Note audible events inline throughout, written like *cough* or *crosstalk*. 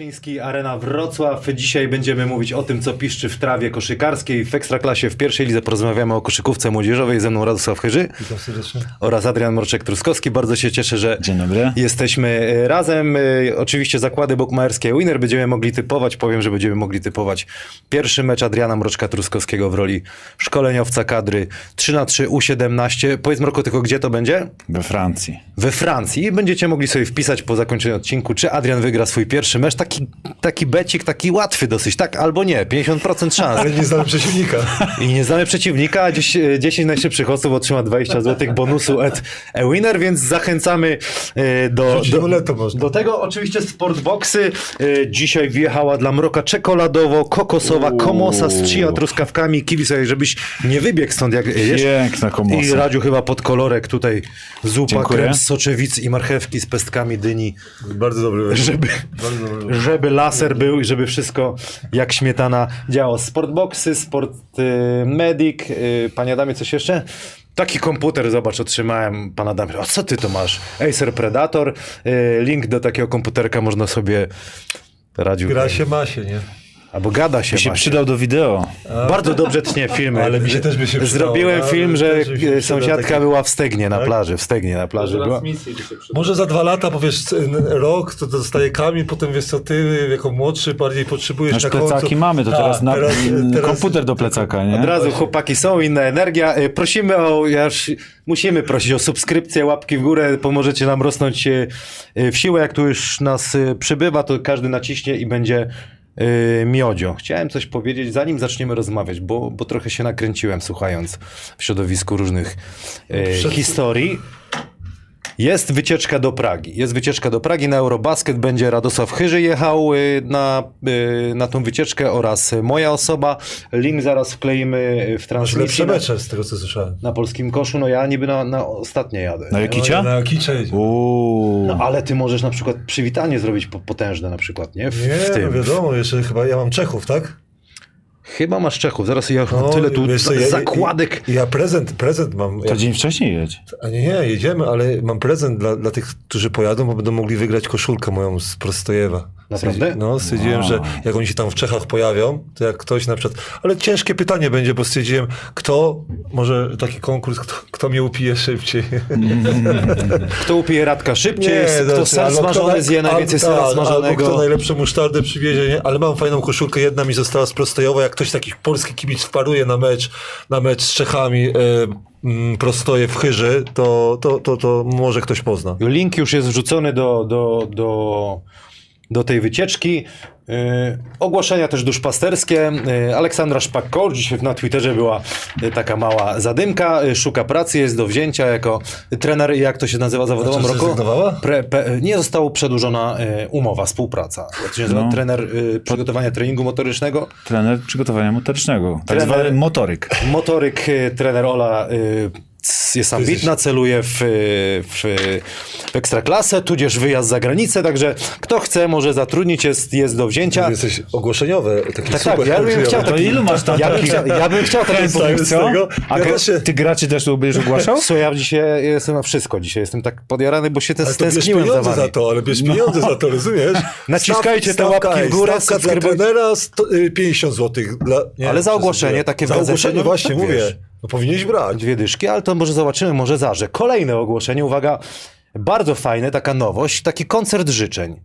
Tarczyński, Arena Wrocław. Dzisiaj będziemy mówić o tym, co piszczy w trawie koszykarskiej. W Ekstraklasie w pierwszej lidze porozmawiamy o koszykówce młodzieżowej. Ze mną Radosław Chyży Witam serdecznie. oraz Adrian Morczek-Truskowski. Bardzo się cieszę, że Dzień dobry. jesteśmy e, razem. E, Oczywiście zakłady bokmaerskie Winner będziemy mogli typować. Powiem, że będziemy mogli typować pierwszy mecz Adriana Mroczka-Truskowskiego w roli szkoleniowca kadry 3 na 3 U17. Powiedz Mroko tylko, gdzie to będzie? We Francji. we Francji. Będziecie mogli sobie wpisać po zakończeniu odcinku, czy Adrian wygra swój pierwszy mecz. Taki, taki becik, taki łatwy dosyć, tak albo nie. 50% szans. Ale nie znamy przeciwnika. I nie znamy przeciwnika, a dziś, e, 10 najszybszych osób otrzyma 20 zł bonusu at winner, więc zachęcamy e, do, do, do tego. Oczywiście sportboxy. E, Dzisiaj wjechała dla mroka czekoladowo, kokosowa, komosa z chia truskawkami. Kiwi sobie, żebyś nie wybiegł stąd jak jesz. Piękna komosa. I Radziu chyba pod kolorek tutaj zupa, Dziękuję. krem z soczewic i marchewki z pestkami dyni, Bardzo dobry wybór. żeby, Bardzo dobry. Żeby laser był i żeby wszystko jak śmietana działało. Sportboxy, sport y, medic, y, panie Adamie coś jeszcze? Taki komputer, zobacz, otrzymałem, pan Adam, a co ty to masz? Acer Predator, y, link do takiego komputerka można sobie radził. Gra się ma się, nie? Albo gada się, By się się. przydał do wideo. Bardzo dobrze tnie filmy. *laughs* Ale mi się też by się przydało, Zrobiłem film, że e, sąsiadka taki- była w Stegnie na Tak? plaży, w Stegnie na plaży była. Może za dwa lata, powiesz rok, to dostaje kamień, potem wiesz co ty, jako młodszy, bardziej potrzebujesz Nasz na plecaki końcu. mamy, to Tak, teraz, na, teraz, teraz komputer do plecaka, nie? Od razu chłopaki są, inna energia. E, Prosimy o, ja już musimy prosić o subskrypcję, łapki w górę, pomożecie nam rosnąć e, w siłę. Jak tu już nas przybywa, to każdy naciśnie i będzie miodzio. Chciałem coś powiedzieć, zanim zaczniemy rozmawiać, bo, bo trochę się nakręciłem słuchając w środowisku różnych e, Przed- historii. Jest wycieczka do Pragi. Jest wycieczka do Pragi na Eurobasket. Będzie Radosław Chyży jechał y, na, y, na tą wycieczkę oraz moja osoba. Link zaraz wkleimy w transmisji lepsze na, mecze z tego, co słyszałem. na polskim koszu. No ja niby na, na ostatnie jadę. Na nie? Jakicia? Na. Uuu. No, ale ty możesz na przykład przywitanie zrobić po- potężne na przykład, nie? W, Nie, w no tym. wiadomo, jeszcze chyba ja mam Czechów, tak? Chyba masz Czechów. Zaraz ja No, tyle tu wiesz co, ja- zakładek. Ja, ja prezent, prezent mam. To dzień wcześniej jedź. A nie, nie, jedziemy, ale mam prezent dla, dla tych, którzy pojadą, bo będą mogli wygrać koszulkę moją z Prostojewa. Naprawdę? No, stwierdziłem, Wow. że jak oni się tam w Czechach pojawią, to jak ktoś na przykład... Ale ciężkie pytanie będzie, bo stwierdziłem, kto, może taki konkurs, kto, kto mnie upije szybciej. *laughs* Kto upije Radka szybciej, Nie, kto znaczy, ser kto smażony zje najwięcej albo sera tak, smażonego. kto najlepszą musztardę przywiezie, nie? Ale mam fajną koszulkę, jedna mi została z Prostojowa, jak ktoś takich polski kibic wparuje na mecz, na mecz z Czechami, mm, Prostoje w Chyży, to, to, to, to może ktoś pozna. Link już jest wrzucony do, do, do, do tej wycieczki. Yy, ogłoszenia też duszpasterskie. Yy, Aleksandra Szpak-Kołcz, dzisiaj na Twitterze była yy, taka mała zadymka. Yy, szuka pracy, jest do wzięcia jako trener, jak to się nazywa zawodowo A czy roku? Pre, pe, nie została przedłużona yy, umowa, współpraca. Jak to się nazywa? No. Trener yy, przygotowania treningu motorycznego. Trener przygotowania motorycznego. Tak Trener- zwany motoryk. Motoryk, trener Ola jest ambitna, celuje w, y, w, w ekstraklasę, tudzież wyjazd za granicę, także kto chce, może zatrudnić, jest, jest do wzięcia. Jesteś ogłoszeniowy, taki Tak, super tak, ja bym chciał To taki, ilu masz tam ja bym chciał, ja bym chciał taki. *laughs* A Ja się- ty graczy też tu będziesz ogłaszał? Słuchaj, *laughs* ja dzisiaj jestem na wszystko, dzisiaj jestem tak podjarany, bo się te Ale stęskniłem za wami. za to, ale bierz pieniądze za to, rozumiesz? *laughs* Naciskajcie te Stawka- łapki w górę, Stawka dla trenera sto, y, 50 zł. Dla, nie, Ale za ogłoszenie takie Za ogłoszenie no, właśnie, tak mówię. No powinieneś brać. Dwie dyszki, ale to może zobaczymy, może zarze. Kolejne ogłoszenie, uwaga, bardzo fajne, taka nowość, taki koncert życzeń.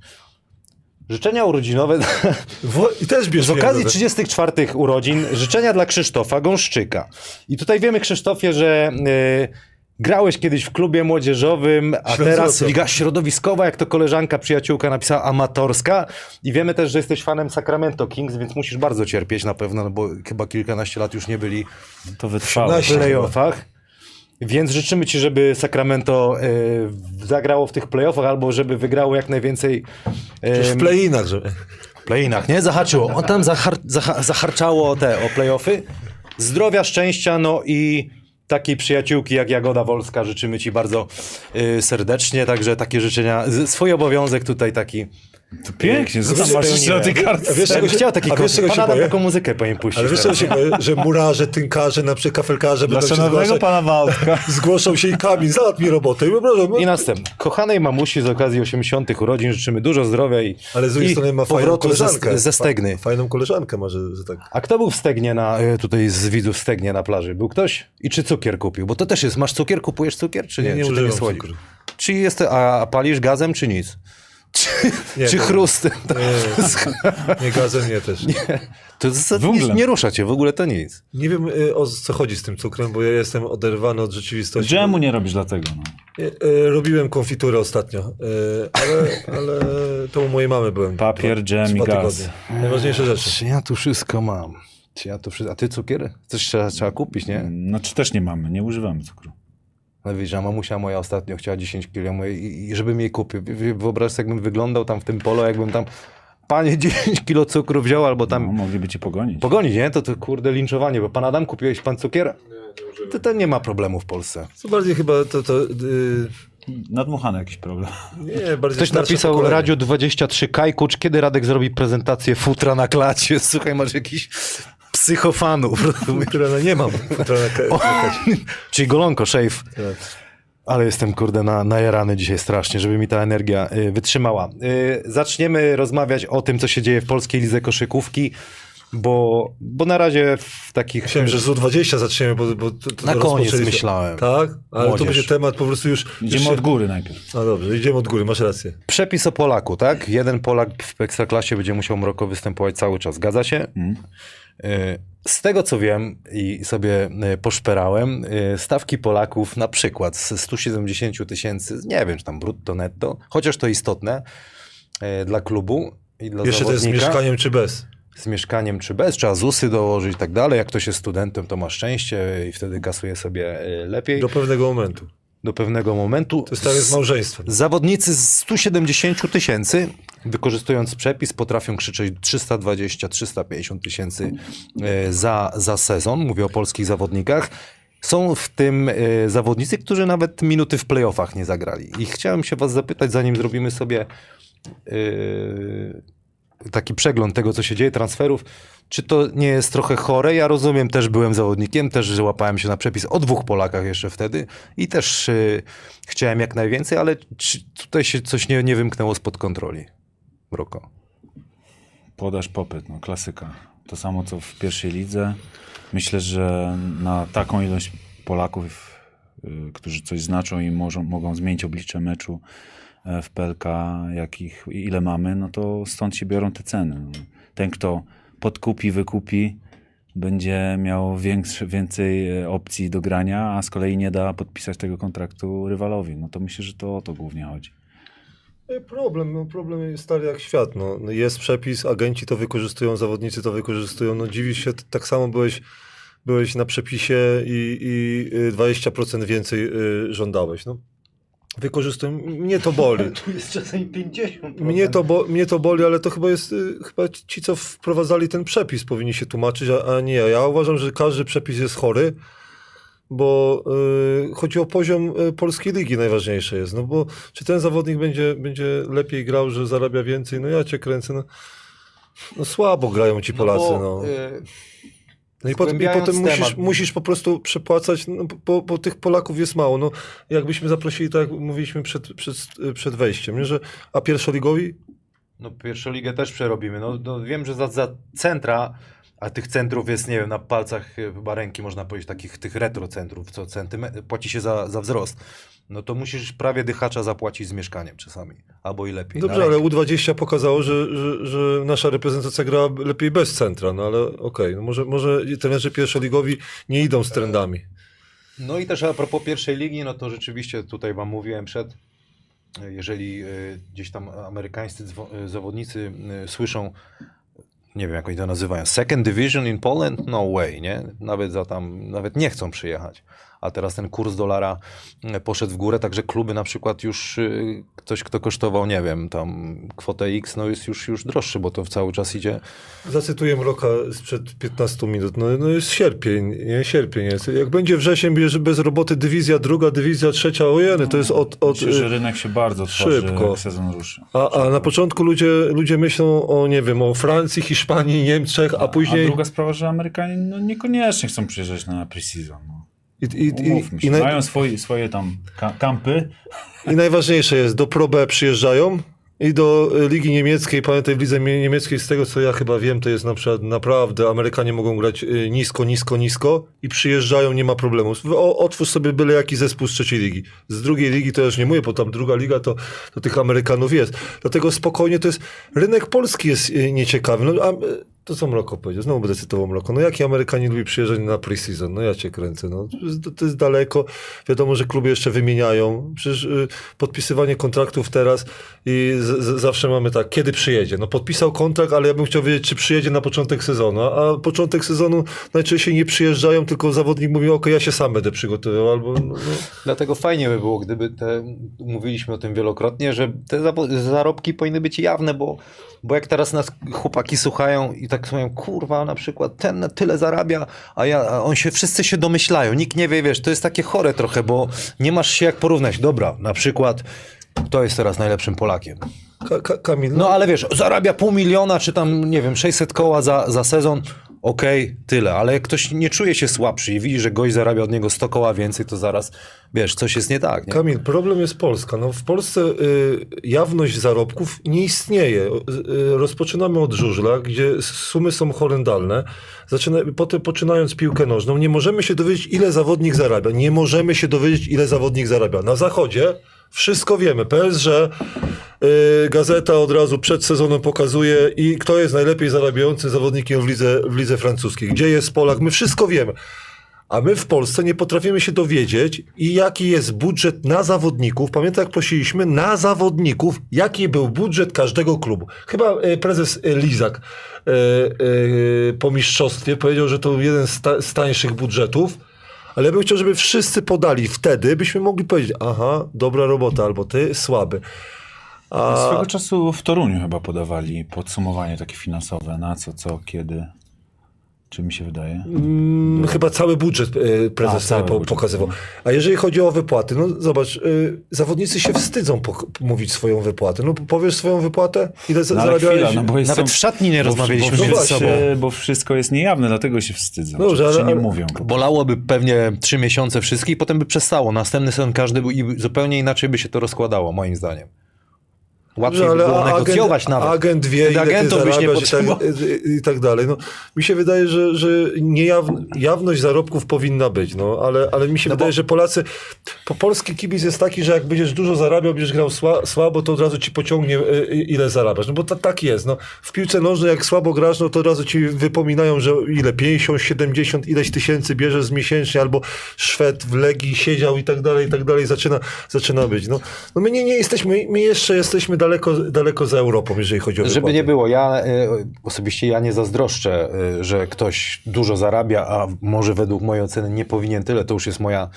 Życzenia urodzinowe *laughs* I też bierz Z okazji pieniądze. 34 urodzin życzenia dla Krzysztofa Gąszczyka. I tutaj wiemy, Krzysztofie, że y, grałeś kiedyś w klubie młodzieżowym, a teraz liga środowiskowa, jak to koleżanka, przyjaciółka napisała, amatorska. I wiemy też, że jesteś fanem Sacramento Kings, więc musisz bardzo cierpieć na pewno, no bo chyba kilkanaście lat już nie byli To wytrwało. w playoffach. Więc życzymy Ci, żeby Sacramento y, zagrało w tych playoffach, albo żeby wygrało jak najwięcej y, W play-inach, że... Playinach, nie? Zahaczyło. On tam zahar, zaha, zaharczało o te, o playoffy. Zdrowia, szczęścia, no i takiej przyjaciółki jak Jagoda Wolska życzymy Ci bardzo y, serdecznie. Także takie życzenia, swój obowiązek tutaj taki To pięknie, co tam wiesz, masz na tej kartce? A wiesz, Ja bym czego się- chciał taki a wiesz, czego się boję? taką muzykę powinien puścić. Ale wiesz co się boję? Że murarze, tynkarze, na przykład kafelkarze będą się zgłaszać, pana Waldka. *laughs* zgłoszą się i kamień, załatw mi robotę. I proszę, I następny. Kochanej mamusi z okazji 80. urodzin życzymy dużo zdrowia i, Ale z drugiej strony ma fajną powrotu ze, koleżankę. ze Stegny. Fa- Fajną koleżankę ma, że, że tak. A kto był w Stegnie na, e, tutaj z widzów w Stegnie na plaży? Był ktoś? I czy cukier kupił? Bo to też jest, masz cukier, kupujesz cukier, czy nie? Nie, nie czy to. Czy jest, a palisz gazem, czy nic? Czy, Nie, czy nie. chrustem? Nie, nie gazem, nie też. Nie, To nie, nie rusza cię, w ogóle to nic. nie wiem y, o co chodzi z tym cukrem, bo ja jestem oderwany od rzeczywistości. Dżemu nie robisz dlatego, no. Nie, y, Robiłem konfiturę ostatnio, y, ale, ale to u mojej mamy byłem. Papier, dwa- dżem i gaz. Najważniejsze rzeczy. Czy ja tu wszystko mam? Czy ja tu wszystko... A ty cukier? Coś trzeba, trzeba kupić, nie? No czy też nie mamy, nie używamy cukru. No wiesz, a mamusia moja ostatnio chciała 10 kilo moje- i, i żebym jej kupił. Wy- wy- Wyobraź sobie, jakbym wyglądał tam w tym polo, jakbym tam panie *laughs* 10 kilo cukru wziął albo tam No, mogliby cię pogonić. pogonić, nie? To to kurde linczowanie, bo pan Adam kupiłeś pan cukier? To, to nie ma problemu w Polsce. Co bardziej chyba to... to y, Nadmuchany jakiś problem. nie, bardziej Ktoś napisał pokolenie. Radio 23 Kajkucz, kiedy Radek zrobi prezentację futra na klacie? *laughs* Słuchaj, masz jakiś psychofanów. *laughs* rozumiesz? Które no nie mam. Czyli golonko, shave. tak. Ale jestem, kurde, na, najarany dzisiaj strasznie, żeby mi ta energia y, wytrzymała. Y, zaczniemy rozmawiać o tym, co się dzieje w polskiej lidze koszykówki, bo, bo na razie w takich... Myślałem, że z U20 zaczniemy, bo, bo to, to Na koniec myślałem. Tak? Ale Młodzież. to będzie temat po prostu już... Idziemy już się- od góry najpierw. No dobrze, idziemy od góry, masz rację. Przepis o Polaku, tak? Jeden Polak w Ekstraklasie będzie musiał Mroko występować cały czas. Zgadza się? Mm. Y, Z tego co wiem i sobie y, poszperałem, y, stawki Polaków na przykład z 170 tysięcy, nie wiem czy tam brutto, netto, chociaż to istotne dla klubu i dla Jeszcze to jest z zawodnika. mieszkaniem czy bez? z mieszkaniem czy bez, trzeba ZUSy dołożyć i tak dalej. Jak ktoś jest studentem, to ma szczęście i wtedy kasuje sobie lepiej Do do, pewnego momentu. pewnego momentu. To jest tak z małżeństwem. Zawodnicy z 170 tysięcy, wykorzystując przepis, potrafią krzyczeć 320-350 tysięcy e, za, za sezon. Mówię o polskich zawodnikach. Są w tym e, zawodnicy, którzy nawet minuty w playoffach nie zagrali. I chciałem się was zapytać, zanim zrobimy sobie e, taki przegląd tego, co się dzieje, transferów, czy to nie jest trochę chore? Ja rozumiem, też byłem zawodnikiem, też łapałem się na przepis o dwóch Polakach jeszcze wtedy i też chciałem jak najwięcej, ale czy tutaj się coś nie, nie wymknęło spod kontroli? Mroko. Podaż popyt, no klasyka. To samo co w pierwszej lidze. Myślę, że na taką ilość Polaków, y, którzy coś znaczą i mogą zmienić oblicze meczu e, w PLK, jakich, ile mamy, no to stąd się biorą te ceny. Ten, kto podkupi, wykupi, będzie miał większy, więcej e, opcji do grania, a z kolei nie da podpisać tego kontraktu rywalowi. No to myślę, że to o to głównie chodzi. Nie, Problem, no problem jest stary jak świat. No. No Jest przepis, agenci to wykorzystują, zawodnicy to wykorzystują. No dziwisz się, tak samo byłeś, byłeś na przepisie i, i y, 20% więcej y, żądałeś. No. Wykorzystują. Mnie to boli. *laughs* Tu jest czasami 50. Mnie to, bo, mnie to boli, ale to chyba jest, y, chyba ci, co wprowadzali ten przepis powinni się tłumaczyć, a, a nie ja. Ja uważam, że każdy przepis jest chory, bo y, chodzi o poziom y, polskiej ligi najważniejsze jest. No bo czy ten zawodnik będzie, będzie lepiej grał, że zarabia więcej? No ja cię kręcę. No, no słabo grają ci Polacy. No, bo, y, no i, potem, i potem musisz, musisz po prostu przepłacać, no, bo, bo tych Polaków jest mało. No, jakbyśmy zaprosili, tak jak mówiliśmy przed, przed, przed wejściem, nie? że a pierwszoligowi No pierwszą ligę też przerobimy. No, no wiem, że za, za centra, a tych centrów jest, nie wiem, na palcach y, chyba ręki można powiedzieć, takich tych retro centrów, co centymetr, płaci się za, za wzrost. No to musisz prawie dychacza zapłacić z mieszkaniem czasami, albo i lepiej. Dobrze, ale rękę. U20 pokazało, że, że, że nasza reprezentacja gra lepiej bez centra, no ale okej, no może, może trenerzy pierwszoligowi nie idą z trendami. No i też a propos pierwszej ligi, no to rzeczywiście tutaj wam mówiłem przed, jeżeli y, gdzieś tam amerykańscy y, zawodnicy słyszą, nie wiem jak oni to nazywają, second division in Poland? No way, nie? Nawet za tam, nawet nie chcą przyjechać. A teraz ten kurs dolara e, poszedł w górę, także kluby na przykład już y, ktoś, kto kosztował, nie wiem, tam kwotę X, no jest już, już droższy, bo to cały czas idzie. Zacytuję Mroka sprzed 15 minut. No, no jest sierpień, nie? Sierpień jest. Jak będzie wrzesień, bierze bez roboty dywizja druga, dywizja trzecia, ojeny, to jest od... od Myślę, że rynek się bardzo otworzy, szybko. jak sezon ruszy. a, a na początku ludzie, ludzie myślą o, nie wiem, o Francji, Hiszpanii, Niemczech, a A później... druga sprawa, że Amerykanie no, niekoniecznie chcą przyjeżdżać na pre-season. No. I, i, i, i, naj, Mają swoje, swoje tam ka- kampy, I najważniejsze jest, do Pro B przyjeżdżają i do y, Ligi Niemieckiej, pamiętaj w Lidze Mie- Niemieckiej, z tego co ja chyba wiem, to jest na przykład naprawdę, Amerykanie mogą grać y, nisko, nisko, nisko i przyjeżdżają, nie ma problemu. O, otwórz sobie byle jaki zespół z trzeciej ligi. Z drugiej ligi to już nie mówię, bo tam druga liga to, to tych Amerykanów jest. Dlatego spokojnie to jest, rynek polski jest y, nieciekawy. No, a, to co Mroko powiedział, znowu będę cytował Mroko. No jaki Amerykanie lubi przyjeżdżać na pre-season? No ja cię kręcę. No. To, jest, daleko. Wiadomo, że kluby jeszcze wymieniają. Przecież y, podpisywanie kontraktów teraz i z, z, zawsze mamy tak, kiedy przyjedzie? No podpisał kontrakt, ale ja bym chciał wiedzieć, czy przyjedzie na początek sezonu. A początek sezonu najczęściej nie przyjeżdżają, tylko zawodnik mówi, ok, ja się sam będę przygotowywał. Albo, no, no. Dlatego fajnie by było, gdyby te, mówiliśmy o tym wielokrotnie, że te zarobki powinny być jawne, bo, bo jak teraz nas chłopaki słuchają i tak mówią, kurwa, na przykład ten tyle zarabia, a, ja, a on się, wszyscy się domyślają, nikt nie wie, wiesz, to jest takie chore trochę, bo nie masz się jak porównać. Dobra, na przykład kto jest teraz najlepszym Polakiem? Ka, ka, Kamil, No ale wiesz, zarabia pół miliona, czy tam, nie wiem, 600 koła za, za sezon, okej, tyle, ale jak ktoś nie czuje się słabszy i widzi, że gość zarabia od niego 100 koła więcej, to zaraz, wiesz, coś jest nie tak, nie? Kamil, problem jest Polska. No, w Polsce y, jawność zarobków nie istnieje. Y, rozpoczynamy od żużla, gdzie sumy są horrendalne. Zaczyna, potem poczynając piłkę nożną, nie możemy się dowiedzieć, ile zawodnik zarabia. Nie możemy się dowiedzieć, ile zawodnik zarabia. Na zachodzie wszystko wiemy. PSG, y, gazeta od razu przed sezonem pokazuje i kto jest najlepiej zarabiającym zawodnikiem w lidze, w lidze francuskiej. Gdzie jest Polak? My wszystko wiemy. A my w Polsce nie potrafimy się dowiedzieć, i jaki jest budżet na zawodników. Pamiętam, jak prosiliśmy na zawodników, jaki był budżet każdego klubu. Chyba e, prezes e, Lizak e, po mistrzostwie powiedział, że to jeden z, ta, z tańszych budżetów. Ale ja bym chciał, żeby wszyscy podali wtedy, byśmy mogli powiedzieć, aha, dobra robota, albo ty słaby. A, Swego czasu w Toruniu chyba podawali podsumowanie takie finansowe, na co, co, kiedy. Czy mi się wydaje? Mm, chyba cały budżet e, prezes A, po, budżet. pokazywał. A jeżeli chodzi o wypłaty, no zobacz, y, zawodnicy się wstydzą po, mówić swoją wypłatę. No powiesz swoją wypłatę, ile No, zarabiałeś? chwila, no bo jest Nawet w szatni nie bo- rozmawialiśmy bo, między wszyscy- sobą. Bo wszystko jest niejawne, dlatego się wstydzą. Dobrze, ale- nie mówią. Bolałoby pewnie trzy miesiące wszystkich, i potem by przestało. Następny sezon każdy był i zupełnie inaczej by się to rozkładało, moim zdaniem. Łatwiej by ale było a- negocjować agent, nawet. Agent wie, Wtedy ile ty zarabiasz i tak, *laughs* i, tak dalej. No, mi się wydaje, że, że niejawn, jawność zarobków powinna być, no, ale, ale mi się No wydaje, bo- że Polacy, po polski kibic jest taki, że jak będziesz dużo zarabiał, będziesz grał sła, słabo, to od razu ci pociągnie, y, y, ile zarabiasz. No bo ta, tak jest. No. W piłce nożnej, jak słabo grasz, no to od razu ci wypominają, że ile, 50, 70, ileś tysięcy bierzesz miesięcznie, albo Szwed w Legii siedział i tak dalej, i tak dalej, zaczyna, zaczyna być. No, no my nie, nie jesteśmy, my jeszcze jesteśmy daleko, daleko za Europą, jeżeli chodzi o Żeby nie było, ja y, osobiście ja nie zazdroszczę, y, że ktoś dużo zarabia, a może według mojej oceny nie powinien tyle, to już jest moja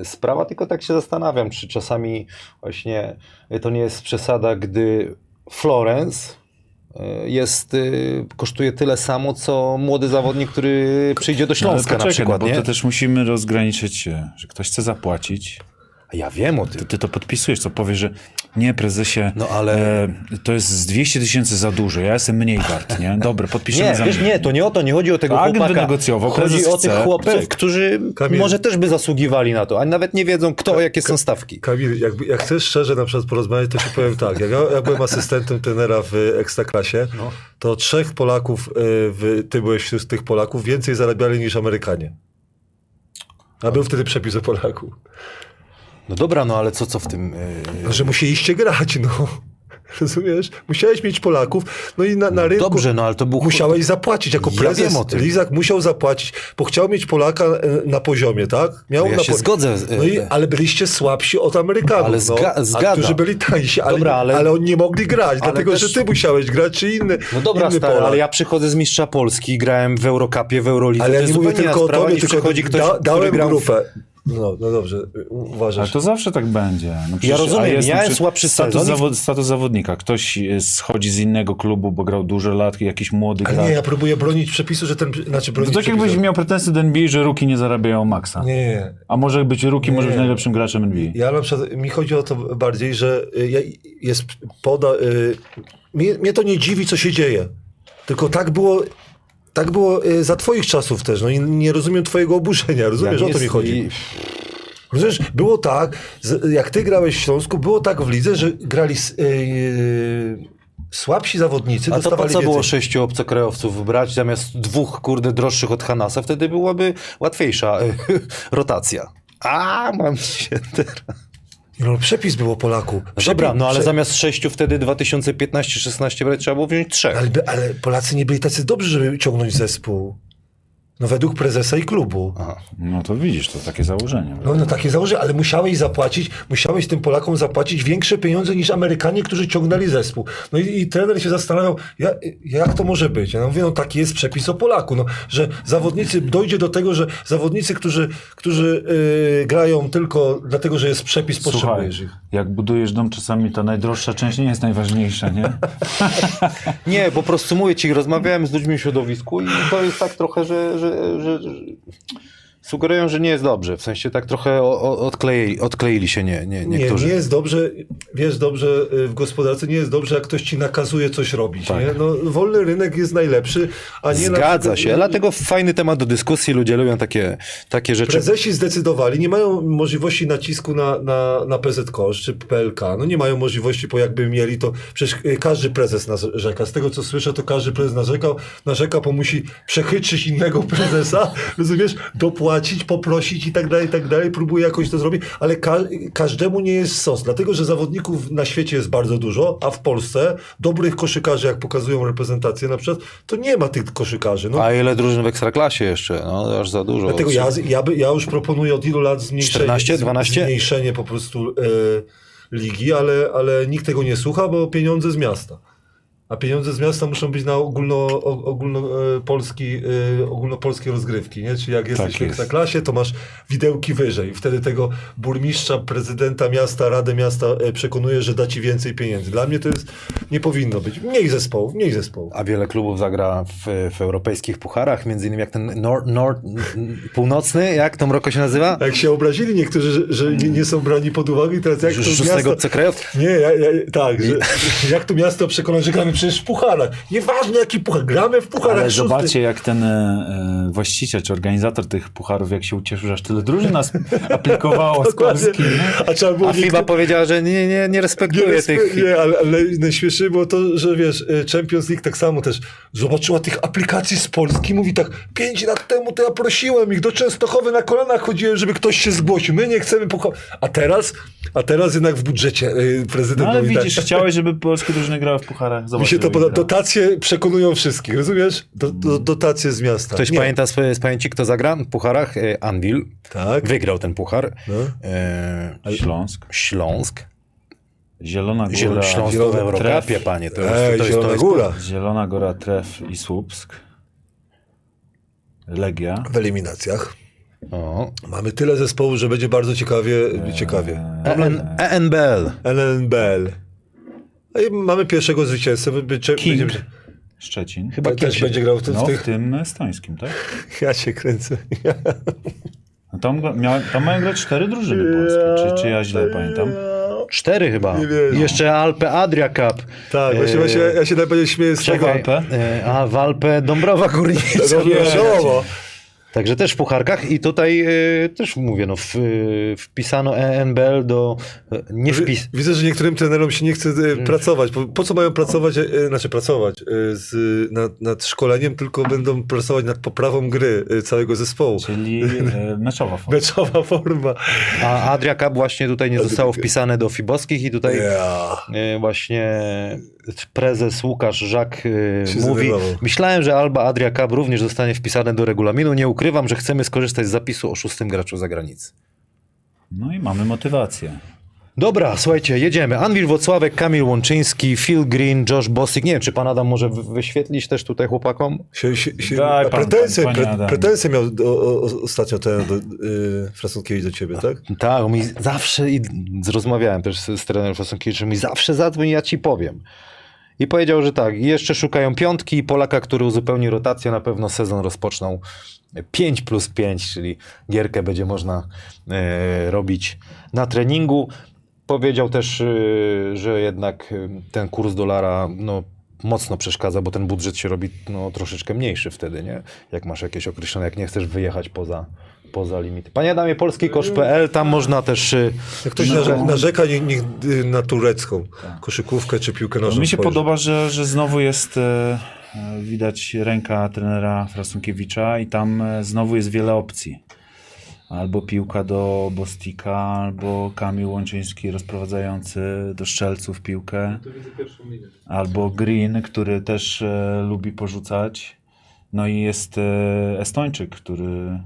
y, sprawa, tylko tak się zastanawiam, czy czasami właśnie to nie jest przesada, gdy Florence jest, kosztuje tyle samo, co młody zawodnik, który przyjdzie do No, Śląska na poczekaj, przykład, no, bo nie? to też musimy rozgraniczyć się, że ktoś chce zapłacić, A Ja wiem o tym. to ty to podpisujesz, co powiesz, że nie, prezesie, No, ale- e, to jest z 200 tysięcy za dużo, ja jestem mniej wart, nie? Dobra, podpiszemy Nie, za wiesz, mnie. nie, to nie o to, nie chodzi o tego agent chłopaka. wynegocjował, chodzi o tych chłopców, pyk. którzy Kamil. może też by zasługiwali na to, a nawet nie wiedzą kto, jakie są stawki. Kamil, jak, jak chcesz szczerze na przykład porozmawiać, to ci powiem tak. Jak ja, ja byłem asystentem trenera w Ekstraklasie, No. to trzech Polaków, y, w, ty byłeś wśród tych Polaków, więcej zarabiali niż Amerykanie. A był wtedy przepis o Polaku. No dobra, no ale co, co w tym... Yy... No, że musieliście grać, no. *laughs* Rozumiesz? Musiałeś mieć Polaków, no i na, na rynku Dobrze, no ale to był... musiałeś zapłacić. Jako Ja prezes wiem o tym. Lizak musiał zapłacić, bo chciał mieć Polaka e, na poziomie, tak? Miał Ja na się po- zgodzę, e, No i, ale byliście słabsi od Amerykanów, Ale no, zga- a zgadzam. którzy byli tańsi, ale, Dobra, ale- ale... oni nie mogli grać, dlatego też- że ty musiałeś grać, czy inny No dobra, inny stary, ale ja przychodzę z mistrza Polski, grałem w Eurocupie, w Eurolidze, Ale ja nie mówię tylko o tobie, tylko przychodzi ktoś, da, dałem grał w- grupę. No, no dobrze, y, u- Ale uważasz. to zawsze tak będzie. No przecież- rozumiem, jest, znaczy, słabszy status, zawod, status zawodnika. Ktoś y, schodzi z innego klubu, bo grał dużo lat, jakiś młody Ale gracz. nie, ja próbuję bronić przepisu, że ten... Znaczy To bronić tak jakbyś miał pretensje do NBA, że ruki nie zarabiają maksa. Nie, nie. A może być ruki, może być najlepszym graczem NBA. Ja na przykład, mi chodzi o to bardziej, że y, ja- jest poda... y, Mnie, mnie to nie dziwi, co się dzieje. Tylko tak było... Tak było y, za twoich czasów też. No i nie rozumiem twojego oburzenia. Rozumiesz, Ja o to nie- mi chodzi. Rozumiesz, było tak, jak ty grałeś w Śląsku, było tak w lidze, że grali s- yy, słabsi zawodnicy, A to po co więcej. było sześciu obcokrajowców brać zamiast dwóch, kurde, droższych od Hanasa? Wtedy byłaby łatwiejsza *laughs* rotacja. A, mam się teraz. No, przepis było Polaku. No Przepis, Dobra, no ale prze- zamiast sześciu wtedy 2015-16 brać trzeba było wziąć trzech. ale, ale Polacy nie byli tacy dobrzy, żeby ciągnąć zespół. No według prezesa i klubu. Aha. No to widzisz, to takie założenie. No, no takie założenie, ale musiałeś zapłacić, musiałeś tym Polakom zapłacić większe pieniądze niż Amerykanie, którzy ciągnęli zespół. No i, i trener się zastanawiał, ja, jak to może być? Ja mówię, no taki jest przepis o Polaku, no, że zawodnicy, dojdzie do tego, że zawodnicy, którzy, którzy yy, grają tylko dlatego, że jest przepis, Słuchaj, potrzebujesz ich. jak budujesz dom, czasami ta najdroższa część nie jest najważniejsza, nie? *laughs* Nie, po prostu mówię ci, rozmawiałem z ludźmi w środowisku i to jest tak trochę, że, że, że, że sugerują, że nie jest dobrze. W sensie tak trochę odkleili, odkleili się nie, nie, Nie, niektórzy. nie jest dobrze, wiesz dobrze, y, w gospodarce nie jest dobrze, jak ktoś ci nakazuje coś robić. Tak. Nie? No, wolny rynek jest najlepszy, a nie... na Zgadza przykład- się, dlatego fajny temat do dyskusji, ludzie lubią takie, takie rzeczy. Prezesi zdecydowali, nie mają możliwości nacisku na, na, na PZKosz czy PLK. No nie mają możliwości, bo jakby mieli, to przecież y, każdy prezes narzeka. Z tego co słyszę, to każdy prezes narzekał, narzeka, bo musi przechytrzyć innego prezesa, *laughs* rozumiesz, dopłacić, poprosić i tak dalej, i tak dalej. Próbuje jakoś to zrobić, ale ka każdemu nie jest sos, dlatego że zawodników na świecie jest bardzo dużo, a w Polsce dobrych koszykarzy, jak pokazują reprezentacje na przykład, to nie ma tych koszykarzy. No, A ile drużyn w Ekstraklasie jeszcze? No, aż za dużo. Dlatego ja, ja, by, ja już proponuję od ilu lat zmniejszenie, 14, 12? zmniejszenie po prostu e, ligi, ale, ale nikt tego nie słucha, bo pieniądze z miasta. A pieniądze z miasta muszą być na ogólno, ogólnopolski, e, ogólnopolskie rozgrywki. Nie? Czyli jak jesteś w Tak jest. ekstraklasie, to masz widełki wyżej. Wtedy tego burmistrza, prezydenta miasta, radę miasta e, przekonuje, że da ci więcej pieniędzy. Dla mnie to jest, nie powinno być. Mniej zespołów, mniej zespołów. A wiele klubów zagra w, w europejskich pucharach, między innymi jak ten nor, nor, północny, jak to mroko się nazywa? Jak się obrazili niektórzy, że, że nie, nie są brani pod uwagę i teraz jak to miasto... obcokrajowca? Nie, ja, ja, tak, że, jak to miasto przekonać, że gramy przecież w pucharach. Nieważne jaki puchar, gramy w pucharach. Ale szósty. zobaczcie, jak ten e, e, właściciel czy organizator tych pucharów, jak się ucieszył, że aż tyle drużyn nas *laughs* aplikowało z. Polski. A trzeba było A FIBA powiedziała, że nie, nie, nie respektuje nie, tych... nie, ale, ale najśmieszniej było to, że wiesz, y, Champions League tak samo też zobaczyła tych aplikacji z Polski, mówi tak, pięć lat temu to ja prosiłem ich do Częstochowy na kolanach chodziłem, żeby ktoś się zgłosił, my nie chcemy puchar. A teraz, a teraz jednak w budżecie prezydent No ale mówi widzisz, tak, chciałeś, żeby polskie drużyny grały w pucharach. *laughs* Zobacz, się to grały. dotacje przekonują wszystkich, rozumiesz? Do, do, dotacje z miasta. Ktoś Nie. pamięta z, z pamięci, kto zagra w pucharach? E, Anvil. Tak. Wygrał ten puchar. No. E, Śląsk, Śląsk. Zielona Góra, Ziel, Śląsk w Zielony Eurokapie, Tref. panie. To jest, Ej, to jest, to Zielona jest, Góra. Zielona Góra, Tref i Słupsk. Legia. W eliminacjach. O. Mamy tyle zespołów, że będzie bardzo ciekawie. ciekawie. EN, ENBL. LNBL. A i mamy pierwszego zwycięzcę. King. będziemy- Szczecin. Chyba też King. będzie grał w, tym- No, w w tych. tym estońskim, tak? *laughs* Ja się kręcę. No tam, mia, tam mają grać cztery drużyny polskie. Czy, czy ja źle pamiętam? Cztery chyba. Nie wiem. I Jeszcze Alpe Adria Cup. Tak, właśnie, E, właśnie ja się najbardziej śmieję z tego. Czekaj. E, A w Alpę Dąbrowa Górnicza. Wiadomo. Także też w pucharkach i tutaj e, też mówię, no, w, e, wpisano ENBL do... e, Nie wpis... Widzę, że niektórym trenerom się nie chce e, pracować. Po, po co mają pracować, e, znaczy pracować e, z, nad, nad szkoleniem, tylko będą pracować nad poprawą gry e, całego zespołu. Czyli *laughs* meczowa forma. Meczowa forma. A Adria Cup właśnie tutaj nie zostało wpisane do Fibowskich i tutaj Yeah. właśnie prezes Łukasz Żak Się mówi, myślałem, że Alba Adria Cup również zostanie wpisane do regulaminu. Nie ukrywam, że chcemy skorzystać z zapisu o szóstym graczu zagranicy. No i mamy motywację. Dobra, słuchajcie, jedziemy. Anwil Wocławek, Kamil Łączyński, Phil Green, Josh Bossick. Nie wiem, czy pan Adam może wy- wyświetlić też tutaj chłopakom? Się, się, się, Daj, pan- pretensje, pan- pre, pretensje miał do, o, o, ostatnio ten do, y, Frasunkiewicz do ciebie, tak? Tak, on mi zawsze, i rozmawiałem też z, z trenerem Fasonkiewiczem, mi zawsze zadzwoń, ja ci powiem. I powiedział, że tak, jeszcze szukają piątki i Polaka, który uzupełni rotację, na pewno sezon rozpoczną 5 plus 5, czyli gierkę będzie można e, robić na treningu. Powiedział też, e, że jednak e, ten kurs dolara no, mocno przeszkadza, bo ten budżet się robi no, troszeczkę mniejszy wtedy, nie? Jak masz jakieś określone, jak nie chcesz wyjechać poza, poza limity. Panie Adamie, polskikosz.pl, tam można też... e, Jak ktoś narze, narzeka, niech, niech y, na turecką koszykówkę czy piłkę nożną Mi się spojrzy. podoba, że, że znowu jest e, e, widać ręka trenera Frasunkiewicza i tam e, znowu jest wiele opcji. Albo piłka do Bostika, albo Kamil Łączyński rozprowadzający do szczelców piłkę. Albo Green, który też e, lubi porzucać. No i jest e, Estończyk, który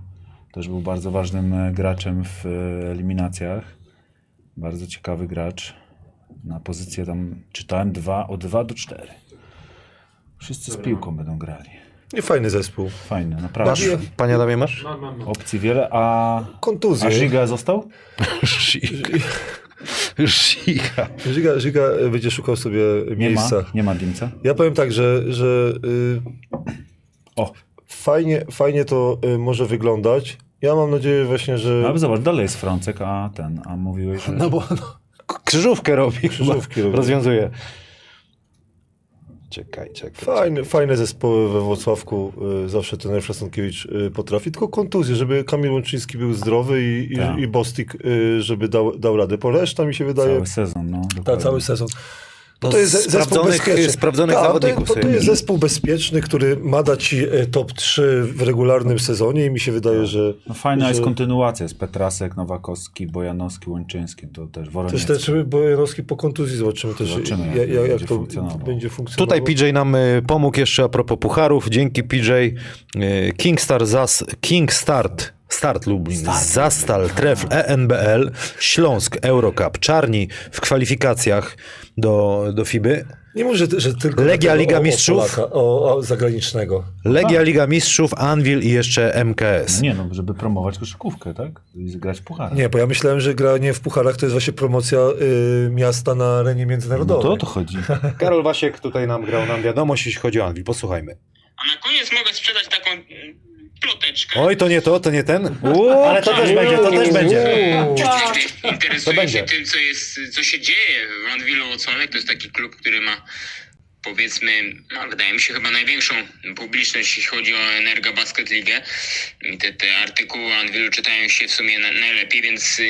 też był bardzo ważnym e, graczem w e, eliminacjach. Bardzo ciekawy gracz. Na pozycję tam czytałem dwa, od 2 do 4. Wszyscy z piłką będą grali. Nie fajny zespół. Fajne, naprawdę. Masz, panie Adamie, masz? Opcji wiele, a, Kontuzje. a Żyga został? Żiga. Żyga, Żyga będzie szukał sobie Nie miejsca. ma, nie ma Dimca. Ja powiem tak, że, że y, O, fajnie, fajnie to y, może wyglądać. Ja mam nadzieję właśnie, że... no ale zobacz, dalej jest Frącek, a ten, a mówiłeś, że... No bo no, krzyżówkę robi. Krzyżówki robi. Rozwiązuje. Czekaj, czekaj. Fajne, fajne zespoły we Wrocławku y, zawsze ten Frasunkiewicz y, potrafi, tylko kontuzje, żeby Kamil Łączyński był zdrowy i, Tak. i, i Bostik, y, żeby dał, dał radę. Po reszta mi się wydaje... Cały sezon, no. Ta, dokładnie. cały sezon. No, to jest sprawdzonych- bezpieczny. sprawdzonych Tak, zawodników To, to, to jest zespół bezpieczny, który ma dać ci e, top 3 w regularnym sezonie i mi się wydaje, że... No fajna że jest kontynuacja, jest Petrasek, Nowakowski, Bojanowski, Łączyński, to też Też Woroniecki. też Bojanowski po kontuzji zobaczymy też, Zobaczymy, jak jak, jak, to funkcjonował. będzie funkcjonowało. Tutaj PJ nam y, pomógł jeszcze a propos pucharów. Dzięki PJ. y, Kingstar Zas, King Start, Start Lublin, Zastal, Trefl, ENBL, Śląsk, Eurocup, Czarni w kwalifikacjach do, do FIBY. Nie mów, że, że tylko Legia Liga o, Mistrzów? O, Polaka, o, o zagranicznego. Legia Liga Mistrzów, Anvil i jeszcze MKS. Nie no, żeby promować koszykówkę, tak? I grać puchar. Nie, bo ja myślałem, że granie w pucharach to jest właśnie promocja y, miasta na arenie No międzynarodowej. to o to chodzi. *laughs* Karol Wasiek tutaj nam grał nam wiadomość, jeśli chodzi o Anvil. Posłuchajmy. A na koniec mogę sprzedać taką ploteczkę. Oj, to nie to, to nie ten. Uuu, ale to też będzie, to też będzie. Będzie. się tym, co, jest, co się dzieje w Anwilu Włocławek. To jest taki klub, który ma powiedzmy, no, wydaje mi się chyba największą publiczność, jeśli chodzi o Energa Basket Ligę. I te, te artykuły o Anwilu czytają się w sumie na, najlepiej, więc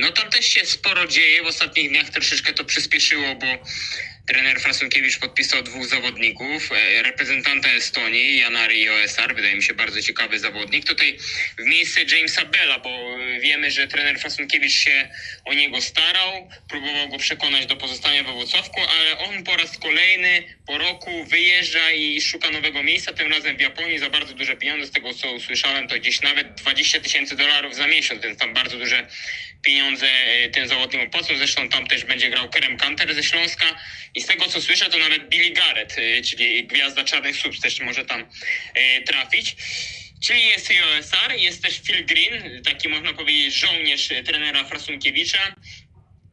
no tam też się sporo dzieje. W ostatnich dniach troszeczkę to przyspieszyło, bo trener Frasunkiewicz podpisał dwóch zawodników, e, reprezentanta Estonii, Janary i OSR, wydaje mi się bardzo ciekawy zawodnik. Tutaj w miejsce Jamesa Bella, bo e, wiemy, że trener Frasunkiewicz się o niego starał, próbował go przekonać do pozostania we Włocławku, ale on po raz kolejny po roku wyjeżdża i szuka nowego miejsca, tym razem w Japonii za bardzo duże pieniądze, z tego co usłyszałem, to gdzieś nawet 20 tysięcy dolarów za miesiąc, więc tam bardzo duże pieniądze e, ten zawodnik opłacą. Zresztą tam też będzie grał Kerem Kanter ze Śląska i z tego co słyszę, to nawet Billy Garrett, e, czyli gwiazda Czarnych Subs też może tam e, trafić. Czyli jest i OSR, jest też Phil Green, taki można powiedzieć żołnierz trenera Frasunkiewicza.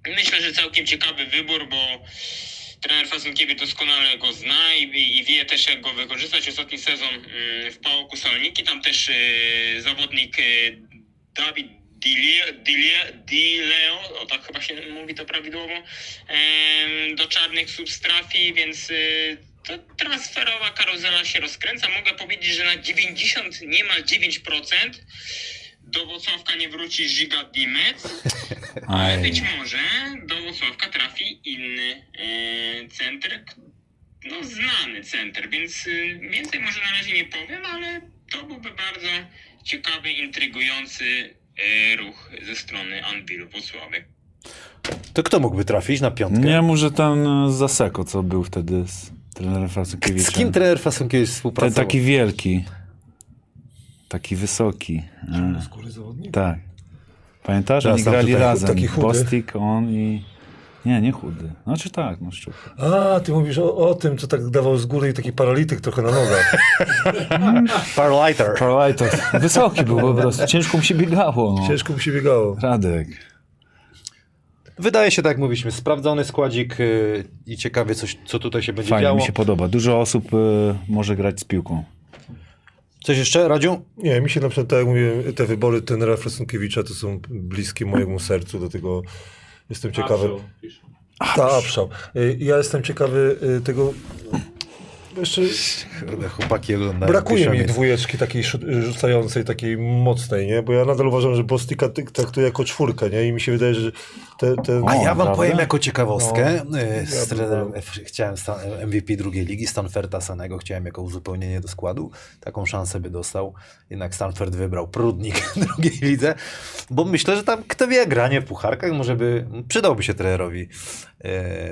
Myślę, że całkiem ciekawy wybór, bo trener Fasunkiewicz doskonale go zna i, i wie też jak go wykorzystać. Ostatni sezon mm, w Pałoku Saloniki, tam też zawodnik Dawid Dilie- Dilie- o tak chyba się mówi to prawidłowo, do czarnych subs trafi, więc y, to transferowa karuzela się rozkręca. Mogę powiedzieć, że na 90, niemal 9% do Włocławka nie wróci Giga Dimec, *laughs* ale być może do Włocławka trafi inny e, center, no znany center, więc y, więcej może na razie nie powiem, ale to byłby bardzo ciekawy, intrygujący ruch ze strony Anwilu Włocławek. To kto mógłby trafić na piątkę? Nie, może ten e, Zaseko, co był wtedy z trenerem Frasunkiewicza. Z kim trener Fasunkiewicz Ten współpracował? taki wielki. Taki wysoki. E, Skóry zawodnik? tak. Pamiętasz? Teraz Oni grali razem. taki. Bostik, on i... Nie, nie chudy. Znaczy tak, no szczupły. A, ty mówisz o, o tym, co tak dawał z góry i taki paralityk trochę na nogach. *laughs* Parlighter. Carlitos. Wysoki był po prostu. Ciężko mu się biegało. No. Ciężko mu się biegało. Radek. Wydaje się, tak jak mówiliśmy, sprawdzony składzik y, i ciekawie, coś, co tutaj się będzie Fajnie, działo. mi się podoba. Dużo osób y, może grać z piłką. Coś jeszcze, Radziu? Nie, mi się na przykład, tak jak mówiłem, te wybory trenera Frasunkiewicza to są bliskie mojemu sercu, dlatego jestem ciekawy. Ta, Apszał. Y, Ja jestem ciekawy y, tego... Jeszcze Kurde, chłopaki oglądają. brakuje mi dwójeczki takiej rzucającej, takiej mocnej, nie? Bo ja nadal uważam, że Bostika traktuję jako czwórkę, nie? I mi się wydaje, że te, te... A ja wam prawda? powiem jako ciekawostkę, No, y, z ja bym- chciałem sta- MVP drugiej ligi, Stanferta Sanego, chciałem jako uzupełnienie do składu, taką szansę by dostał, jednak Stanford wybrał Prudnik w *laughs* drugiej lidze, bo myślę, że tam kto wie, granie w pucharkach może by, przydałby się trenerowi e,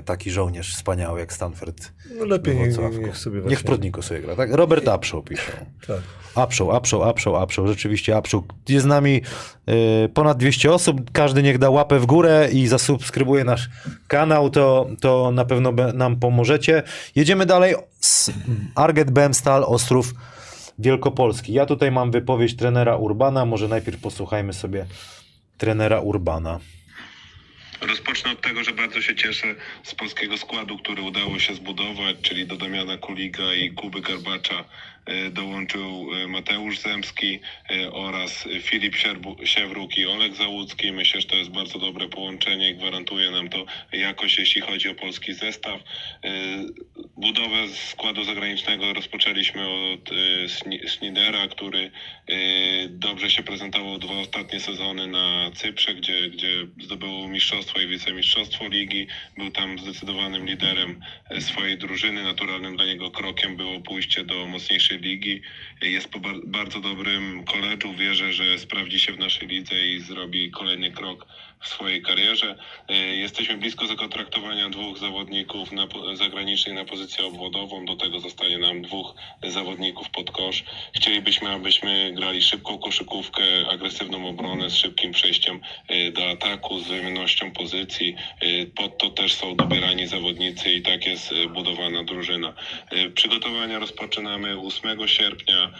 taki żołnierz wspaniały jak Stanford. No lepiej niech, niech sobie Niech właśnie... w Prudniku sobie gra, tak? Robert Upshaw pisze. Tak. Upshow, Upshow, Upshow, Upshow, rzeczywiście Upshow. Jest z nami y, ponad 200 osób, każdy niech da łapę w górę i zasubskrybuje nasz kanał, to, to na pewno nam pomożecie. Jedziemy dalej z Arget BM Stal Ostrów Wielkopolski. Ja tutaj mam wypowiedź trenera Urbana, może najpierw posłuchajmy sobie trenera Urbana. Rozpocznę od tego, że bardzo się cieszę z polskiego składu, który udało się zbudować, czyli do Damiana Kuliga i Kuby Garbacza dołączył e, Mateusz Zemski e, oraz Filip Siewruk i Oleg Załucki. Myślę, że to jest bardzo dobre połączenie gwarantuje nam to jakość, jeśli chodzi o polski zestaw. E, Budowę składu zagranicznego rozpoczęliśmy od e, Schnidera, który e, dobrze się prezentował dwa ostatnie sezony na Cyprze, gdzie, gdzie zdobył mistrzostwo i wicemistrzostwo ligi. Był tam zdecydowanym liderem e, swojej drużyny. Naturalnym dla niego krokiem było pójście do mocniejszej ligi. Jest po bar- bardzo dobrym koledżu. Wierzę, że sprawdzi się w naszej lidze i zrobi kolejny krok w swojej karierze. E, Jesteśmy blisko zakontraktowania dwóch zawodników na, zagranicznych na pozycję obwodową. Do tego zostanie nam dwóch zawodników pod kosz. Chcielibyśmy, abyśmy grali szybką koszykówkę, agresywną obronę z szybkim przejściem e, do ataku, z wymiennością pozycji. E, Pod to też są dobierani zawodnicy i tak jest budowana drużyna. Przygotowania rozpoczynamy 8 sierpnia,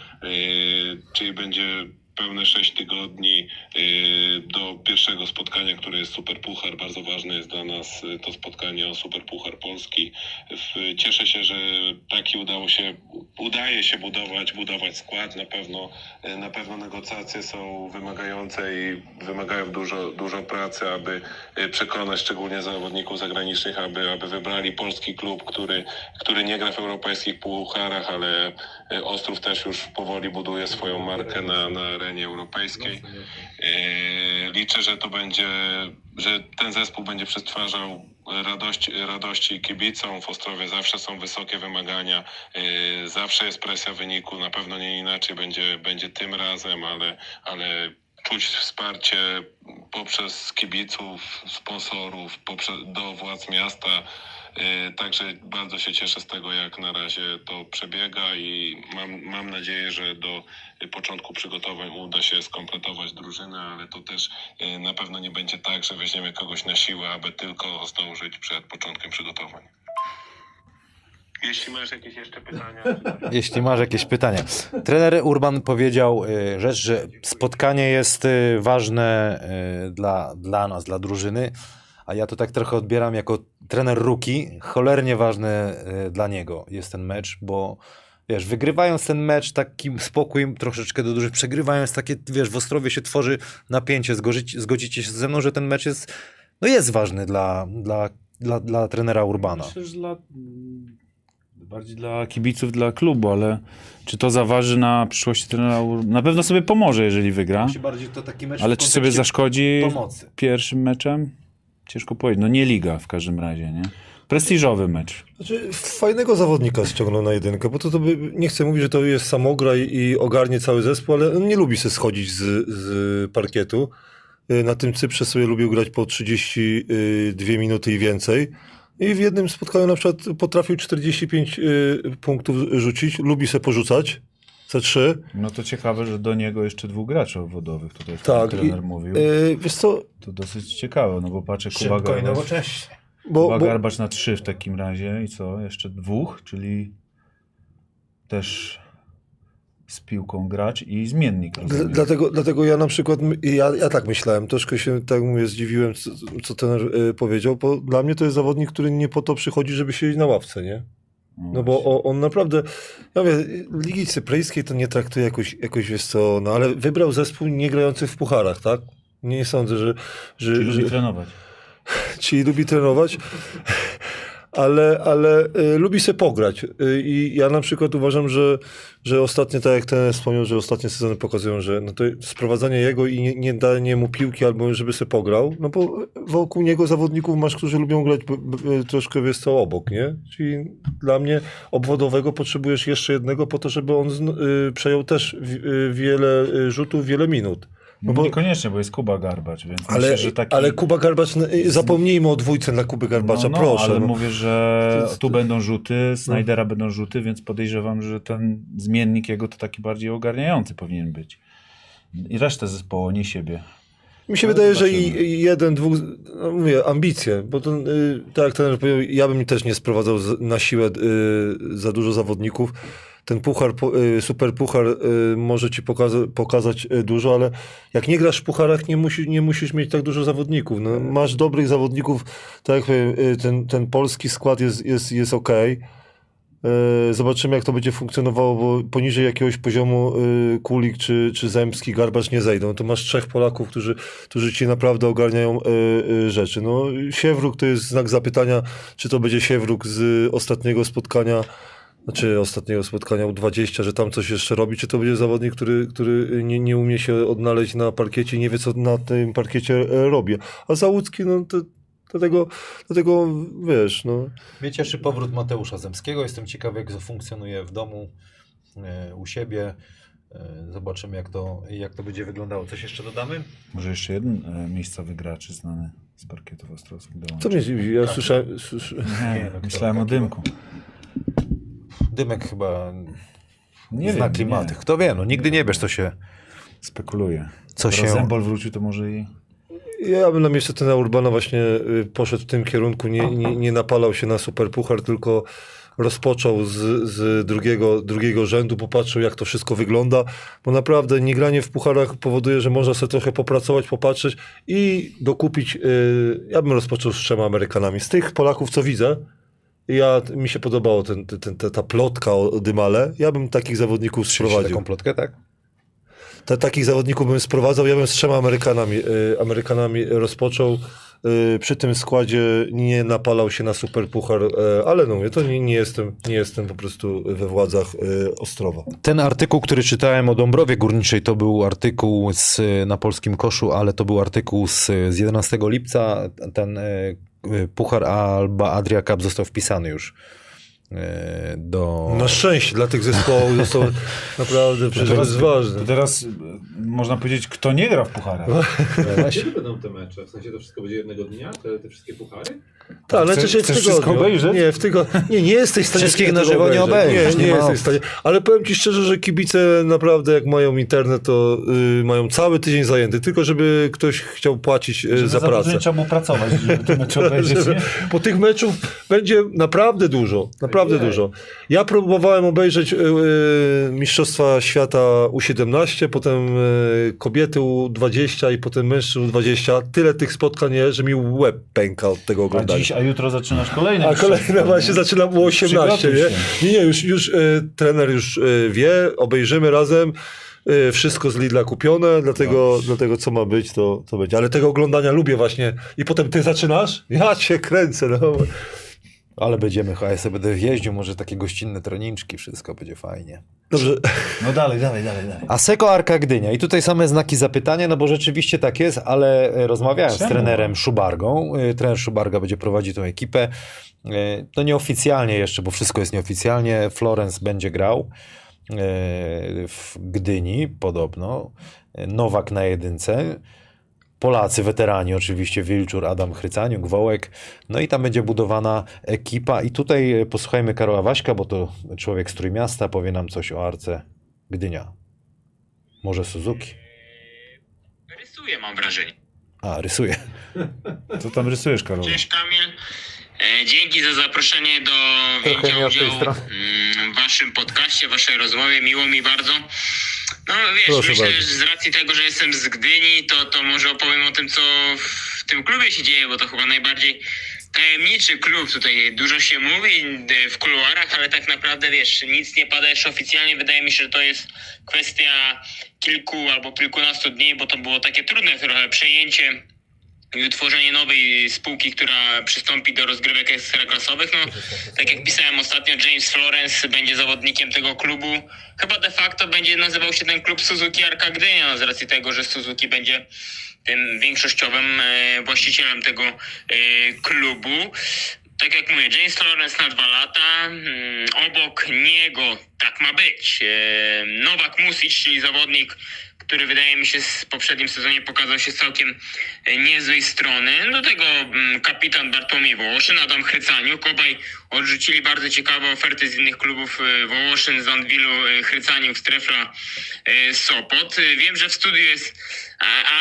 czyli będzie pełne 6 tygodni yy, do pierwszego spotkania, które jest Super Puchar. Bardzo ważne jest dla nas yy, to spotkanie o Super Puchar Polski. Cieszę się, że taki udało się, udaje się budować, budować skład. Na pewno, yy, na pewno negocjacje są wymagające i wymagają dużo, dużo pracy, aby przekonać szczególnie zawodników zagranicznych, aby, aby wybrali polski klub, który, który nie gra w europejskich pucharach, ale Ostrów też już powoli buduje swoją markę na, na arenie europejskiej. Yy, Liczę, że to będzie, że ten zespół będzie przetwarzał radość, radości kibicom. W Ostrowie zawsze są wysokie wymagania, yy, zawsze jest presja wyniku, na pewno nie inaczej będzie, będzie tym razem, ale, ale czuć wsparcie poprzez kibiców, sponsorów, poprzez, do władz miasta. Yy, Także bardzo się cieszę z tego, jak na razie to przebiega i mam, mam nadzieję, że do początku przygotowań uda się skompletować drużynę, ale to też y, na pewno nie będzie tak, że weźmiemy kogoś na siłę, aby tylko zdążyć przed początkiem przygotowań. Jeśli masz jakieś jeszcze pytania. *laughs* Jeśli masz jakieś pytania. Trener Urban powiedział y, rzecz, że spotkanie jest ważne dla, dla nas, dla drużyny, a ja to tak trochę odbieram jako trener Ruki. Cholernie ważne y, dla niego jest ten mecz, bo wiesz, wygrywając ten mecz takim spokój troszeczkę do dużych, przegrywając takie, wiesz, w Ostrowie się tworzy napięcie, zgodzicie, zgodzicie się ze mną, że ten mecz jest, no jest ważny dla, dla, dla, dla trenera Urbana. Myślę, że dla, bardziej dla kibiców, dla klubu, ale czy to zaważy na przyszłości trenera? Na pewno sobie pomoże, jeżeli wygra, bardziej to taki mecz ale czy sobie zaszkodzi pomocy. pierwszym meczem? Ciężko powiedzieć. No nie liga w każdym razie, nie? Prestiżowy mecz. Znaczy, fajnego zawodnika ściągnął na jedynkę, bo to, to by, nie chcę mówić, że to jest samograj i ogarnie cały zespół, ale on nie lubi się schodzić z, z parkietu. Y, Na tym Cyprze sobie lubił grać po 32 minuty i więcej. I w jednym spotkaniu na przykład potrafił 45 y, punktów rzucić, lubi się porzucać. C3. No to ciekawe, że do niego jeszcze dwóch graczy obwodowych tutaj Tak, trener i- mówił. Yy, wiesz co, To dosyć ciekawe, no bo patrzę Kuba Szybko i Garbacz, nowocześnie. bo, Kuba bo, Garbacz na trzy w takim razie i co? Jeszcze dwóch, czyli też z piłką gracz i zmiennik. Rozumiem. Dlatego, dlatego ja na przykład, ja, ja tak myślałem, troszkę się, tak mówię, zdziwiłem, co, co ten y, powiedział, bo dla mnie to jest zawodnik, który nie po to przychodzi, żeby siedzieć na ławce, nie? No bo o, on naprawdę, ja mówię, Ligi Cypryjskiej to nie traktuje jakoś, jakoś wiesz co, no ale wybrał zespół nie grający w pucharach, tak? Nie sądzę, że... że, Czyli że lubi trenować. *laughs* czyli lubi trenować, ale, ale y, lubi sobie pograć. Y, I ja na przykład uważam, że, że ostatnie, tak jak ten wspomniał, że ostatnie sezony pokazują, że no to sprowadzanie jego i nie, nie danie mu piłki albo żeby sobie pograł, no bo wokół niego zawodników masz, którzy lubią grać b, b, troszkę wiesz co obok, nie? Czyli dla mnie obwodowego potrzebujesz jeszcze jednego po to, żeby on zn- y, przejął też w, y, wiele y, rzutów, wiele minut. No bo- Niekoniecznie, bo jest Kuba Garbacz, więc Ale, myślę, że taki... ale Kuba Garbacz, zapomnijmy o dwójce dla Kuby Garbacza, no, no, proszę. ale no. mówię, że tu będą rzuty, Snydera będą rzuty, więc podejrzewam, że ten zmiennik jego to taki bardziej ogarniający powinien być. I resztę zespołu, nie siebie. Mi się Ale wydaje, że zobaczymy. i, i jeden, dwóch, no mówię, ambicje, bo y, tak jak ten powiedział, ja bym też nie sprowadzał na siłę y, za dużo zawodników. Ten puchar, y, super puchar y, może ci pokaza, pokazać y, dużo, ale jak nie grasz w pucharach, nie, musi, nie musisz mieć tak dużo zawodników. No, masz dobrych zawodników, tak jak powiem, ten, ten polski skład jest, jest, jest. E, Zobaczymy, jak to będzie funkcjonowało, bo poniżej jakiegoś poziomu Kulik czy, czy Zemski, Garbacz nie zejdą. To masz trzech Polaków, którzy, którzy ci naprawdę ogarniają rzeczy. No, Siewruk to jest znak zapytania, czy to będzie Siewruk z ostatniego spotkania, znaczy ostatniego spotkania U20, że tam coś jeszcze robi, czy to będzie zawodnik, który, który nie, nie umie się odnaleźć na parkiecie i nie wie, co na tym parkiecie e, robi. A Załucki, no to, dlatego, dlatego wiesz, no... Mnie cieszy powrót Mateusza Zemskiego. Jestem ciekawy, jak to funkcjonuje w domu, e, u siebie. E, Zobaczymy, jak to, jak to będzie wyglądało. Coś jeszcze dodamy? Może jeszcze jeden miejscowy gracz znany z parkietów ostrowskich dołączy. Co mnie? Ja słyszałem... słysz- Nie, Nie, no, myślałem kto- o Dymku. Dymek chyba Nie zna wiem, klimaty. nie. Kto wie, no nigdy nie wiesz, co się... Spekuluję. Co się- Zembol wrócił, to może i... Ja bym na miejsce Tena Urbana właśnie y, poszedł w tym kierunku, nie, nie, nie napalał się na superpuchar, tylko rozpoczął z, z drugiego, drugiego rzędu, popatrzył jak to wszystko wygląda, bo naprawdę niegranie w pucharach powoduje, że można sobie trochę popracować, popatrzeć i dokupić, y, ja bym rozpoczął z trzema Amerykanami. Z tych Polaków, co widzę, ja, mi się podobało ten, ten, ten, ta plotka o Dymale, ja bym takich zawodników sprowadził. Taką plotkę, tak? Ta, takich zawodników bym sprowadzał, ja bym z trzema Amerykanami, y, Amerykanami rozpoczął. Y, przy tym składzie nie napalał się na superpuchar, y, ale no mówię, to nie, nie, jestem, nie jestem po prostu we władzach y, Ostrowa. Ten artykuł, który czytałem o Dąbrowie Górniczej, to był artykuł z, na polskim koszu, ale to był artykuł z, z 11 lipca. Ten e, puchar Alba Adria Cup został wpisany już e, do... Na szczęście dla tych zespołów został *laughs* naprawdę przecież to teraz e, można powiedzieć, kto nie gra w pucharach. Kiedy będą te mecze? W sensie to wszystko będzie jednego dnia? Te, te wszystkie puchary? Tak, ale Chcesz- chcesz wszystko obejrzeć? Nie, w tygodniu. Nie, nie jesteś w stanie Wszystkich na żywo nie obejrzysz, Nie, nie nie, jesteś w stanie. Ale powiem ci szczerze, że kibice naprawdę jak mają internet, to y, mają cały tydzień zajęty, tylko żeby ktoś chciał płacić y, Żeby za pracę. Nie trzeba było pracować, żeby te mecze *laughs* obejrzeć? Bo tych meczów będzie naprawdę dużo. Naprawdę dużo. Ja próbowałem obejrzeć y, y, Mistrzostwa Świata U17, potem y, kobiety U20 i potem mężczyzn U20. Tyle tych spotkań jest, że mi łeb pęka od tego oglądania. Dziś, a jutro zaczynasz kolejne. A kolejne właśnie nie? zaczynam u 18, Przygotuj nie? Nie, nie, już, już y, trener już y, wie, obejrzymy razem. y, Wszystko z Lidla kupione, dlatego, dlatego co ma być, to, to będzie. Ale tego oglądania lubię właśnie. I potem ty zaczynasz? Ja cię kręcę. No. Ale będziemy, a ja sobie będę jeździł, może takie gościnne treniczki, wszystko będzie fajnie. Dobrze. No dalej, dalej, dalej, dalej. Aseko Arka Gdynia. I tutaj same znaki zapytania, no bo rzeczywiście tak jest, ale e, rozmawiałem z Czemu? trenerem Szubargą. E, Trener Szubarga będzie prowadził tą ekipę. To nieoficjalnie jeszcze, bo wszystko jest nieoficjalnie. Florence będzie grał w Gdyni podobno. Nowak na jedynce. Polacy, weterani oczywiście, Wilczur, Adam Chrycaniuk, Wołek. No i tam będzie budowana ekipa. I tutaj e, posłuchajmy Karola Waśka, bo to człowiek z Trójmiasta, powie nam coś o Arce Gdynia. Może Suzuki. Rysuje, mam wrażenie. A, rysuje. Co tam rysujesz, Karol? Cześć Kamil. E, Dzięki za zaproszenie do wzięcia udziału strony. mm, w waszym podcaście, waszej rozmowie. Miło mi bardzo. No wiesz, Proszę myślę, bardzo. że z racji tego, że jestem z Gdyni, to, to może opowiem o tym, co w tym klubie się dzieje, bo to chyba najbardziej tajemniczy klub. Tutaj dużo się mówi e, w kuluarach, ale tak naprawdę wiesz, nic nie pada jeszcze oficjalnie. Wydaje mi się, że to jest kwestia kilku albo kilkunastu dni, bo to było takie trudne trochę przejęcie i utworzenie nowej spółki, która przystąpi do rozgrywek ekstraklasowych. No, tak jak pisałem ostatnio, James Florence będzie zawodnikiem tego klubu. Chyba de facto będzie nazywał się ten klub Suzuki Arka Gdynia, z racji tego, że Suzuki będzie tym większościowym e, właścicielem tego e, klubu. Tak jak mówię, James Florence na dwa lata, mm, obok niego tak ma być. E, Nowak Music, czyli zawodnik, który wydaje mi się w poprzednim sezonie pokazał się z całkiem e, niezłej strony. Do tego mm, kapitan Bartłomiej Wołoszyn, Adam Chrycaniuk. Obaj odrzucili bardzo ciekawe oferty z innych klubów e, Wołoszyn, z Andwilu, e, Chrycaniuk, Strefla, e, Sopot. Wiem, że w studiu jest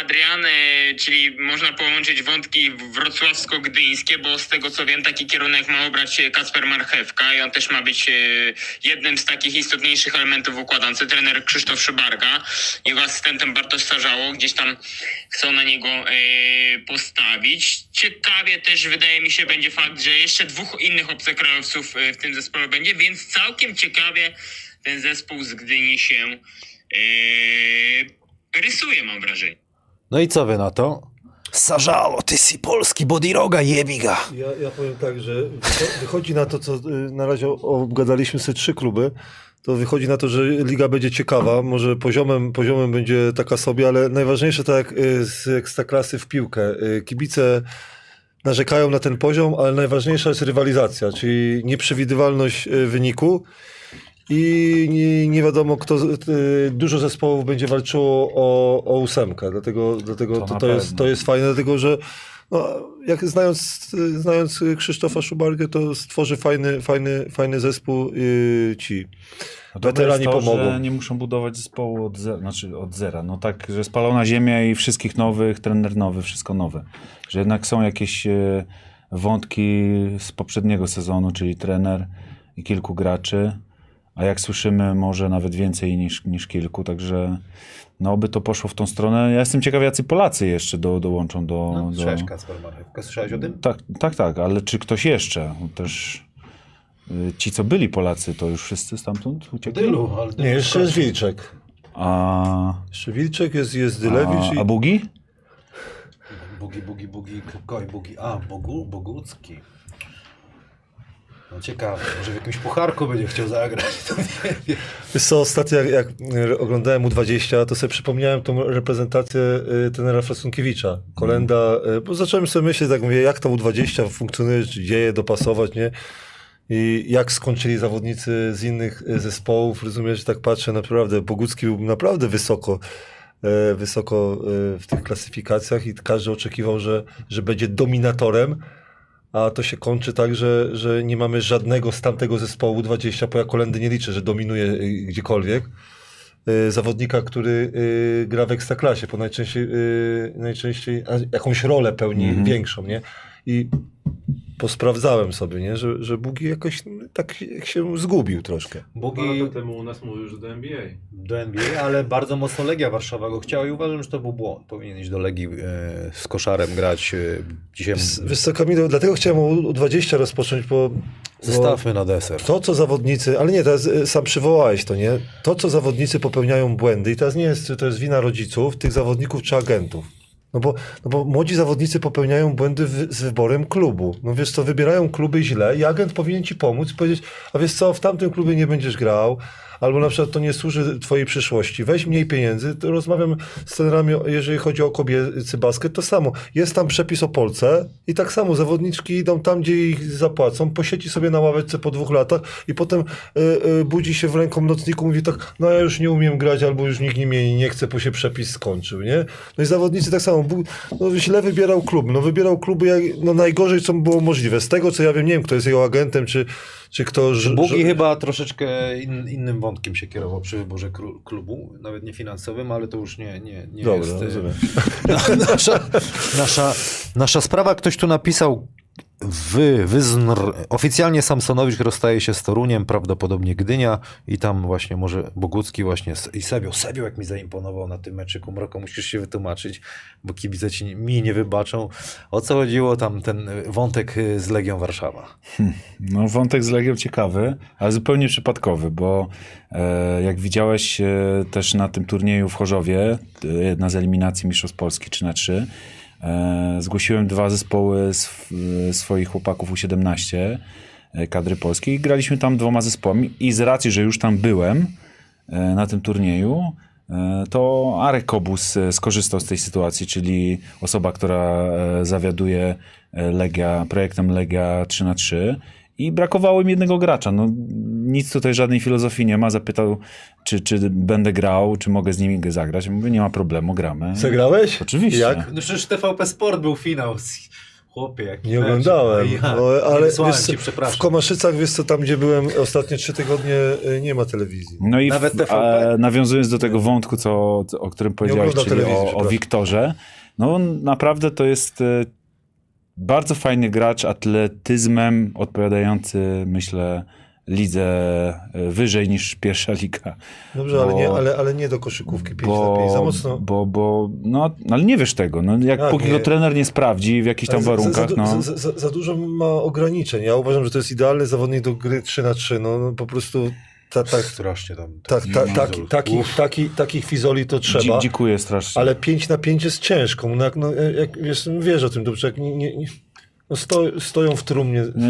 Adrian, czyli można połączyć wątki wrocławsko-gdyńskie, bo z tego co wiem, taki kierunek ma obrać Kacper Marchewka i on też ma być jednym z takich istotniejszych elementów układance. Trener Krzysztof Szybarga, jego asystentem Bartosz Sarzało, gdzieś tam chcą na niego postawić. Ciekawie też wydaje mi się będzie fakt, że jeszcze dwóch innych obcokrajowców e, w tym zespole będzie, więc całkiem ciekawie ten zespół z Gdyni się e, rysuje, mam wrażenie. No i co wy na to? Sażalo, ty si polski bodiroga, jebiga. Ja, ja powiem tak, że wycho- wychodzi na to, co y, na razie obgadaliśmy sobie trzy kluby, to wychodzi na to, że liga będzie ciekawa, może poziomem, poziomem będzie taka sobie, ale najważniejsze tak jak y, z ekstraklasy w piłkę. y, Kibice narzekają na ten poziom, ale najważniejsza jest rywalizacja, czyli nieprzewidywalność y, wyniku. I nie, nie wiadomo, kto, y, dużo zespołów będzie walczyło o, o ósemkę, dlatego, dlatego To to, to, jest, to jest fajne, dlatego że no, jak znając, znając Krzysztofa Szubargę, to stworzy fajny, fajny, fajny zespół yy, ci. No Weterani to, pomogą. Nie muszą budować zespołu od zera, znaczy od zera. No tak, że spalona ziemia i wszystkich nowych, trener nowy, wszystko nowe. Że jednak są jakieś e, wątki z poprzedniego sezonu, czyli trener i kilku graczy. A jak słyszymy, może nawet więcej niż, niż kilku, także no by to poszło w tą stronę. Ja jestem ciekaw, jacy Polacy jeszcze do, dołączą do... No, do... Słyszałeś Kacper Marchewka, słyszałeś o tym? Tak, tak, tak, ale czy ktoś jeszcze? Też y, ci, co byli Polacy, to już wszyscy stamtąd uciekli? Tylu, ale Nie, jeszcze jest Wilczek. A, Jeszcze Wilczek, jest, jest Dylewicz a, i a Bugi? Bugi, bugi, bugi, koj, bugi. A, Bogu, Bogucki. No ciekawe, może w jakimś pucharku będzie chciał zagrać. To nie wiem. Wiesz co, ostatnio jak, jak oglądałem U20, to sobie przypomniałem tą reprezentację y, trenera Frasunkiewicza. Kolenda, y, bo zacząłem sobie myśleć, tak mówię, jak to U20 funkcjonuje, czy dzieje, dopasować, nie? I jak skończyli zawodnicy z innych y, zespołów, rozumiesz, tak patrzę, naprawdę, Bogucki był naprawdę wysoko, e, wysoko e, w tych klasyfikacjach i każdy oczekiwał, że, że będzie dominatorem, a to się kończy tak, że, że nie mamy żadnego z tamtego zespołu 20, bo ja kolendy nie liczę, że dominuje y, gdziekolwiek. Y, Zawodnika, który y, gra w ekstraklasie, bo najczęściej, najczęściej jakąś rolę pełni Mhm. większą, nie? I posprawdzałem sobie, nie? Że, że Bugi jakoś tak się zgubił troszkę. Dwa Bugi lata temu u nas mówił, że do NBA. do NBA, ale bardzo mocno Legia Warszawa go chciała i uważam, że to był błąd. Powinien iść do Legii e, z koszarem grać. E, dzisiaj co, Kamilu, dlatego chciałem o U20 rozpocząć, bo... zestawmy na deser. To, co zawodnicy, ale nie, teraz y, sam przywołałeś to, nie? To, co zawodnicy popełniają błędy, i teraz nie jest, czy to jest wina rodziców, tych zawodników czy agentów. No bo, no bo młodzi zawodnicy popełniają błędy w, z wyborem klubu. No wiesz co, wybierają kluby źle i agent powinien ci pomóc powiedzieć, a wiesz co, w tamtym klubie nie będziesz grał, albo na przykład to nie służy twojej przyszłości, weź mniej pieniędzy, to rozmawiam z trenerami, jeżeli chodzi o kobiecy basket, to samo. Jest tam przepis o Polce i tak samo zawodniczki idą tam, gdzie ich zapłacą, posiedzi sobie na ławeczce po dwóch latach i potem y, y, budzi się w ręką nocniku, mówi tak, no ja już nie umiem grać, albo już nikt nie mnie nie chce, bo się przepis skończył, nie? No i zawodnicy tak samo no, źle wybierał klub. No wybierał kluby jak, no, najgorzej, co było możliwe. Z tego, co ja wiem, nie wiem, kto jest jego agentem, czy, czy kto... Ż, Bugi że- chyba troszeczkę in, innym wątkiem się kierował przy wyborze klubu, nawet nie finansowym, ale to już nie, nie, nie Dobra, jest... e, rozumiem. *laughs* Na, nasza, nasza, nasza sprawa, ktoś tu napisał, wy, wyznr, oficjalnie Samsonowicz rozstaje się z Toruniem, prawdopodobnie Gdynia i tam właśnie może Bogucki właśnie i Sebio. Sebio jak mi zaimponował na tym meczyku, Mroko, musisz się wytłumaczyć, bo kibice ci, mi nie wybaczą. O co chodziło tam ten y, wątek y, z Legią Warszawa? No, wątek z Legią ciekawy, ale zupełnie przypadkowy, bo e, jak widziałeś e, też na tym turnieju w Chorzowie, e, jedna z eliminacji Mistrzostw Polski 3 na 3 e, zgłosiłem dwa zespoły e, swoich chłopaków U17 e, kadry polskiej i graliśmy tam dwoma zespołami. I z racji, że już tam byłem e, na tym turnieju, e, to Arek Kobus e, skorzystał z tej sytuacji, czyli osoba, która e, zawiaduje e, Legia, projektem Legia 3 na 3 i brakowało im jednego gracza. No, nic tutaj żadnej filozofii nie ma. Zapytał, czy, czy będę grał, czy mogę z nimi zagrać. Ja Mówię, nie ma problemu, gramy. Zagrałeś? Oczywiście. Jak? No przecież TVP Sport był finał. Chłopie, jak Nie oglądałem, Ja, no, ale wysłałem wiesz, ci, w Komaszycach, wiesz co, tam gdzie byłem ostatnie trzy tygodnie, y, nie ma telewizji. No i Nawet w, TVP? e, nawiązując do tego wątku, co, o którym powiedziałeś, czyli o, o. Wiktorze, no naprawdę to jest e, bardzo fajny gracz atletyzmem, odpowiadający, myślę, lidze e, wyżej niż pierwsza liga. Dobrze, ale, Bo- nie, ale, ale nie do koszykówki 5 na 5, za mocno. Bo, bo, no, ale nie wiesz tego. No, jak Jak póki nie? go trener nie sprawdzi w jakichś tam Ale za- warunkach, za, no. za, za, za dużo ma ograniczeń. Ja uważam, że to jest idealny zawodnik do gry 3 na 3 No, no po prostu ta, tak, Strasznie tam. tak, ta, Fizol. taki, taki, taki, takich fizoli to trzeba. Dzi- dzikuję strasznie. Ale 5 na 5 jest ciężką. No, jak, no, jak, wiesz, wiesz o tym dobrze, jak nie, nie, nie, no sto, stoją w trumnie. No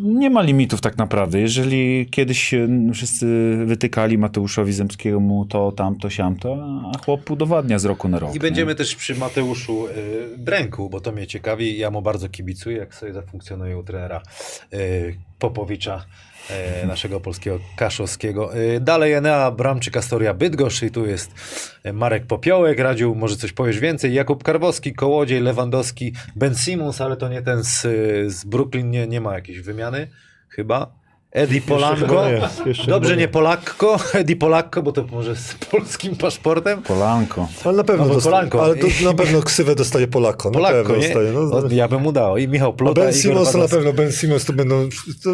nie ma limitów tak naprawdę. Jeżeli kiedyś wszyscy wytykali Mateuszowi Zemskiemu to, tamto, siamto, a chłop udowadnia z roku na rok. I będziemy też przy Mateuszu y, Bręku, bo to mnie ciekawi. Ja mu bardzo kibicuję, jak sobie zafunkcjonuje u trenera y, Popowicza, naszego polskiego Kaszowskiego. Y, dalej Enea Bramczyk, Astoria Bydgoszcz i tu jest y, Marek Popiołek. Radził, może coś powiesz więcej. Jakub Karwowski, Kołodziej, Lewandowski, Ben Simmons, ale to nie ten z, z Brooklyn, nie, nie ma jakiejś wymiany chyba. Eddie Polanko. Dobrze, nie. Polakko, *laughs* Eddie Polakko, bo to może z polskim paszportem. Polanko. Ale na pewno, No bo dosta- Polanko. ale to na *laughs* pewno ksywę dostaje Polako. Na Polakko, pewno nie? dostaje. No, ja bym mu dał. I Michał A Plota, Ben Igor Simons to na pewno, Ben Simons to będą, to,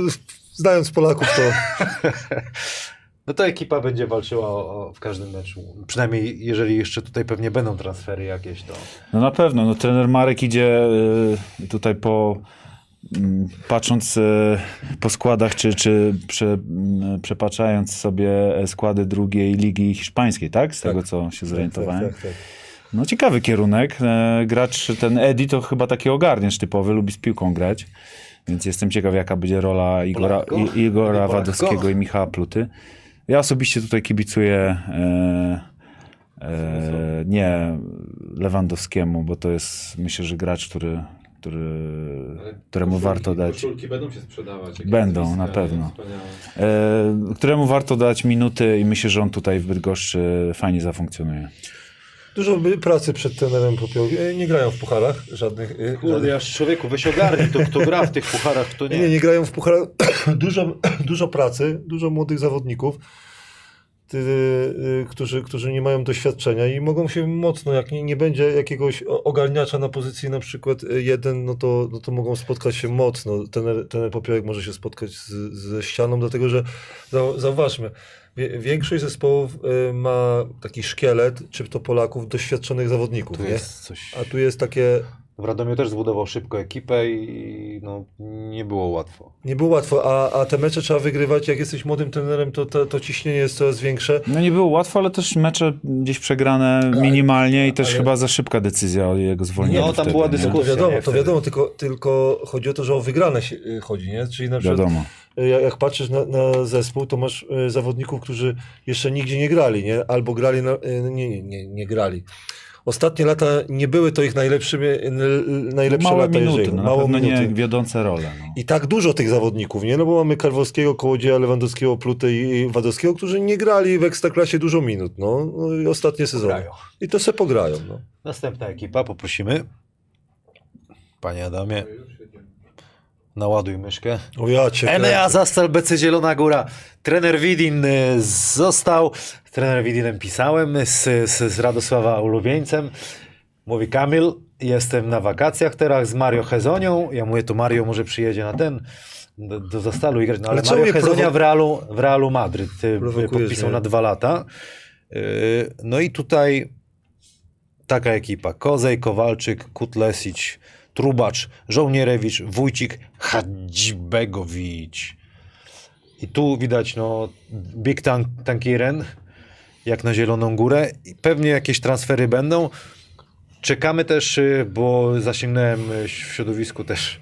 znając Polaków, to *laughs* No to ekipa będzie walczyła o, o, w każdym meczu. Przynajmniej jeżeli jeszcze tutaj pewnie będą transfery jakieś, to... No na pewno. No, trener Marek idzie y, tutaj po mm, patrząc y, po składach, czy, czy prze, mm, przepatrzając sobie składy drugiej ligi hiszpańskiej, tak? Z tego, co się zorientowałem. Tak, tak, tak. No ciekawy kierunek. E, Gracz ten Eddie to chyba taki ogarniacz typowy, lubi z piłką grać. Więc jestem ciekaw, jaka będzie rola Igora? I, Igora? Wadowskiego i Michała Pluty. Ja osobiście tutaj kibicuję e, e, nie Lewandowskiemu, bo to jest myślę, że gracz, który, który, któremu Koszulki- warto dać. Koszulki będą się sprzedawać. Będą, na pewno. E, któremu warto dać minuty i myślę, że on tutaj w Bydgoszczy fajnie zafunkcjonuje. Dużo pracy przed trenerem popiął. E, Nie grają w pucharach żadnych. e, Kurde, aż człowieku, weź ogarnij, to kto gra w tych pucharach, kto Nie, nie. nie, grają w pucharach. *clears throat* dużo, *clears throat* dużo pracy, dużo młodych zawodników, ty, y, którzy, którzy nie mają doświadczenia i mogą się mocno, jak nie, nie będzie jakiegoś ogarniacza na pozycji na przykład y, jeden, no to, no to mogą spotkać się mocno. Ten, ten popiołek może się spotkać z, ze ścianą, dlatego że zau, zauważmy, większość zespołów y, ma taki szkielet, czy to Polaków, doświadczonych zawodników. Tu nie? jest coś... A tu jest takie W Radomiu też zbudował szybko ekipę i no, nie było łatwo. Nie było łatwo, a, a te mecze trzeba wygrywać. Jak jesteś młodym trenerem, to, to, to ciśnienie jest coraz większe. No nie było łatwo, ale też mecze gdzieś przegrane minimalnie i też ale- chyba za szybka decyzja o jego zwolnieniu. No, tam wtedy, była nie? dyskusja. To wiadomo, to wiadomo, tylko, tylko chodzi o to, że o wygrane się y, chodzi, nie? Czyli na przykład Wiadomo. Y, jak, patrzysz na, na zespół, to masz y, zawodników, którzy jeszcze nigdzie nie grali, nie? Albo grali, na, y, nie, nie, nie, nie grali. ostatnie lata nie były to ich najlepszymi, n- najlepsze Małe lata, minuty, jeżeli no, na mało pewno minuty. nie wiodące role. No. I tak dużo tych zawodników, nie? No bo mamy Karwowskiego, Kołodzieja, Lewandowskiego, Plutę i Wadowskiego, którzy nie grali w Ekstraklasie dużo minut, no. no i ostatnie sezony. Pograją. I to se pograją, no. Następna ekipa, poprosimy. Panie Adamie, naładuj myszkę. O ja cię Enea. Zastal BC Zielona Góra. Trener Widin y, został. Trener Widinem pisałem z, z, z Radosława ulubieńcem. Mówi Kamil, jestem na wakacjach teraz z Mario Hezonią. Ja mówię, to Mario może przyjedzie na ten do, do Zastalu i grać. No, ale Ale Mario Hezonia w Realu, w Realu Madryt y, podpisał mnie. na dwa lata. Y, No i tutaj taka ekipa. Kozej, Kowalczyk, Kutlesić, Trubacz, Żołnierewicz, Wójcik, Hadzibegowicz. I tu widać no Big Tank, Tankiren, jak na Zieloną Górę. I pewnie jakieś transfery będą. Czekamy też, y, bo zasięgnąłem y, w środowisku też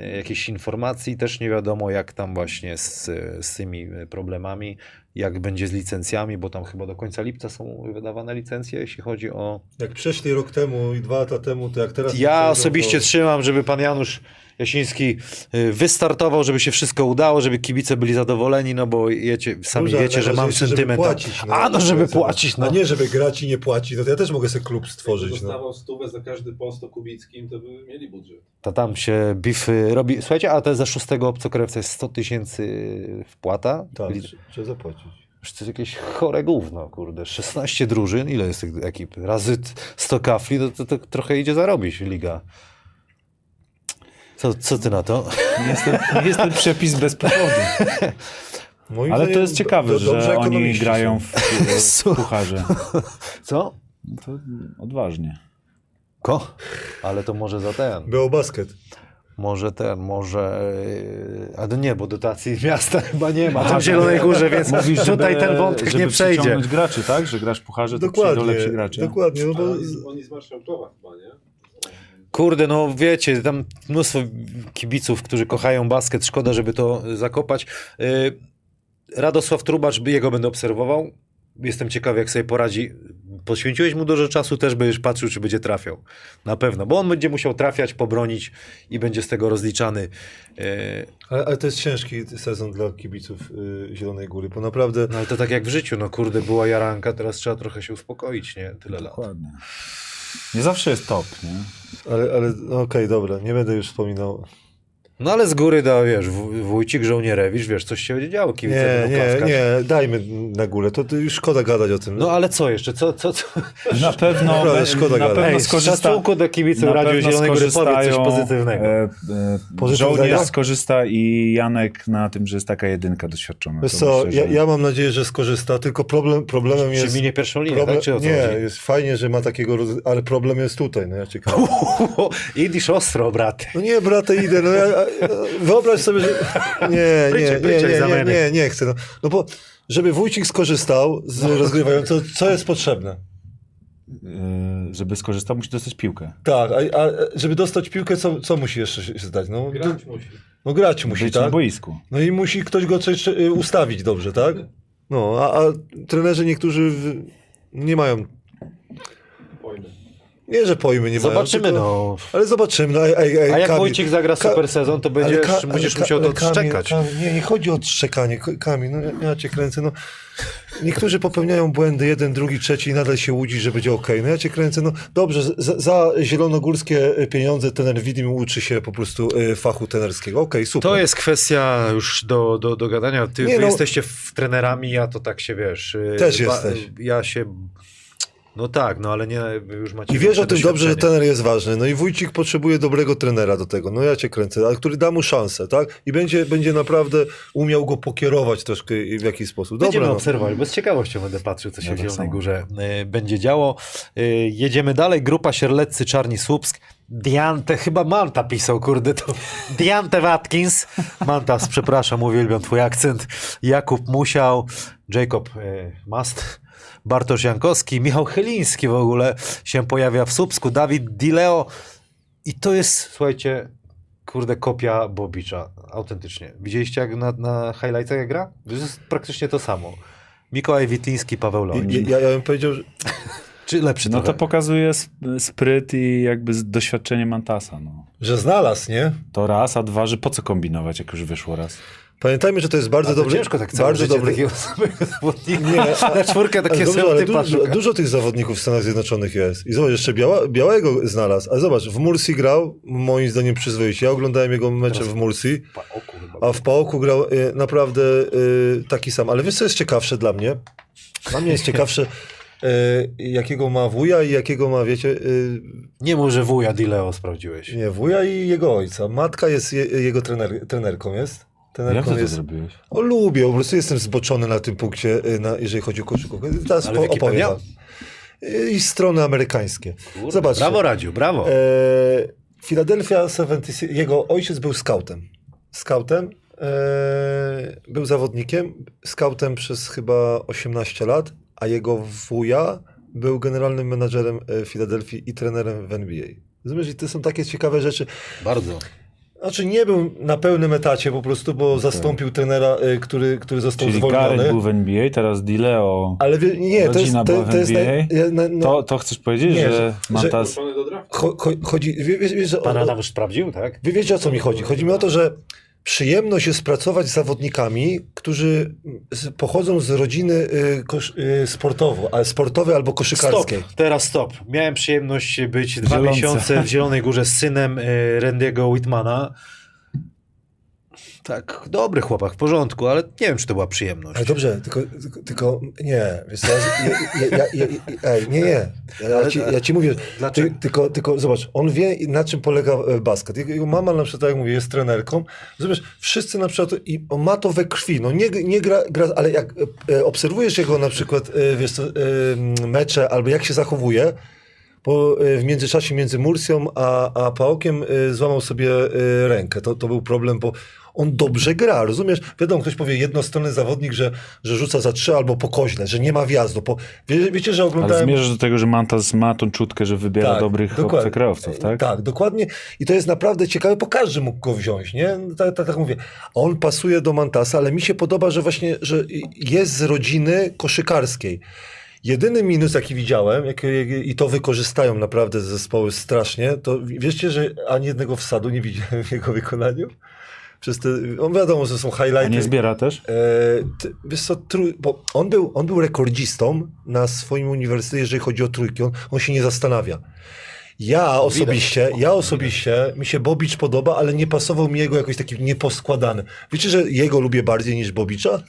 y, jakichś informacji, też nie wiadomo jak tam właśnie z, z tymi problemami, jak będzie z licencjami, bo tam chyba do końca lipca są wydawane licencje, jeśli chodzi o Jak przeszli rok temu i dwa lata temu, to jak teraz... ja osobiście to... trzymam, żeby pan Janusz Jasiński y, wystartował, żeby się wszystko udało, żeby kibice byli zadowoleni, no bo jecie, sami wiecie, że mam sentyment. płacić, A no, żeby płacić, no. A nie, żeby grać i nie płacić, no to ja też mogę sobie klub Jakby stworzyć, no. dostawał stówę za każdy post o Kubickim, to by mieli budżet. To tam się bify robi. Słuchajcie, a to za szóstego obcokrajowca jest 100 tysięcy wpłata. Tak, trzeba zapłacić. Przecież To jest jakieś chore gówno, kurde. 16 drużyn, ile jest tych ekip? Razy t- 100 kafli, to, to, to trochę idzie zarobić liga. Co, co ty na to? Jest ten, jest ten przepis bez powodu. Moim Ale to jest ciekawe, do- że oni grają w, w pucharze. *laughs* Co? No To odważnie. Ko? Ale to może za ten. Beobasket. Może ten, może. yy, A to nie, bo dotacji *laughs* miasta chyba nie ma. Tam w Zielonej Górze, więc Mówisz, tutaj żeby- ten wątek żeby nie przejdzie. graczy, tak? Że grasz w pucharze, to Dokładnie, przyjdą lepsi gracze. dokładnie, no bo... oni, z- oni z Marszałkowa chyba, nie? Kurde, no wiecie, tam mnóstwo kibiców, którzy kochają basket, szkoda, żeby to zakopać. Yy, Radosław Trubacz, by jego będę obserwował. Jestem ciekawy, jak sobie poradzi. Poświęciłeś mu dużo czasu, też będziesz patrzył, czy będzie trafiał. Na pewno, bo on będzie musiał trafiać, pobronić i będzie z tego rozliczany. Yy, Ale, ale to jest ciężki sezon dla kibiców y, Zielonej Góry, bo naprawdę... No ale to tak jak w życiu, no kurde, była jaranka, teraz trzeba trochę się uspokoić, nie? Tyle lat. Nie zawsze jest top, nie? Ale, ale no okej, dobra, nie będę już wspominał. No ale z góry da, wiesz, w- Wójcik, Żołnierewicz, wiesz, coś się działo, kibice Nie, nie, nie, dajmy na górę, to, to już szkoda gadać o tym. No ale co jeszcze? Co, co, co? Na pewno, Naprawdę szkoda na gadać. pewno skorzysta, szacunku do kibiców pewno Zielonej Góry powiedz coś pozytywnego. E, e, żołnierz skorzysta i Janek na tym, że jest taka jedynka doświadczona. Wiesz To co, myślę, ja, że- ja mam nadzieję, że skorzysta, tylko problem, problemem Czy jest... minie pierwszą linię, Problem, tak? Czy o co nie, chodzi? jest fajnie, że ma takiego, roz... ale problem jest tutaj, no ja kręcę. *laughs* Idziesz ostro, brat. No nie, brate, idę, no ja- wyobraź sobie, że... *laughs* Nie, nie, nie, nie, nie, nie, nie chcę, no. no bo żeby Wójcik skorzystał z rozgrywającego, co jest potrzebne? e, żeby skorzystał, musi dostać piłkę. Tak, a, a żeby dostać piłkę, co, co musi jeszcze się zdać? No, Grać musi. no grać musi, Być na tak? boisku. No i musi ktoś go coś y, ustawić dobrze, tak? No, a, a trenerzy niektórzy w, nie mają. Nie że pojmy nie Zobaczymy, mają, tylko, no. Ale zobaczymy, no, ej, ej, A jak Kamil- Wójcik zagra Ka- super sezon, to będziesz, Ka- będziesz musiał to odszczekać. Kamil, Kamil, nie, nie chodzi o odszczekanie, Kamil, no ja, ja cię kręcę, no. Niektórzy popełniają błędy, jeden, drugi, trzeci i nadal się łudzi, że będzie okej. No ja cię kręcę, no dobrze, za, za zielonogórskie pieniądze trener Widim uczy się po prostu y, fachu trenerskiego. Okej, super. To jest kwestia już do, do, do gadania. Ty, Nie, wy no- jesteście w trenerami, ja to tak się wiesz. y, Też jesteś. Ja się. No tak, no ale nie, już macie. I wiesz o tym dobrze, że trener jest ważny. No i Wójcik potrzebuje dobrego trenera do tego. No ja cię kręcę, ale który da mu szansę, tak? I będzie, będzie naprawdę umiał go pokierować troszkę w jakiś sposób. Będziemy Dobra, no. obserwować, bo z ciekawością będę patrzył, co się Ja w tak Zielonej samo. Górze y, będzie działo. Y, jedziemy dalej. Grupa Sierleccy, Czarni Słupsk. Diante, chyba Manta pisał, kurde, to *laughs* Diante Watkins. Mantas, przepraszam, uwielbiam twój akcent. Jakub Musiał, Jacob y, Mast, Bartosz Jankowski, Michał Chyliński w ogóle się pojawia w Słupsku, Dawid Dileo i to jest, słuchajcie, kurde, kopia Bobicza, autentycznie. Widzieliście jak na, na highlightsach jak gra? To jest praktycznie to samo. Mikołaj Witliński, Paweł Loń. Ja, ja bym powiedział, że Czy lepszy No to trochę? pokazuje sp- spryt i jakby z- doświadczenie Mantasa. No. Że znalazł, nie? To raz, a dwa, że po co kombinować, jak już wyszło raz. Pamiętajmy, że to jest bardzo A dobry... ciężko tak bardzo dobry... takiego *laughs* samego zawodnika. Nie, na *laughs* czwórkę Ale takie dobrze, ale typa dużo, tych zawodników w Stanach Zjednoczonych jest. I zobacz, jeszcze biała, białego znalazł. Ale zobacz, w Mursi grał, moim zdaniem przyzwoicie. Ja oglądałem jego mecze w Mursi, Paoku chyba. a w Paoku grał y, naprawdę y, taki sam. Ale wiesz, co jest ciekawsze dla mnie? Dla mnie jest ciekawsze, *laughs* y, jakiego ma wuja i jakiego ma, wiecie, y, Nie może wuja Dileo sprawdziłeś. nie, wuja i jego ojca. Matka jest je, jego trener, trenerką, jest. Jak Trenerką ty to jest. zrobiłeś? O, lubię, po prostu jestem zboczony na tym punkcie, y, na, jeżeli chodzi o koszykówkę. Teraz Ale po, opowiem. Y, I strony amerykańskie. Kurde, Zobaczcie. Brawo Radziu, brawo. E, Philadelphia 76, jego ojciec był scoutem. Scoutem, e, był zawodnikiem, scoutem przez chyba 18 lat, a jego wuja był generalnym menadżerem e, Filadelfii i trenerem w NBA. Rozumiesz, i to są takie ciekawe rzeczy. Bardzo. Znaczy nie był na pełnym etacie po prostu, bo zastąpił trenera, e, który, który został Czyli zwolniony. Był w NBA, teraz Dileo. Ale wie, nie, to jest, to, to jest NBA? na, na, na, To, to chcesz powiedzieć, Nie, że że- Mantas... Cho, cho, chodzi, wie, wiesz, wiesz, że Pan Adam już sprawdził, tak? Wy wiecie o co mi chodzi? Chodzi mi o to, że przyjemność jest pracować z zawodnikami, którzy z, pochodzą z rodziny y, kosz, y, sportowo, ale sportowej albo Stop, koszykarskiej. teraz stop. Miałem przyjemność być dwa miesiące w Zielonej Górze z synem y, Randy'ego Whitmana. Tak, dobry chłopak, w porządku, ale nie wiem, czy to była przyjemność. Ale dobrze, tylko, tylko, tylko nie, wiesz co, ja, ja, ja, ja, ja, ej, nie, nie, ja ci, ja ci mówię, ty, tylko, tylko zobacz, on wie na czym polega e, basket. Jego, mama na przykład, tak jak mówię, jest trenerką, zobacz, wszyscy na przykład, i on ma to we krwi, no nie, nie gra, gra, ale jak e, obserwujesz jego na przykład, e, wiesz co, e, mecze, albo jak się zachowuje, bo e, w międzyczasie między Mursią a, a Paokiem e, złamał sobie e, rękę. To, to był problem, bo on dobrze gra, rozumiesz? Wiadomo, ktoś powie jednostronny zawodnik, że, że rzuca za trzy albo po koźle, że nie ma wjazdu. Po, wie, wiecie, że Ale oglądałem... zmierzasz do tego, że Mantas ma tą czutkę, że wybiera dobrych dokładnie. obcokrajowców, tak? Tak, dokładnie. I to jest naprawdę ciekawe, bo każdy mógł go wziąć, nie? Tak, tak, tak mówię. On pasuje do Mantasa, ale mi się podoba, że właśnie, że jest z rodziny koszykarskiej. Jedyny minus, jaki widziałem, jak, i to wykorzystają naprawdę zespoły strasznie, to wiecie, że ani jednego wsadu nie widziałem w jego wykonaniu? Przez te, on wiadomo, że są A highlighty. nie zbiera też? E, ty, wiesz co, trój, bo on był, on był rekordzistą na swoim uniwersytecie, jeżeli chodzi o trójki. On, on się nie zastanawia. Ja osobiście, ja osobiście, mi się Bobicz podoba, ale nie pasował mi jego jakoś taki nieposkładany. Wiecie, że jego lubię bardziej niż Bobicza?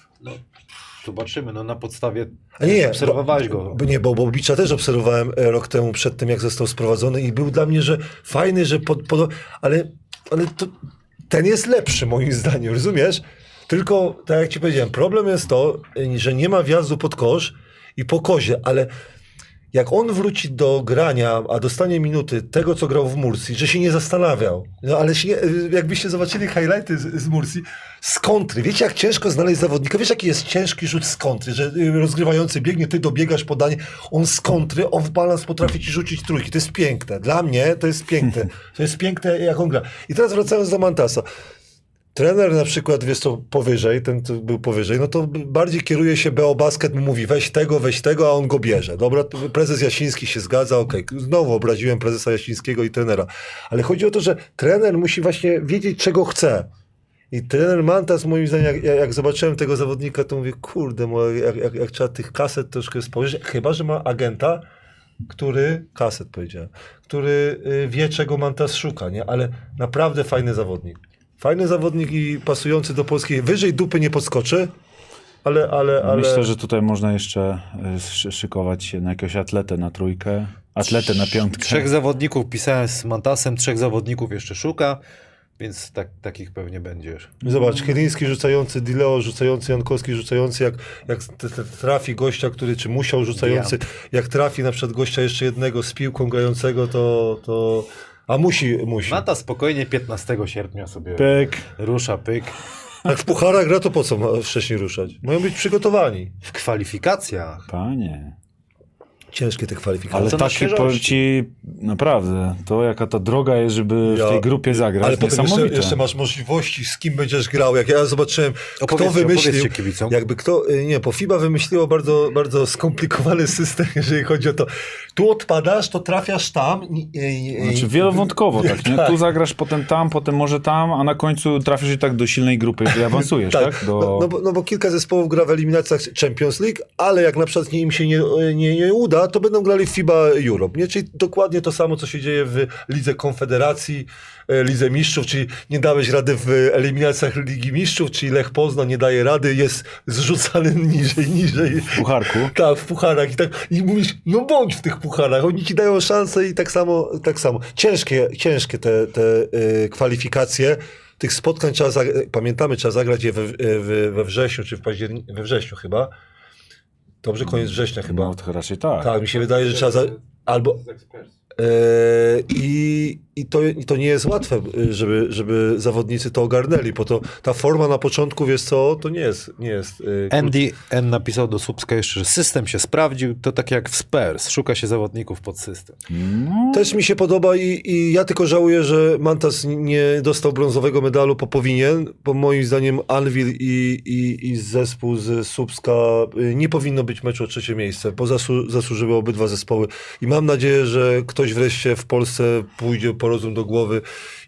Zobaczymy, no na podstawie... A nie, nie. Obserwowałeś bo, go. Bo, nie, bo Bobicza też obserwowałem e, rok temu przed tym, jak został sprowadzony i był dla mnie, że fajny, że pod, pod, ale, ale to, ten jest lepszy moim *laughs* zdaniem, rozumiesz? Tylko, tak jak ci powiedziałem, problem jest to, że nie ma wjazdu pod kosz i po kozie, ale jak on wróci do grania, a dostanie minuty tego, co grał w Mursi, że się nie zastanawiał. No ale się, jakbyście zobaczyli highlighty z, z Mursi, z kontry. Wiecie, jak ciężko znaleźć zawodnika? Wiesz, jaki jest ciężki rzut z kontry, że y, rozgrywający biegnie, ty dobiegasz podanie, on z kontry, off balance potrafi ci rzucić trójki. To jest piękne. Dla mnie to jest piękne. To jest piękne, jak on gra. I teraz wracając do Mantasa. Trener na przykład, wiesz co, powyżej, ten co był powyżej, no to bardziej kieruje się BO Basket, mówi weź tego, weź tego, a on go bierze. Dobra, prezes Jasiński się zgadza, okej, znowu obraziłem prezesa Jasińskiego i trenera. Ale chodzi o to, że trener musi właśnie wiedzieć, czego chce. I trener Mantas, moim zdaniem, jak, jak zobaczyłem tego zawodnika, to mówię, kurde, jak, jak, jak trzeba tych kaset troszkę spojrzeć, chyba, że ma agenta, który, kaset powiedziałem, który y, wie, czego Mantas szuka, nie? Ale naprawdę fajny zawodnik. Fajny zawodnik i pasujący do polskiej. Wyżej dupy nie podskoczy, ale, ale, ale... Myślę, że tutaj można jeszcze szy- szykować się na jakiegoś atletę na trójkę, atletę na piątkę. Trzech zawodników pisałem z Mantasem, trzech zawodników jeszcze szuka, więc tak, takich pewnie będziesz. Zobacz, Chyliński rzucający, Dileo rzucający, Jankowski rzucający, jak, jak trafi gościa, który czy musiał rzucający, jak trafi na przykład gościa jeszcze jednego z piłką grającego, to... to a musi, musi. Mata spokojnie 15 sierpnia sobie Pyk. rusza pyk. Jak w pucharach gra, to po co ma wcześniej ruszać? Mają być przygotowani. W kwalifikacjach. Panie. Ciężkie te kwalifikacje. Ale takie powiem ci, naprawdę, to jaka ta droga jest, żeby Ja- w tej grupie zagrać, Ale potem jeszcze, jeszcze masz możliwości, z kim będziesz grał. Jak ja zobaczyłem, kto Opowiedzcie, wymyślił, jakby kto, nie, bo FIBA wymyśliło bardzo, bardzo skomplikowany system, *laughs* jeżeli chodzi o to. Tu odpadasz, to trafiasz tam. Znaczy wielowątkowo, tak, nie? *laughs* Tak. Tu zagrasz, potem tam, potem może tam, a na końcu trafisz i tak do silnej grupy i awansujesz, tak? Do... No, no, bo, no bo kilka zespołów gra w eliminacjach Champions League, ale jak na przykład im się nie, nie, nie uda, to będą grali w FIBA Europe. Nie? Czyli dokładnie to samo, co się dzieje w Lidze Konfederacji, Lidze Mistrzów, czyli nie dałeś rady w eliminacjach Ligi Mistrzów, czyli Lech Poznań nie daje rady, jest zrzucany *laughs* niżej, niżej. W pucharku. Tak, w pucharach i tak i mówisz, no bądź w tych pucharach, oni ci dają szansę i tak samo, tak samo. Ciężkie, ciężkie te, te y, kwalifikacje. Tych spotkań trzeba, zag- pamiętamy, trzeba zagrać je we, we, we wrześniu, czy w październiku, we wrześniu chyba. Dobrze, koniec września chyba. No to raczej tak. Tak, mi się wydaje, że trzeba, za, albo, Z. E, I, i, to, I to nie jest łatwe, żeby, żeby zawodnicy to ogarnęli, bo to ta forma na początku, wiesz co, to nie jest. Nie jest y, Andy N napisał do Słupska jeszcze, że system się sprawdził, to tak jak w Spurs, szuka się zawodników pod system. No, Też mi się podoba i, i ja tylko żałuję, że Mantas nie dostał brązowego medalu, bo powinien, bo moim zdaniem Anvil i, i, i zespół z Słupska y, nie powinno być meczu o trzecie miejsce, bo zasu, zasłużyły obydwa zespoły i mam nadzieję, że ktoś wreszcie w Polsce pójdzie po rozum do głowy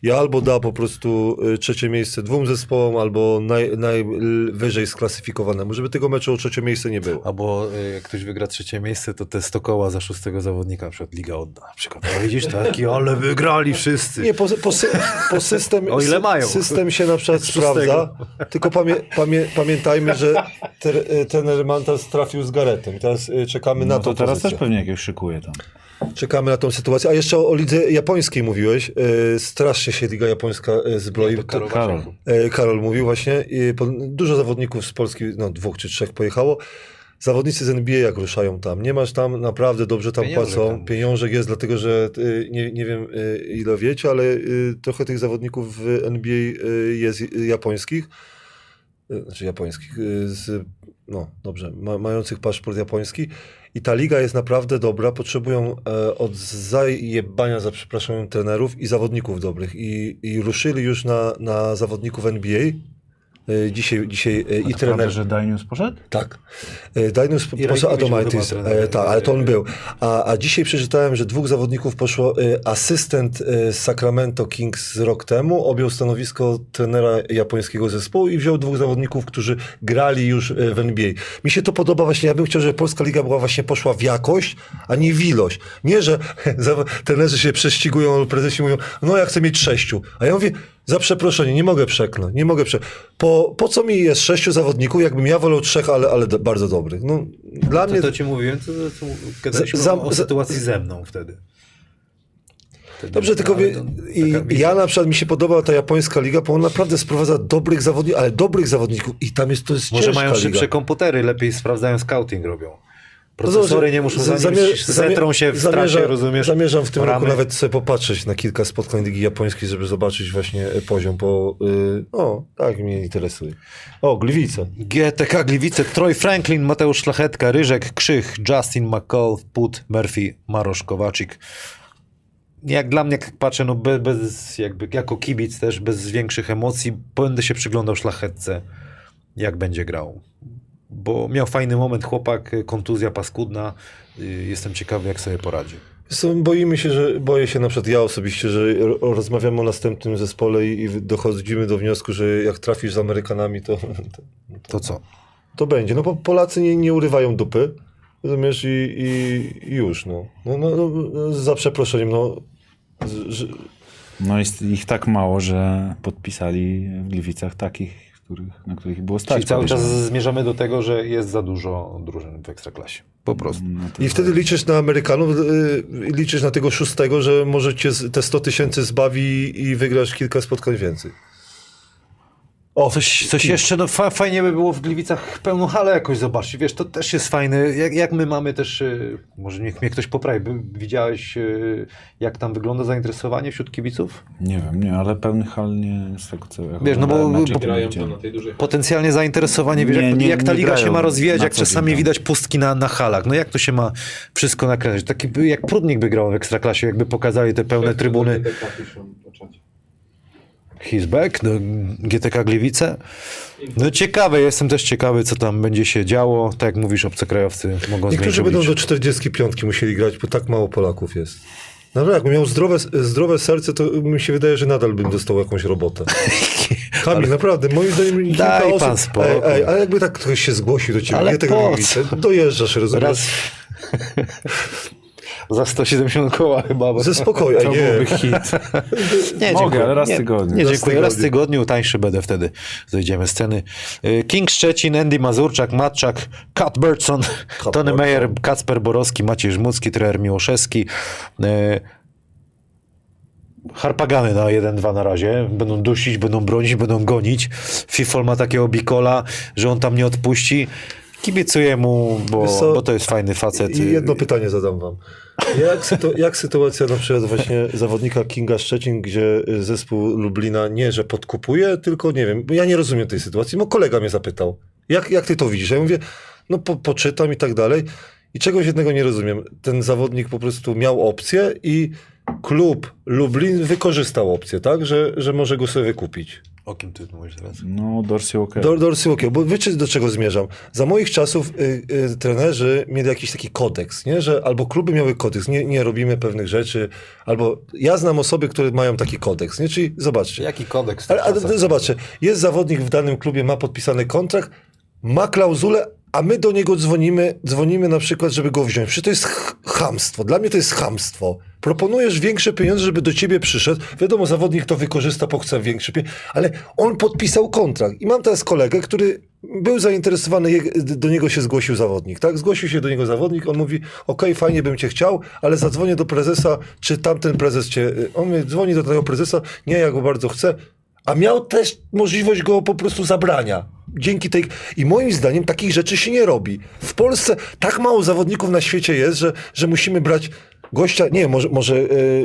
i albo da po prostu y, trzecie miejsce dwóm zespołom, albo naj, najwyżej sklasyfikowanemu, żeby tego meczu o trzecie miejsce nie było. Albo y, jak ktoś wygra trzecie miejsce, to te 100 koła za szóstego zawodnika na przykład Liga odda. Na przykład, no widzisz, taki, ale wygrali wszyscy. Nie, po, po, sy- po system, *laughs* O ile mają. system się na przykład sprawdza, tylko pamię, pamię, pamiętajmy, że ter, ten Mantas trafił z Garetem. Teraz y, czekamy na no to tą teraz pozycję. też pewnie jakieś szykuje tam. Czekamy na tą sytuację. A jeszcze o, o lidze japońskiej mówiłeś. Y, strasznie się liga japońska y, zbroi. Karol Karol. E, Karol mówił właśnie, i po, dużo zawodników z Polski, no dwóch czy trzech pojechało. Zawodnicy z NBA jak ruszają tam, nie masz tam, naprawdę dobrze tam Pieniążek płacą. tam. Pieniążek jest, dlatego że y, nie, nie wiem y, ile wiecie, ale trochę tych zawodników w NBA jest japońskich, znaczy japońskich, z, no dobrze, ma, mających paszport japoński. I ta liga jest naprawdę dobra, potrzebują e, od zajebania, za przepraszam, trenerów i zawodników dobrych. I, i ruszyli już na, na zawodników NBA. E, dzisiaj dzisiaj e, i I trener. Prawda, że Danius poszedł? Tak. I poszedł Atomaitis. tak, ale to on był. A, a dzisiaj przeczytałem, że dwóch zawodników poszło. E, asystent z Sacramento Kings z rok temu objął stanowisko trenera japońskiego zespołu i wziął dwóch zawodników, którzy grali już w NBA. Mi się to podoba właśnie. Ja bym chciał, żeby Polska Liga była właśnie poszła w jakość, a nie w ilość. Nie, że *laughs* trenerzy się prześcigują, prezesi mówią, no ja chcę mieć sześciu. A ja mówię, za przeproszenie, nie mogę przekląć, nie mogę prze... Po, po co mi jest sześciu zawodników, jakbym ja wolał trzech, ale, ale bardzo dobrych. No, dla mnie... To, to ci mówiłem, to, to, to Za- o, za- sytuacji ze mną wtedy. Wtedy Dobrze, tylko wie, to i, ja na przykład mi się podoba ta japońska liga, bo ona naprawdę sprowadza dobrych zawodników, ale dobrych zawodników i tam jest to jest Może mają szybsze liga. komputery, lepiej sprawdzają scouting robią. Procesory nie muszą za- zetrą się w zamierzam- trasie, rozumiesz? Zamierzam w tym roku ramy. nawet sobie popatrzeć na kilka spotkań Ligi Japońskiej, żeby zobaczyć właśnie e, poziom, bo y, o, tak mnie interesuje. O, Gliwice. GTK Gliwice, Troy Franklin, Mateusz Szlachetka, Ryżek, Krzych, Justin McCall, Put, Murphy, Marosz Kowaczyk. Jak dla mnie, jak patrzę, no bez, bez jakby, jako kibic też, bez większych emocji, będę się przyglądał Szlachetce, jak będzie grał. Bo miał fajny moment chłopak, y, kontuzja paskudna. y, Jestem ciekawy, jak sobie poradzi. Boimy się, że boję się na przykład ja osobiście, że ro- rozmawiamy o następnym zespole i, i dochodzimy do wniosku, że jak trafisz z Amerykanami, to, to, *laughs* To co? to będzie. No bo Polacy nie, nie urywają dupy, rozumiesz, i, i, i już, no. No, no, no. Za przeproszeniem, no. Że, No jest ich tak mało, że podpisali w Gliwicach takich, których, na których było stać. Czyli cały czas zmierzamy do tego, że jest za dużo drużyn w Ekstraklasie. Po prostu. No to I wtedy liczysz na Amerykanów, y, liczysz na tego szóstego, że może cię te 100 tysięcy zbawi i wygrasz kilka spotkań więcej. O, Coś, coś jeszcze, no fa, fajnie by było w Gliwicach pełną halę jakoś zobaczyć, wiesz, to też jest fajne, jak, jak my mamy też, y, może niech mnie ktoś poprawi, By- widziałeś y, jak tam wygląda zainteresowanie wśród kibiców? Nie wiem, nie, ale pełnych hal nie z tego co ja Wiesz, no bo- bo- Grają na tej dużej Potencjalnie zainteresowanie, wiesz, Nie, jak, nie- jak ta nie liga się ma rozwijać, jak czasami tam. widać pustki na, na halach, no jak to się ma wszystko nakręcić? Taki jak Prudnik by grał w Ekstraklasie, jakby pokazali te pełne trybuny. GTK piszą na czacie. He's back, no, GTK Gliwice. No ciekawe, jestem też ciekawy, co tam będzie się działo. Tak jak mówisz, obcokrajowcy mogą Niektórzy będą do oblicze. 45 musieli grać, bo tak mało Polaków jest. Naprawdę, jakbym miał zdrowe, zdrowe serce, to mi się wydaje, że nadal bym dostał jakąś robotę. *laughs* Kamil, naprawdę, moim zdaniem kilka Daj osób... pan spokój. Ej, ej, ale jakby tak ktoś się zgłosił do ciebie, Ale nie tego dojeżdżasz, rozumiesz? Raz... *laughs* Za 170 koła chyba. Ze spokoju, To nie. byłby hit. *laughs* Nie, Mogę, dziękuję. ale raz nie, tygodniu. Nie, dziękuję. Raz tygodniu. tańszy będę wtedy. Zejdziemy z sceny. Y, King Szczecin, Andy Mazurczak, Matczak, Kat Bertson, Tony Bertson. Meyer, Kacper Borowski, Maciej Żmucki, trener Miłoszewski. Y, Harpagany na 1-2 na razie. Będą dusić, będą bronić, będą gonić. Fifol ma takiego bikola, że on tam nie odpuści. Kibicuję mu, bo, co? bo to jest fajny facet. Jedno pytanie zadam wam. Jak, sytu- jak sytuacja na przykład właśnie zawodnika Kinga Szczecin, gdzie zespół Lublina nie, że podkupuje, tylko nie wiem, bo ja nie rozumiem tej sytuacji, bo kolega mnie zapytał, jak, jak ty to widzisz? Ja mówię, no po, poczytam i tak dalej i czegoś jednego nie rozumiem. Ten zawodnik po prostu miał opcję i klub Lublin wykorzystał opcję, tak, że, że może go sobie wykupić. O kim ty mówisz teraz? No, Dorsey OK. Do, Dorsey Walker, bo wiecie do czego zmierzam? Za moich czasów y, y, trenerzy mieli jakiś taki kodeks, nie? że albo kluby miały kodeks, nie, nie robimy pewnych rzeczy, albo ja znam osoby, które mają taki kodeks, nie? czyli zobaczcie. Jaki kodeks? Ale, ale zobaczcie, jest zawodnik w danym klubie, ma podpisany kontrakt, ma klauzulę, a my do niego dzwonimy, dzwonimy na przykład, żeby go wziąć. Przecież to jest ch- chamstwo. Dla mnie to jest chamstwo. Proponujesz większe pieniądze, żeby do ciebie przyszedł. Wiadomo, zawodnik to wykorzysta, bo chce większe pieniądze, ale on podpisał kontrakt. I mam teraz kolegę, który był zainteresowany, do niego się zgłosił zawodnik, tak? Zgłosił się do niego zawodnik, on mówi, okej, fajnie bym cię chciał, ale zadzwonię do prezesa, czy tamten prezes cię... On mnie dzwoni do tego prezesa, nie, ja go bardzo chcę, a miał też możliwość go po prostu zabrania. Dzięki tej. I moim zdaniem takich rzeczy się nie robi. W Polsce tak mało zawodników na świecie jest, że, że musimy brać gościa. Nie, może, może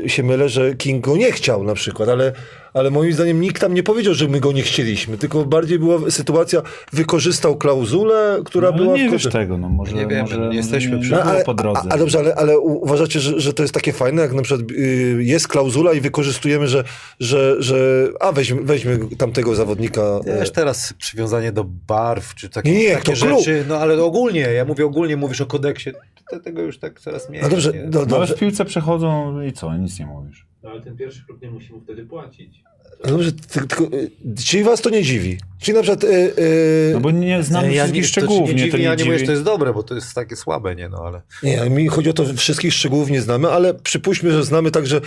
e, się mylę, że King go nie chciał na przykład, ale, ale moim zdaniem nikt tam nie powiedział, że my go nie chcieliśmy. Tylko bardziej była sytuacja, wykorzystał klauzulę, która no, była nie w wiesz tego, no może, Nie wiemy, może, nie jesteśmy przy- no, ale, po drodze. A, a dobrze, ale, ale uważacie, że, że to jest takie fajne, jak na przykład y, jest klauzula i wykorzystujemy, że, że, że a weźmy, weźmy tamtego zawodnika. e, Wiesz, teraz przywiązanie do barw, czy takie, Nie, nie, takie to klub. rzeczy, no ale ogólnie, ja mówię ogólnie, mówisz o kodeksie, to tego już tak coraz mniej. No dobrze, nie? do, No, ale w piłce przechodzą i co, nic nie mówisz. No ale ten pierwszy klub nie musi mu wtedy płacić. no dobrze ty, tylko, y, czyli was to nie dziwi. Czyli na przykład. Y, y, No bo nie znamy ja wszystkich nie, szczegółów, nie mnie to dziwi, nie ja nie mówię, że dziwi. to jest dobre, bo to jest takie słabe, nie no, ale... Nie, mi chodzi o to, że wszystkich szczegółów nie znamy, ale przypuśćmy, że znamy także.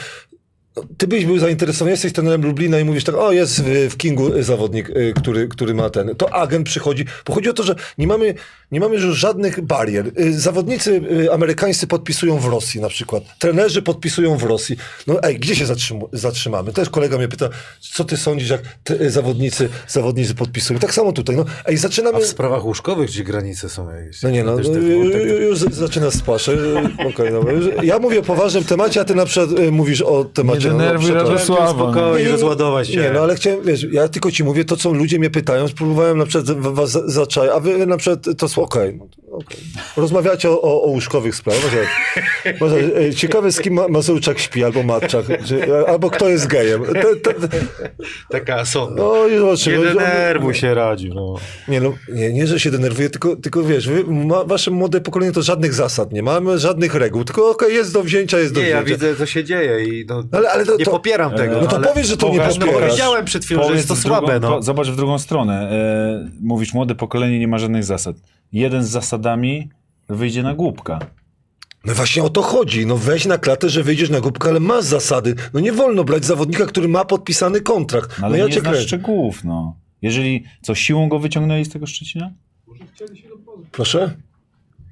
No, Ty byś był zainteresowany, jesteś trenerem Lublina i mówisz tak, o jest w, Kingu zawodnik, y, który, który ma ten. To agent przychodzi, bo chodzi o to, że nie mamy, nie mamy już żadnych barier. Y, Zawodnicy y, amerykańscy podpisują w Rosji na przykład, trenerzy podpisują w Rosji. No ej, gdzie się zatrzymamy? Też kolega mnie pyta, co ty sądzisz, jak y, zawodnicy, zawodnicy podpisują? Tak samo tutaj, no ej, zaczynamy... A w sprawach łóżkowych gdzie granice są jakieś? No nie, no, no, już zaczyna spłaszać. Okej, no, ja mówię o poważnym temacie, a ty na przykład y, mówisz o temacie. Nie no, denerwuj przepraszam. Radosława, no. spokojnie, rozładować się. Nie, no ale chciałem, wiesz, ja tylko ci mówię to, co ludzie mnie pytają, spróbowałem na przykład was za- zaczaj, a wy na przykład to okej. no okej. Rozmawiacie o, o, o łóżkowych sprawach. Może, może, e, ciekawe z kim Ma- Mazurczak śpi, albo Matczak, czy, albo kto jest gejem. Te, te, Taka sonda. no i zobaczy, nie no, denerwuj się, Radziu, no. Nie, no, nie, nie, że się denerwuję, tylko, tylko wiesz, wy, ma, wasze młode pokolenie to żadnych zasad nie mamy, żadnych reguł, tylko okej, jest do wzięcia, jest do Nie, wzięcia. ja widzę, co się dzieje i no, Ale- ale to- nie to- popieram tego. No to powiedz, że to nie Pokaż- No, popierasz. powiedziałem przed chwilą, że jest to drugą- słabe, no. po- Zobacz w drugą stronę. E, mówisz, młode pokolenie nie ma żadnych zasad. Jeden z zasadami wyjdzie na głupka. No właśnie o to chodzi. No weź na klatę, że wyjdziesz na głupkę, ale masz zasady. No nie wolno brać zawodnika, który ma podpisany kontrakt. No, No, ale ja nie cię znasz kręcę. szczegółów, no. Jeżeli, co, siłą go wyciągnęli z tego Szczecina? Może chcieli się. Proszę?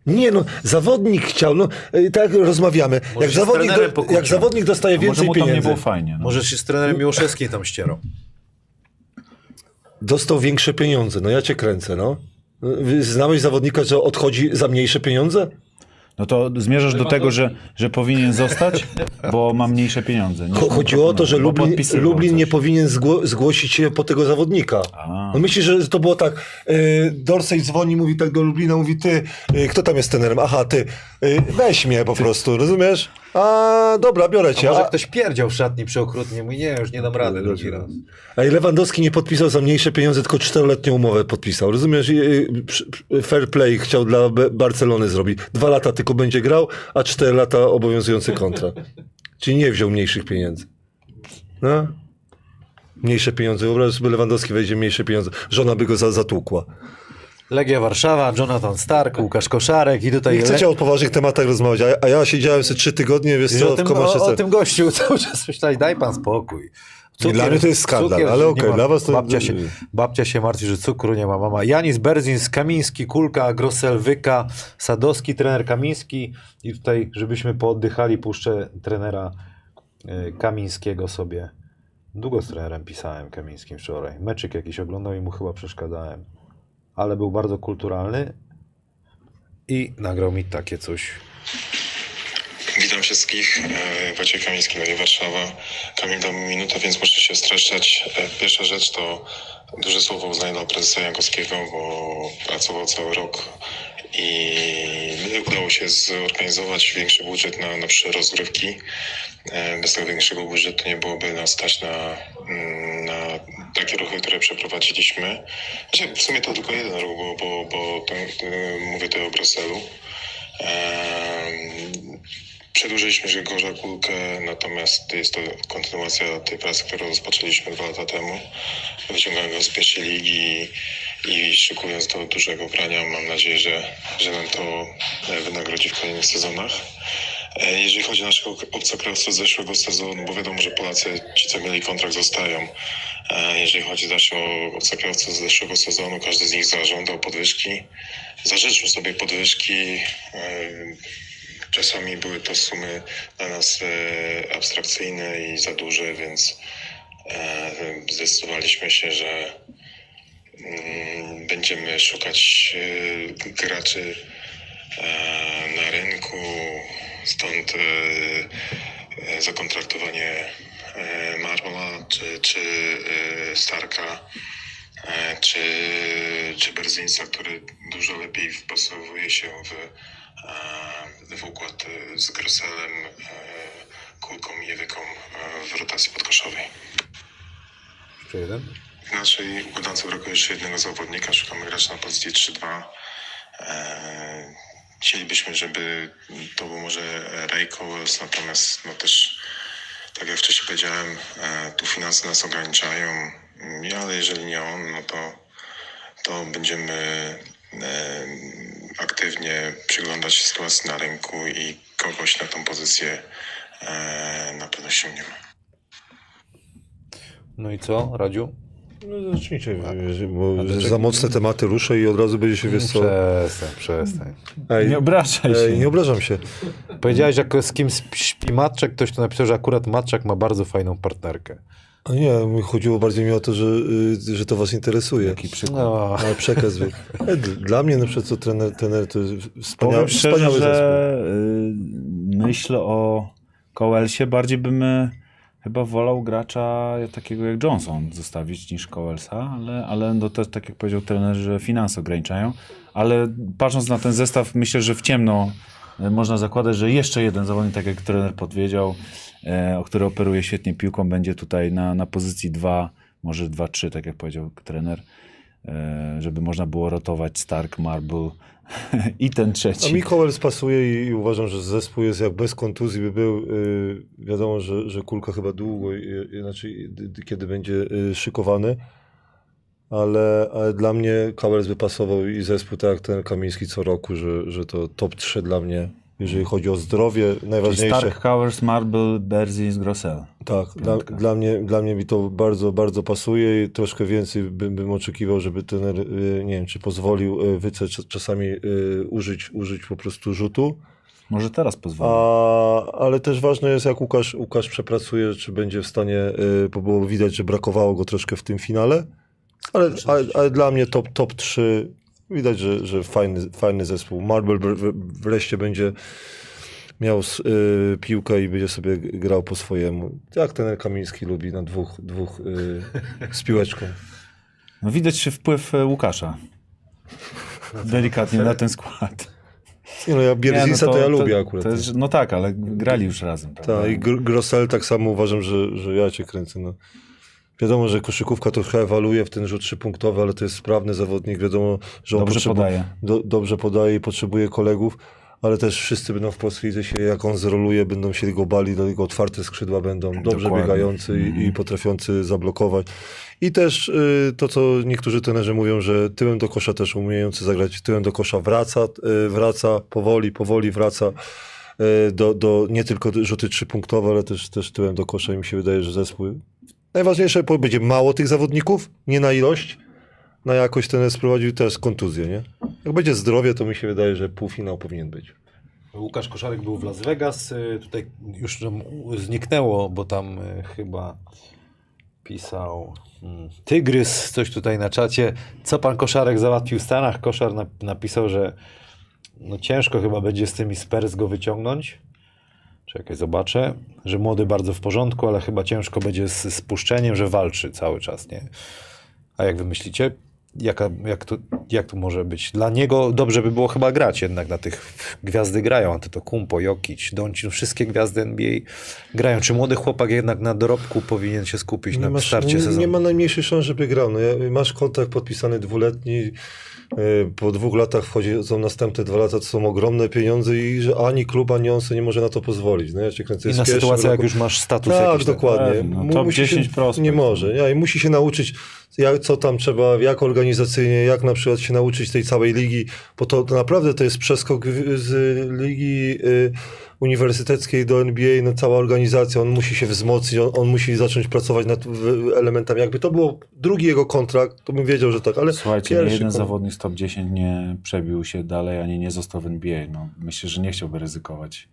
Nie no, zawodnik chciał, no y, tak rozmawiamy. Może Jak zawodnik, do, jak zawodnik dostaje A może więcej mu tam nie pieniędzy. było fajnie. No. Może się z trenerem Miłoszewskim tam ścierał. dostał większe pieniądze. No ja cię kręcę, no. Znałeś zawodnika, że odchodzi za mniejsze pieniądze? No to zmierzasz do tego, że, że powinien zostać, bo ma mniejsze pieniądze. Nie? Cho- Chodziło o to, że Lublin, Lublin nie powinien zgło- zgłosić się po tego zawodnika. A. No myślisz, że to było tak, y, Dorsey dzwoni, mówi tak do Lublina, mówi ty, y, kto tam jest trenerem? Aha, ty, y, weź mnie po prostu, rozumiesz? A, dobra, biorę A cię. może A, ktoś pierdział w szatni przy okrutnie, mówi nie, już nie dam rady drugi raz. a i Lewandowski nie podpisał za mniejsze pieniądze, tylko czteroletnią umowę podpisał, rozumiesz? Y, fair play chciał dla Barcelony zrobić. Dwa lata tylko będzie grał, a cztery lata obowiązujący kontrakt. Czyli nie wziął mniejszych pieniędzy. No? Mniejsze pieniądze. Wyobraź sobie, Lewandowski wejdzie mniejsze pieniądze. Żona by go za, zatłukła. Legia Warszawa, Jonathan Stark, Łukasz Koszarek i tutaj... Nie chcecie o poważnych tematach rozmawiać, a, a ja siedziałem sobie trzy tygodnie, wiesz co, o, tym, w o, o tym gościu *laughs* cały czas myślałeś, daj pan spokój. Dla mnie to jest skandal, ale nie okej, ma. dla was to- Babcia się, babcia się martwi, że cukru nie ma mama. Janis Berzins, Kamiński, Kulka, Grosel, Wyka, Sadowski, trener Kamiński i tutaj, żebyśmy pooddychali, puszczę trenera y, Kamińskiego sobie. Długo z trenerem pisałem Kamińskim wczoraj. Meczyk jakiś oglądał i mu chyba przeszkadzałem. Ale był bardzo kulturalny i nagrał mi takie coś. Witam wszystkich. E, Wojciech Kamiński, Legia Warszawa. Kamil dał mi minutę, więc muszę się streszczać. E, Pierwsza rzecz to duże słowo uznania dla prezesa Jankowskiego, bo pracował cały rok i udało się zorganizować większy budżet na, przyszłe rozgrywki. E, Bez tego większego budżetu nie byłoby nas stać na, mm, na takie ruchy, które przeprowadziliśmy. Znaczy, w sumie to tylko jeden ruch, bo, bo, bo to, mówię tutaj o Bruselu. Przedłużyliśmy Grzegorza Kulkę, natomiast jest to kontynuacja tej pracy, którą rozpoczęliśmy dwa lata temu. Wyciągamy go z pierwszej ligi i szykując do dużego grania, mam nadzieję, że, że nam to e, wynagrodzi w kolejnych sezonach. E, Jeżeli chodzi o naszego obcokrajowców z zeszłego sezonu, bo wiadomo, że Polacy, ci co mieli kontrakt, zostają. E, Jeżeli chodzi zaś o obcokrajowców z zeszłego sezonu, każdy z nich zażądał podwyżki. Zażyczył sobie podwyżki. Czasami były to sumy dla nas e, abstrakcyjne i za duże, więc e, zdecydowaliśmy się, że mm, będziemy szukać e, graczy na rynku. Stąd zakontraktowanie Marmola czy, czy Starka. Czy, czy Berzinsa, który dużo lepiej wpasowuje się w, w układ e, z Groselem, e, Kulką i Ewyką e, w rotacji podkoszowej. Jeszcze jeden? W naszej układance brakuje jeszcze jednego zawodnika, szukamy gracza na pozycji 3-2. E, chcielibyśmy, żeby to był może Ray Cowles, natomiast no też, tak jak wcześniej powiedziałem, tu finanse nas ograniczają, Mm, ale jeżeli nie on, no to, to będziemy aktywnie przyglądać się sytuacji na rynku i kogoś na tą pozycję e, na pewno ściągniemy. No i co, Radziu? No zacznijcie, bo za mocne tematy ruszę i od razu będzie się, wiesz co... Przestań, przestań. Ej, Nie obrażaj się. ej, nie obrażam się. Powiedziałeś, jak z kim śpi Matczak, ktoś tu napisał, że akurat Matczak ma bardzo fajną partnerkę. A nie, chodziło bardziej mi o to, że, y, że to was interesuje. Jaki przykład. No, Ale przekaz. E, Dla mnie na przykład co trener, trener to jest wspaniały, Powiem szczerze, wspaniały zespół. że y, myślę o Coelsie, bardziej bym y, chyba wolał gracza takiego jak Johnson zostawić niż Coelsa, ale, ale no też tak jak powiedział trener, że finanse ograniczają, ale patrząc na ten zestaw, myślę, że w ciemno można zakładać, że jeszcze jeden zawodnik, tak jak trener podwiedział, o który operuje świetnie piłką, będzie tutaj na, na pozycji 2, może 2-3, tak jak powiedział trener, e, żeby można było rotować Stark, Marble *laughs* i ten trzeci. A mi Kowal spasuje i, i uważam, że zespół jest jak bez kontuzji by był. Y, wiadomo, że, że kulka chyba długo, y, y, d- d- kiedy będzie y, szykowany. Ale, ale dla mnie Kowal by pasował i zespół tak jak ten Kamiński co roku, że, że to top 3 dla mnie, jeżeli chodzi o zdrowie, Czyli najważniejsze. Stark, Howers, Marble, Berzins, Grossel. Tak, dla, dla, mnie, dla mnie mi to bardzo, bardzo pasuje i troszkę więcej bym, bym oczekiwał, żeby trener, y, nie wiem, czy pozwolił y, Wyce czas- czasami y, użyć, użyć po prostu rzutu. Może teraz pozwolę. A, ale też ważne jest, jak Łukasz, Łukasz przepracuje, czy będzie w stanie, bo było widać, że brakowało go troszkę w tym finale. Ale, ale, ale dla mnie top, top 3 widać, że, że fajny, fajny zespół. Marble wr- wr- wreszcie będzie miał y, piłkę i będzie sobie grał po swojemu. Jak ten Kamiński lubi na dwóch, dwóch y, z piłeczką. No widać się wpływ e, Łukasza. Delikatnie na ten skład. Nie no, ja Bierzisa to, ja lubię akurat. To jest, no tak, ale grali już razem. Tak, i Gr- Grossel tak samo uważam, że, że ja cię kręcę. No. Wiadomo, że koszykówka to trochę ewoluuje w ten rzut trzypunktowy, ale to jest sprawny zawodnik. Wiadomo, że on Dobrze potrzebu- podaje. Do, dobrze podaje i potrzebuje kolegów, ale też wszyscy będą w polskiej się, jak on zroluje, będą się go bali, do jego otwarte skrzydła będą, dobrze Dokładnie. biegający i, Mhm. i potrafiący zablokować. I też y, to, co niektórzy trenerzy mówią, że tyłem do kosza też umiejący zagrać, tyłem do kosza wraca, y, wraca powoli, powoli wraca y, do, do nie tylko rzuty trzypunktowe, ale też, też tyłem do kosza i mi się wydaje, że zespół Najważniejsze będzie mało tych zawodników, nie na ilość, na jakość ten sprowadził też kontuzję, nie? Jak będzie zdrowie, to mi się wydaje, że półfinał powinien być. Łukasz Koszarek był w Las Vegas. y, Tutaj już zniknęło, bo tam y, chyba pisał mm, Tygrys, coś tutaj na czacie. Co pan Koszarek załatwił w Stanach? Koszar nap- napisał, że no ciężko chyba będzie z tymi Spurs go wyciągnąć. Czekaj, zobaczę, że młody bardzo w porządku, ale chyba ciężko będzie z spuszczeniem, że walczy cały czas, nie? A jak wy myślicie? Jaka, jak, to, jak to może być? Dla niego dobrze by było chyba grać jednak na tych gwiazdy grają, Antetokounmpo, Jokic, Doncic, no wszystkie gwiazdy NBA grają. Czy młody chłopak jednak na dorobku powinien się skupić na masz, starcie nie, sezonu? nie ma najmniejszej szans, żeby grał. No, masz kontrakt podpisany dwuletni, po dwóch latach wchodzi, są następne dwa lata, to są ogromne pieniądze i że ani klub, ani on sobie nie może na to pozwolić. No, ja cię kręcę. Inna jest pierwszy sytuacja, jak roku. już masz status Tak, jakiś. dokładnie. Pewnie, no, Mu- top musi 10 się, prospekt. Nie może. Ja, I musi się nauczyć, jak, co tam trzeba, jak organizacyjnie, jak na przykład się nauczyć tej całej ligi, bo to, to naprawdę to jest przeskok z ligi y, uniwersyteckiej do NBA, no cała organizacja, on musi się wzmocnić, on, on musi zacząć pracować nad w- elementami. Jakby to było drugi jego kontrakt, to bym wiedział, że tak, ale Słuchajcie, pierwszy jeden zawodnik z top 10 nie przebił się dalej, ani nie został w NBA. No, myślę, że nie chciałby ryzykować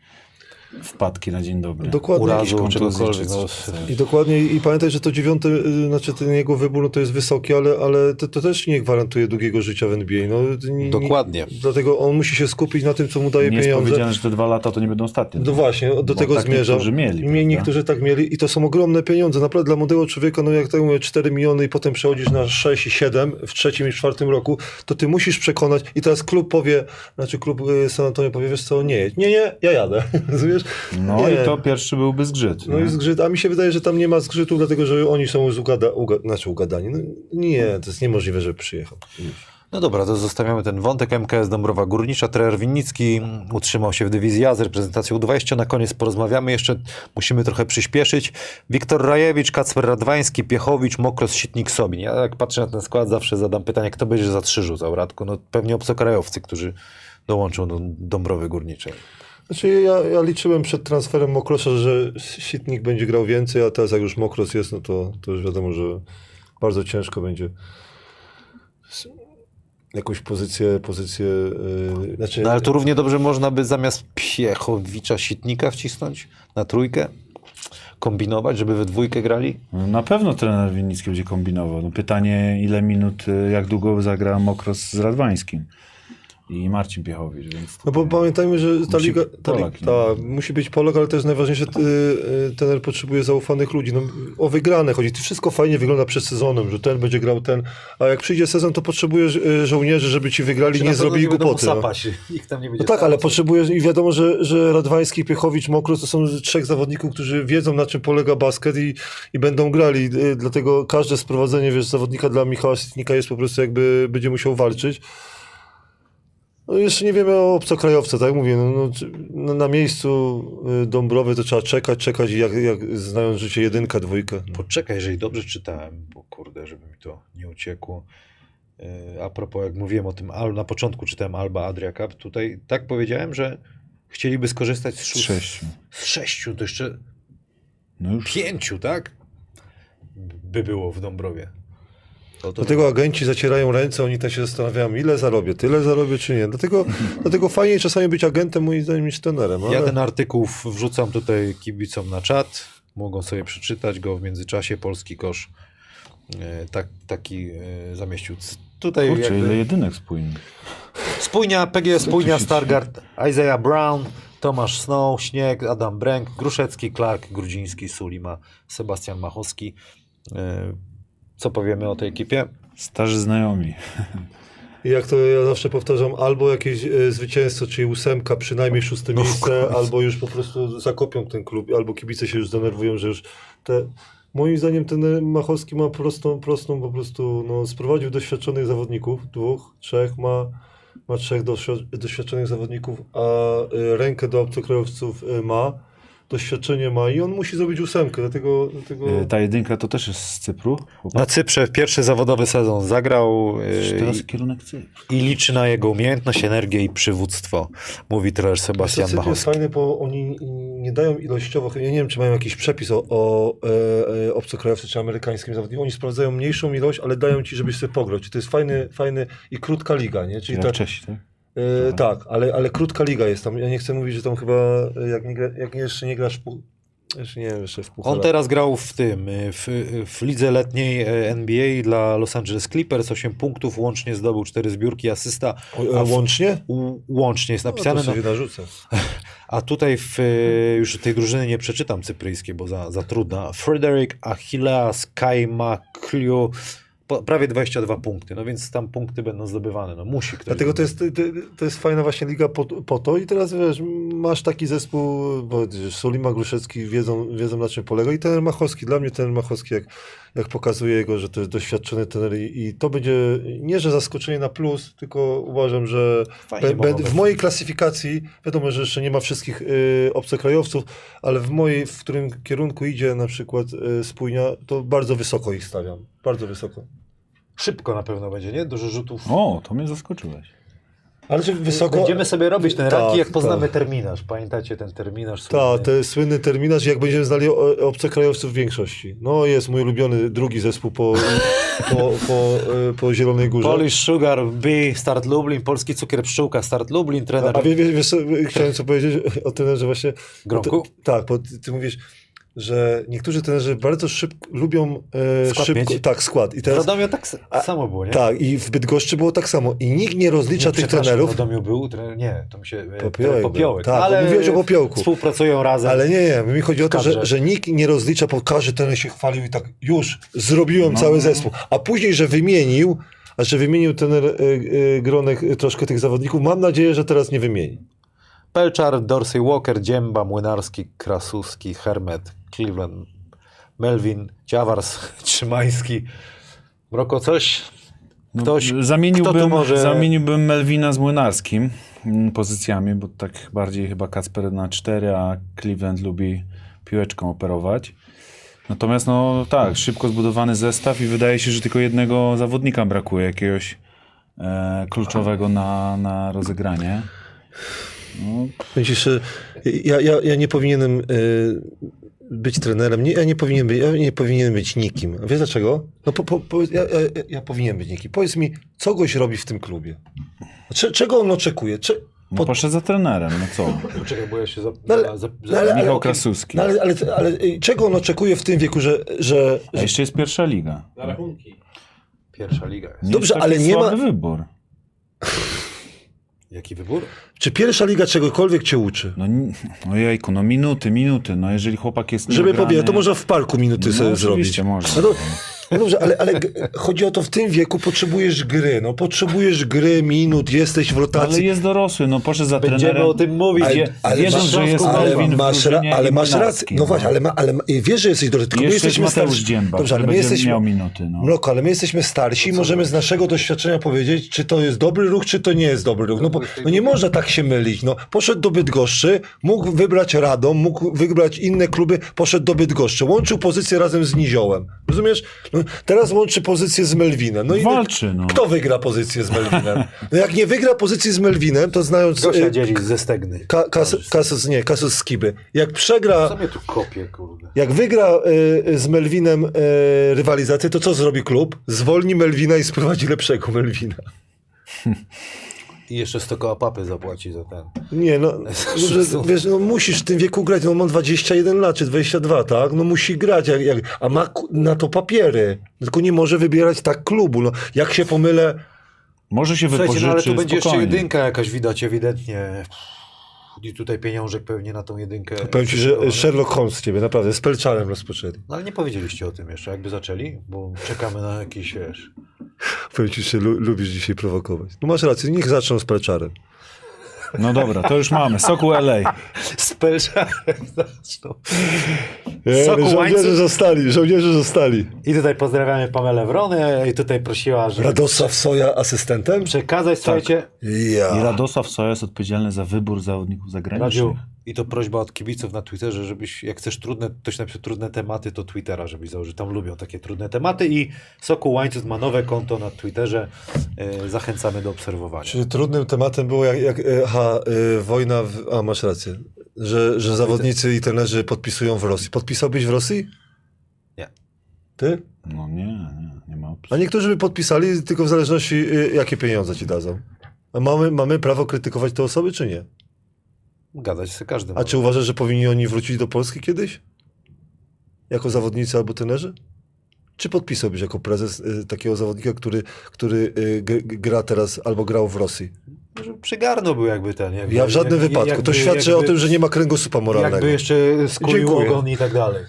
wpadki na dzień dobry. Dokładnie. Urazu, czegokolwiek. No. I dokładnie, i pamiętaj, że to dziewiąty, y, znaczy ten jego wybór no to jest wysoki, ale, ale to, to też nie gwarantuje długiego życia w NBA. No, nie, Dokładnie. Nie, dlatego on musi się skupić na tym, co mu daje Nie pieniądze. powiedziane, że te dwa lata to nie będą ostatnie. No właśnie, do tego tak zmierzam. niektórzy mieli, prawda? niektórzy tak mieli i to są ogromne pieniądze. Naprawdę dla młodego człowieka, no jak tak mówię, 4 miliony i potem przechodzisz na 6 i 7 w trzecim i czwartym roku, to ty musisz przekonać i teraz klub powie, znaczy klub y, San Antonio powie, wiesz co, nie. Nie, nie, ja jadę. *laughs* Rozumiesz? No nie. i to pierwszy byłby zgrzyt. No nie? i zgrzyt, a mi się wydaje, że tam nie ma zgrzytu, dlatego że oni są już ugada, uga, znaczy ugadani. No, nie, to jest niemożliwe, żeby przyjechał. No dobra, to zostawiamy ten wątek. MKS Dąbrowa Górnicza, trener Winnicki utrzymał się w dywizji A z reprezentacją U20. Na koniec porozmawiamy jeszcze, musimy trochę przyspieszyć. Wiktor Rajewicz, Kacper Radwański, Piechowicz, Mokros, Sitnik, Sobin. Ja jak patrzę na ten skład, zawsze zadam pytanie, kto będzie za trzy rzucał, Radku? No pewnie obcokrajowcy, którzy dołączą do Dąbrowy Górniczej. Znaczy ja, ja liczyłem przed transferem Mokrosa, że Sitnik będzie grał więcej, a teraz jak już Mokros jest, no to, to już wiadomo, że bardzo ciężko będzie jakąś pozycję, pozycję yy, znaczy, No ale to równie dobrze można by zamiast Piechowicza Sitnika wcisnąć na trójkę? Kombinować, żeby we dwójkę grali? Na pewno trener Winnicki będzie kombinował. No pytanie, ile minut, y, jak długo zagra Mokros z Radwańskim i Marcin Piechowicz. Więc No bo pamiętajmy, że ta liga, ta, Polak, ta, musi być Polak, ale też najważniejsze, y, y, trener potrzebuje zaufanych ludzi. No, o wygrane chodzi. To wszystko fajnie wygląda przed sezonem, że ten będzie grał ten, a jak przyjdzie sezon, to potrzebujesz y, żołnierzy, żeby ci wygrali, nie zrobili głupoty. No. *laughs* Nikt tam nie No będzie tak, ale potrzebujesz i wiadomo, że, że Radwański, Piechowicz, Mokros to są trzech zawodników, którzy wiedzą na czym polega basket i, i będą grali. Y, Dlatego każde sprowadzenie wiesz, zawodnika dla Michała Sitnika jest po prostu jakby będzie musiał walczyć. No jeszcze nie wiemy o obcokrajowce, tak mówię, no, no, no, na miejscu y, Dąbrowy to trzeba czekać, czekać i jak, jak znając życie jedynka, dwójkę. No. Poczekaj, jeżeli dobrze czytałem, bo kurde, żeby mi to nie uciekło. Yy, A propos, jak mówiłem o tym, Al- na początku czytałem Alba Adria Cup, tutaj tak powiedziałem, że chcieliby skorzystać z, z szóst... sześciu. z sześciu, to jeszcze No już pięciu, tak? By było w Dąbrowie. To, to Dlatego agenci zacierają ręce, oni też się zastanawiają, ile zarobię, tyle zarobię czy nie. Dlatego, dlatego fajnie czasami być agentem, moim zdaniem, niż trenerem. Ale... Ja ten artykuł wrzucam tutaj kibicom na czat. Mogą sobie przeczytać go w międzyczasie. Polski kosz e, tak, taki e, zamieścił. Tutaj Kurczę, jakby- ile jedynek spójnych. Spójnia, PG Spójnia, Stargard, Isaiah Brown, Tomasz Snow, Śnieg, Adam Bręk, Gruszecki, Clark, Grudziński, Sulima, Sebastian Machowski. E, Co powiemy o tej ekipie? Starzy znajomi. Jak to ja zawsze powtarzam, albo jakieś e, zwycięstwo, czyli ósemka, przynajmniej szóste No miejsce, albo już po prostu zakopią ten klub, albo kibice się już zdenerwują, że już te... Moim zdaniem ten Machowski ma prostą, prostą po prostu, no, sprowadził doświadczonych zawodników, dwóch, trzech, ma, ma trzech doświ- doświadczonych zawodników, a y, rękę do obcokrajowców y, ma, doświadczenie ma i on musi zrobić ósemkę, dlatego... dlatego... E, Ta jedynka to też jest z Cypru? Na Cyprze w pierwszy zawodowy sezon zagrał e, Teraz i, kierunek Cypru. i liczy na jego umiejętność, energię i przywództwo, mówi trener Sebastian Cypr jest fajny, bo oni nie dają ilościowo, ja nie wiem, czy mają jakiś przepis o, o e, e, obcokrajowcy czy amerykańskim zawodniku. Oni sprawdzają mniejszą ilość, ale dają ci, żebyś sobie pograć. To jest fajny, fajny i krótka liga, nie? Czyli tak, Czesi, tak? E, tak ale, ale krótka liga jest tam. Ja nie chcę mówić, że tam chyba, e, jak, nie jak jeszcze nie grasz w pół, jeszcze nie wiem, jeszcze w pucharach. On teraz grał w tym, y, w, w lidze letniej e, NBA dla Los Angeles Clippers, 8 punktów, łącznie zdobył 4 zbiórki, asysta, a e, w- łącznie? u, łącznie jest No, napisane. to No, narzucę. *laughs* a tutaj w, już tej drużyny nie przeczytam cypryjskiej, bo za, za trudna. Frederick Achilleas Kaimakliu, po- prawie 22 punkty, no więc tam punkty będą zdobywane, no musi ktoś. Dlatego to jest, to, jest fajna właśnie liga po, po to i teraz wiesz, masz taki zespół, bo wiesz, Solima Gruszecki wiedzą, wiedzą na czym polega i ten Machowski, dla mnie ten Machowski jak, jak pokazuje jego, że to jest doświadczony trener i, i to będzie nie, że zaskoczenie na plus, tylko uważam, że be, be, w mojej klasyfikacji, wiadomo, że jeszcze nie ma wszystkich y, obcokrajowców, ale w mojej, w którym kierunku idzie na przykład y, spójnia, to bardzo wysoko ich stawiam, bardzo wysoko. Szybko na pewno będzie, nie? Dużo rzutów. O, to mnie zaskoczyłeś. Ale czy wysoko... Będziemy sobie robić ten Tak, ranking, jak poznamy tak. terminarz. Pamiętacie ten terminarz? Tak, to jest słynny terminarz, jak będziemy znali obcokrajowców w większości. No jest mój ulubiony drugi zespół po, po, po, y, po Zielonej Górze. Polish Sugar B, Start Lublin, Polski Cukier Pszczółka, Start Lublin, trener A wie, wiesz, co, chciałem co powiedzieć o trenerze właśnie. Gronku? Tak, bo ty, ty mówisz, że niektórzy trenerzy bardzo szybko lubią e, Skład szybko. mieć? Tak, skład. I W teraz, Radomiu tak s- samo było, nie? tak, i w Bydgoszczy było tak samo. I nikt nie rozlicza Nie, tych trenerów. W Radomiu był trener, nie, to mi się... e, Popiołek popiołek. Tak, ale mówiłeś o Popiołku. Współpracują razem. Ale nie, nie, mi chodzi o to, że, że nikt nie rozlicza, bo każdy trener się chwalił i tak już zrobiłem No. cały zespół. A później, że wymienił, a że wymienił trener y, y, Gronek y, troszkę tych zawodników, mam nadzieję, że teraz nie wymieni. Pelczar, Dorsey Walker, Dzięba, Młynarski, Krasuski, Hermet, Cleveland, Melvin, Ciawars, *laughs* Trzymański. Mroko, coś? No, Ktoś- zamieniłbym, kto może- zamieniłbym Melvina z Młynarskim mm, pozycjami, bo tak bardziej chyba Kacper na 4, a Cleveland lubi piłeczką operować. Natomiast no tak, szybko zbudowany zestaw i wydaje się, że tylko jednego zawodnika brakuje, jakiegoś e, kluczowego na, na rozegranie. No, Myślisz, że ja, ja, ja nie powinienem y, być trenerem, nie, ja, nie powinien być, ja nie powinien być nikim. A wiesz dlaczego? No po, po, po, ja, ja, ja powinien być nikim. Powiedz mi, co goś robi w tym klubie? Cze, czego on oczekuje? Cze, no po, poszedł za trenerem, no co? Czekaj, bo ja się za, No ale- za, za, no ale- Michał. Krasuski. no ale, ale, ale y, czego on oczekuje w tym wieku, że... że, A że jeszcze jest pierwsza liga. Na rachunki. Pierwsza liga jest. Dobrze, ale nie ma- wybór. Jaki wybór? czy pierwsza liga czegokolwiek cię uczy? No, ni- ojejku, no minuty, minuty. No jeżeli chłopak jest Żeby powiedzieć, to można w parku minuty No, sobie zrobić. można. No, to, no dobrze, ale, ale chodzi o to, w tym wieku potrzebujesz gry. No potrzebujesz gry, minut, jesteś w Ale rotacji. jest dorosły, no poszedł za Będziemy trenerem. o tym mówić. Ale- ale masz- że jest ale Melvin. masz, ra, ale masz rację. No no. właśnie, ale, ma, ale wiesz, że jesteś dorosły. Tylko my jesteśmy Mateusz starsi. Dzięba, Dobrze, ale my jesteśmy. miał minuty. No. Mroko, ale my jesteśmy starsi i możemy z naszego doświadczenia powiedzieć, czy to jest dobry ruch, czy to nie jest dobry ruch. No bo no nie można tak się mylić. No, poszedł do Bydgoszczy, mógł wybrać Radom, mógł wybrać inne kluby, poszedł do Bydgoszczy. Łączył pozycję razem z Niziołem. Rozumiesz? No, teraz łączy pozycję z Melwinem. No i Walczy, no. Kto wygra pozycję z Melwinem? No jak nie wygra pozycji z Melwinem, to znając Gosia y, dzieli ze Stegny. ka, kas, Kasus, nie, Kasus Skiby. Jak przegra Co mnie tu kopie, kurde? jak wygra y, z Melvinem y, rywalizację, to co zrobi klub? Zwolni Melvina i sprowadzi lepszego Melvina. *laughs* I jeszcze 100 koła papy zapłaci za ten. Nie, no, *laughs* no że, wiesz, no musisz w tym wieku grać, no mam 21 lat, czy 22, tak? No musi grać, jak, jak, a ma na to papiery. Tylko nie może wybierać tak klubu. No, jak się pomylę, Może się Słuchajcie, wypożyczy no ale tu będzie jeszcze spokojnie. jedynka jakaś widać ewidentnie. I tutaj pieniążek pewnie na tą jedynkę. powiem ci, że. Sherlock Holmes z ciebie, naprawdę, z Pelczarem rozpoczęli. No ale nie powiedzieliście o tym jeszcze, jakby zaczęli, bo czekamy na jakiś, wiesz... Powiem ci, że lu, lubisz dzisiaj prowokować. No masz rację, niech zaczną z Pelczarem. No dobra, to już mamy. Soku LA. Z. Nie, Soku żołnierze zostali, żołnierze zostali. I tutaj pozdrawiamy Pamelę Wronę i tutaj prosiła, że Radosław Soja asystentem? przekazać, słuchajcie, I Ja. Radosław Soja jest odpowiedzialny za wybór zawodników zagranicznych. Radziu, i to prośba od kibiców na Twitterze, żebyś, jak chcesz trudne, ktoś napisze trudne tematy, to Twittera, żebyś założył. Tam lubią takie trudne tematy i Sokół Łańcuch ma nowe konto na Twitterze. E, zachęcamy do obserwowania. Czy trudnym tematem było, jak, jak e, aha, e, wojna, w, a masz rację, że, że zawodnicy i trenerzy podpisują w Rosji. Podpisałbyś w Rosji? Nie. Ty? No nie, nie, nie ma opcji. A niektórzy by podpisali, tylko w zależności jakie pieniądze ci dadzą. A mamy, mamy prawo krytykować te osoby, czy nie? Gadać z każdym. A czy uważasz, że powinni oni wrócić do Polski kiedyś? Jako zawodnicy albo trenerzy? Czy podpisałbyś jako prezes e, takiego zawodnika, który, który g- g- gra teraz albo grał w Rosji? Może przygarnął był jakby ten. Jakby, Ja w żadnym jakby- wypadku. to jakby- świadczy jakby, o tym, że nie ma kręgosłupa moralnego. Jakby jeszcze skulił ogon i tak dalej.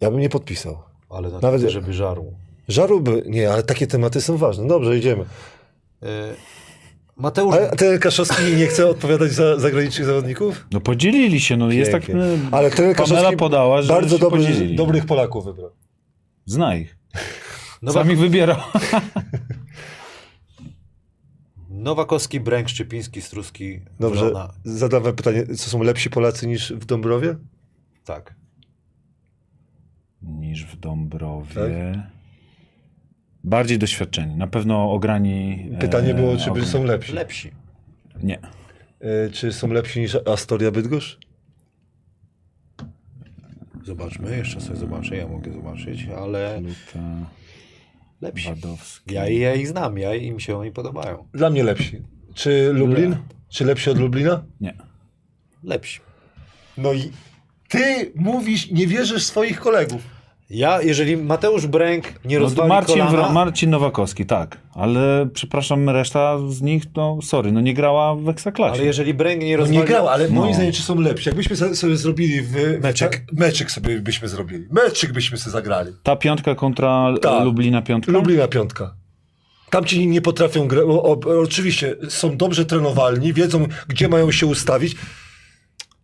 Ja bym nie podpisał. Ale na Nawet- żeby żarł. Żaróby, nie, ale takie tematy są ważne. Dobrze, idziemy. E, Mateusz, A ten Kaszowski nie chce odpowiadać za zagranicznych zawodników? No podzielili się, no jest tak... Pięknie. e, Ale trener Kaszowski podała, że bardzo się dobry, podzielili. dobrych Polaków wybrał. Zna ich. *laughs* Nowa, Sam ich wybierał. *laughs* Nowakowski, Bręk, Szczypiński, Struski, Dobrze, Wrona. zadam wam pytanie, co są lepsi Polacy niż w Dąbrowie? Tak. Niż w Dąbrowie. Bardziej doświadczeni. Na pewno ograni... e, Pytanie było, czy ogon. są lepsi. Lepsi. Nie. E, czy są lepsi niż Astoria Bydgoszcz? Zobaczmy, jeszcze sobie zobaczę, ja mogę zobaczyć, ale Luta, lepsi. Wadowski. Ja, ja ich znam, ja i mi się oni podobają. Dla mnie lepsi. Czy Lublin? Czy lepsi od Lublina? Nie. Lepsi. No i ty mówisz, nie wierzysz swoich kolegów. Ja, jeżeli Mateusz Bręk nie No, to rozwali Marcin, kolana, Wro- Marcin Nowakowski, tak. Ale przepraszam, reszta z nich, no sorry, no nie grała w Ekstraklasie. ale jeżeli Bręk nie No rozwali... nie grał, ale moim No. zdaniem czy są lepsi. Jakbyśmy sobie zrobili w... Meczek. Meczyk sobie byśmy zrobili. Meczyk byśmy sobie zagrali. Ta piątka kontra Tak. Lublina piątka? Lublina piątka. Tam ci nie potrafią grać. Oczywiście są dobrze trenowalni, wiedzą, gdzie mają się ustawić.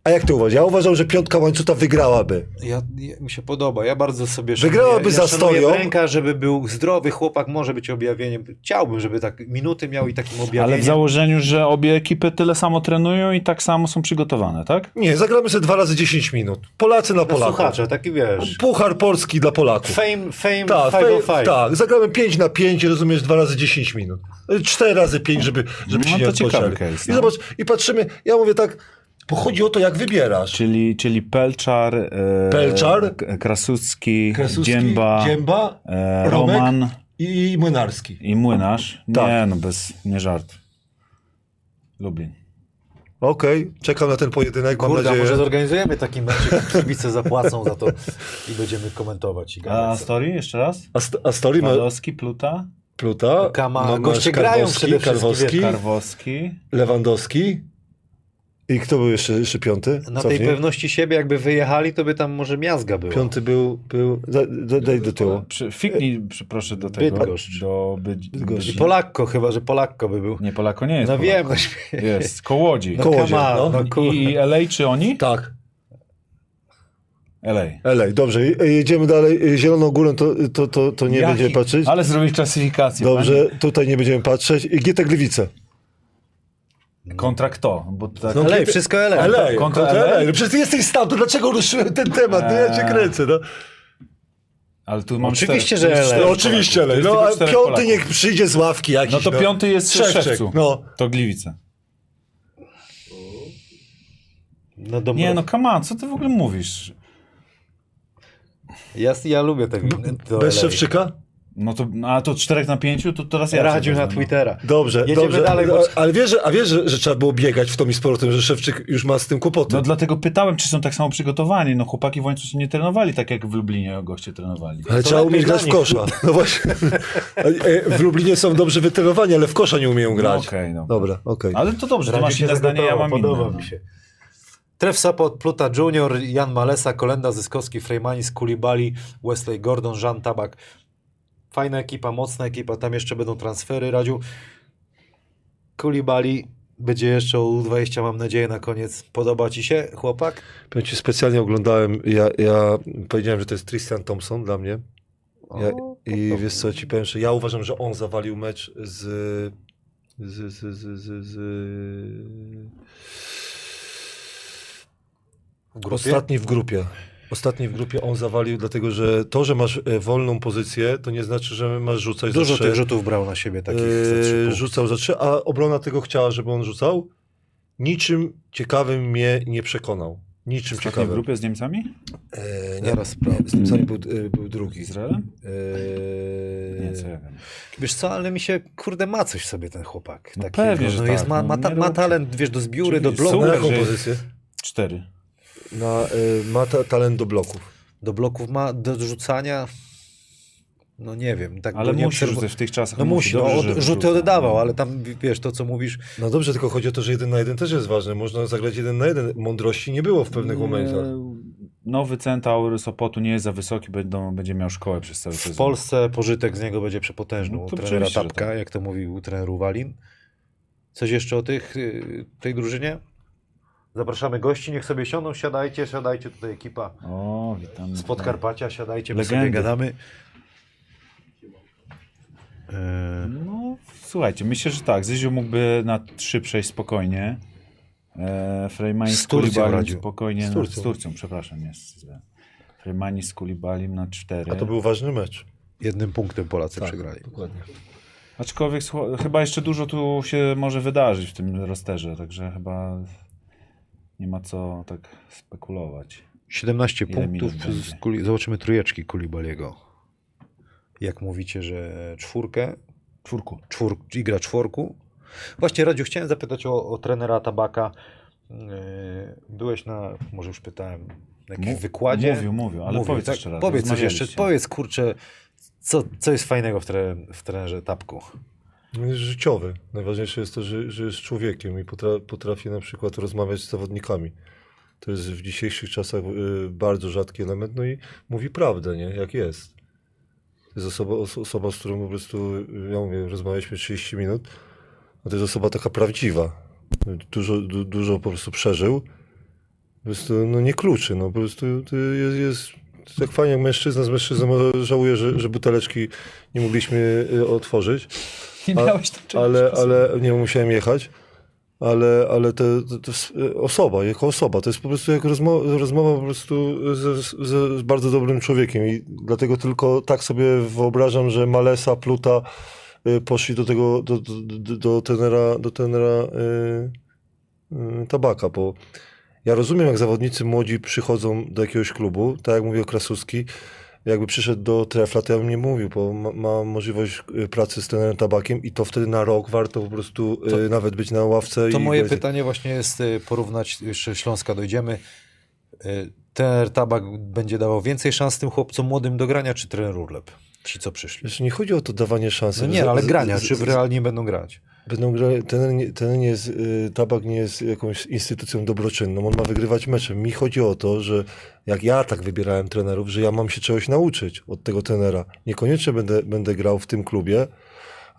A jak ty uważasz? Ja uważam, że piątka łańcucha wygrałaby. Ja, ja, mi się podoba, ja bardzo sobie Wygrałaby ja, za ja szanuję Storią. Bręka, żeby był zdrowy chłopak, może być objawieniem. Chciałbym, żeby tak minuty miał i takim objawieniem. Ale w założeniu, że obie ekipy tyle samo trenują i tak samo są przygotowane, tak? Nie, zagramy sobie dwa razy 10 minut. Polacy na Polaków. słuchacza, taki wiesz. Puchar Polski dla Polaków. Fame, fame, Tak, 505. fej- tak, zagramy 5 na 5, rozumiesz, dwa razy 10 minut. 4 razy 5, żeby, żeby No się nie to ciekawy case, I no. zobacz, i patrzymy, ja mówię tak, bo chodzi o to, jak wybierasz. Czyli, czyli Pelczar, e, Pelczar, K- Krasucki, Krasuski, Dzięba, Dzięba e, Roman i Młynarski. i Młynarz. Tak. Nie, no bez, nie żart. Lublin. Okej, czekam na ten pojedynek, mam Kurde, a nadzieję. może zorganizujemy taki mecz, kibice zapłacą za to i będziemy komentować i A story jeszcze raz? A, st- a story ma Wadowski, Pluta, Pluta, Kama- goście grają Karwowski, przede wszystkim, Karwowski. Lewandowski i kto był jeszcze, jeszcze piąty? Na Cofnij. tej pewności siebie, jakby wyjechali, to by tam może miazga była. Piąty był, był da, da, daj do tyłu. Przy, fiknij, proszę do tego. Bydgoszcz. Do I Bydgoszcz. Polakko, chyba że Polakko by był. Nie, Polako nie jest. No wiem, Polako. no. Jest, Kołodzi. No on, no. no. I, LA czy oni? Tak, LA. Elej, dobrze, je- jedziemy dalej. Zieloną górą to, to, to, to nie Jaki- będziemy patrzeć. Ale zrobić klasyfikację. Dobrze, tutaj nie będziemy patrzeć. I GT Gliwice. Panie. Kontra kto? Bo tak, No, LA, wszystko LA. LA, kontra kontra LA? LA. No przecież ty jesteś to dlaczego ruszyłem ten temat? No ja cię Eee. kręcę, no. Ale tu mam Oczywiście, cztery, że LA. cztery no oczywiście. LA. No a piąty Polaków. niech przyjdzie z ławki jakiś. No to piąty jest w Szewczek, Szewcu. No. To Gliwice. No dobra. Nie no, come on, co ty w ogóle mówisz? Ja, ja lubię te, to Bez LA. Szewczyka? No to, no, a to 4 na 5, to teraz ja Radził na wezmę, Twittera. Dobrze, Jedziemy dobrze. dalej, bo- Ale wiesz, że- a wiesz, że, że trzeba było biegać w to i z powrotem, że Szewczyk już ma z tym kłopoty. No dlatego pytałem, czy są tak samo przygotowani. No chłopaki w łańcuchu nie trenowali tak, jak w Lublinie goście trenowali. Ale To trzeba umieć grać w kosza. No właśnie. *laughs* E, W Lublinie są dobrze wytrenowani, ale w kosza nie umieją No grać. okej, no. Dobra, okej. Ale to dobrze, ty Radziu masz się inne zdanie, ja mam zagotował, inne. Podoba mi się. Tref Sopot, Pluta Junior, Jan Malesa, Kolenda Zyskowski, Frejmanis, Kulibali, Wesley Gordon, Jean Tabak. Fajna ekipa, mocna ekipa, tam jeszcze będą transfery, Radziu. Kulibali będzie jeszcze o U20, mam nadzieję, na koniec. Podoba ci się, chłopak? Powiem ci, specjalnie oglądałem, ja, ja powiedziałem, że to jest Tristan Thompson dla mnie. Ja, I wiesz co, ci powiem, że ja uważam, że on zawalił mecz z... z, z, z, z, z? Ostatni w grupie. Ostatni w grupie on zawalił, dlatego że to, że masz e, wolną pozycję, to nie znaczy, że masz rzucać Dużo za trzy. tych rzutów brał na siebie takich za trzy Yy, punkty. rzucał za trzy, a obrona tego chciała, żeby on rzucał. Niczym ciekawym mnie nie przekonał. Niczym W ostatniej ciekawym. grupie z Niemcami? E, nie, sprawdzę. z Niemcami był, e, był Z drugi. Izraelem? E, Nie, co ja wiem. Wiesz co, ale mi się, kurde, ma coś w sobie ten chłopak. No Takiego, pewnie, że no jest, tak, ma, no ma, ta, ma talent, wiesz, do zbióry, do Oczywiście. bloków. Na jaką pozycję? Cztery. Na, e, ma ta, talent do bloków. Do bloków ma, do rzucania, no nie wiem. Tak Ale go nie musi obserwu- rzucać w tych czasach. No musi, no, dobrze, od, rzuty oddawał, ale tam, wiesz, to co mówisz, No dobrze, tylko chodzi o to, że jeden na jeden też jest ważne. Można zagrać jeden na jeden. Mądrości nie było w pewnych Nie, momentach. Nowy centaur Sopotu nie jest za wysoki, będą, będzie miał szkołę przez cały w sezon. Polsce pożytek z niego będzie przepotężny No u to trenera Tapka, tak. jak to mówił u treneru Walin. Coś jeszcze o tych, y, tej drużynie? Zapraszamy gości, niech sobie siądą, siadajcie, siadajcie tutaj ekipa O, witam. z Podkarpacia, siadajcie, my Legendy. sobie gadamy. E, No, słuchajcie, myślę, że tak. Zyziu mógłby na trzy przejść spokojnie. E, Frejmani Z z Turcją Kulibalim radził. spokojnie. Z Z Turcją. Turcją, z Turcją przepraszam, jest. źle. Frejmani z Kulibalim na cztery. A to był ważny mecz. jednym punktem Polacy Tak, przegrali. Dokładnie. Aczkolwiek chyba jeszcze dużo tu się może wydarzyć w tym rosterze, także chyba nie ma co tak spekulować. 17 Ile punktów. Z kuli... Zobaczymy trójeczki Kulibaliego. Jak mówicie, że czwórkę, Czwórku. czwór... i gra czwórku. Właśnie, Radziu, chciałem zapytać o, o trenera Tabaka. Yy, Byłeś na, może już pytałem, na jakimś Mu- wykładzie? mówił, mówił, ale powiedz tak? jeszcze raz, Powiedz coś jeszcze, powiedz kurczę, co, co jest fajnego w, tre... w trenerze Tapku? Jest życiowy. Najważniejsze jest to, że, że jest człowiekiem i potra, potrafi na przykład rozmawiać z zawodnikami. To jest w dzisiejszych czasach y, bardzo rzadki element, no i mówi prawdę, nie? Jak jest. To jest osoba, os, osoba, z którą po prostu, y, ja mówię, rozmawialiśmy 30 minut, a to jest osoba taka prawdziwa. Dużo, du, dużo po prostu przeżył. Po prostu, no nie kluczy, no po prostu jest, jest tak fajnie jak mężczyzna z mężczyzną, żałuję, że, że buteleczki nie mogliśmy y, otworzyć. Nie miałeś tam czegoś Ale, ale nie musiałem jechać. Ale, ale to, to, to jest e, osoba, jako osoba, to jest po prostu jak rozmowa, rozmowa po prostu ze, z bardzo dobrym człowiekiem i dlatego tylko tak sobie wyobrażam, że Malesa, Pluta y, poszli do tego, do, do, do, do tenera, do tenera y, y, Tabaka, bo ja rozumiem, jak zawodnicy młodzi przychodzą do jakiegoś klubu, tak jak mówił Krasuski, jakby przyszedł do Trefla, to ja bym nie mówił, bo ma, ma możliwość y, pracy z trenerem Tabakiem i to wtedy na rok warto po prostu y, To- nawet być na ławce. To moje pytanie właśnie jest y, porównać, jeszcze Śląska dojdziemy. Y, Trener Tabak będzie dawał więcej szans tym chłopcom młodym do grania, czy trener Urlep? Ci, co przyszli. Wiesz, nie chodzi o to dawanie szansy. No nie, Z- ale grania, z- czy z- realnie będą grać? Będą grali, ten, nie- ten nie jest, y, tabak nie jest jakąś instytucją dobroczynną, on ma wygrywać mecze. Mi chodzi o to, że jak ja tak wybierałem trenerów, że ja mam się czegoś nauczyć od tego trenera. Niekoniecznie będę, będę grał w tym klubie,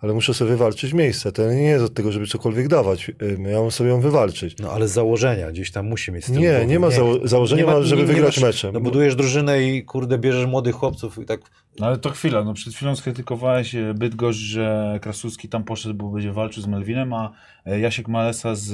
ale muszę sobie wywalczyć miejsce. Ten nie jest od tego, żeby cokolwiek dawać. Y, Ja mam sobie ją wywalczyć. No ale z założenia gdzieś tam musi mieć Nie, nie ma zało- założenia, ma, żeby wygrać masz- mecze. No budujesz drużynę i kurde, bierzesz młodych chłopców i tak No ale to chwila, no przed chwilą skrytykowałeś e, Bydgoszcz, że Krasuski tam poszedł, bo będzie walczył z Melwinem, a e, Jasiek Malesa z,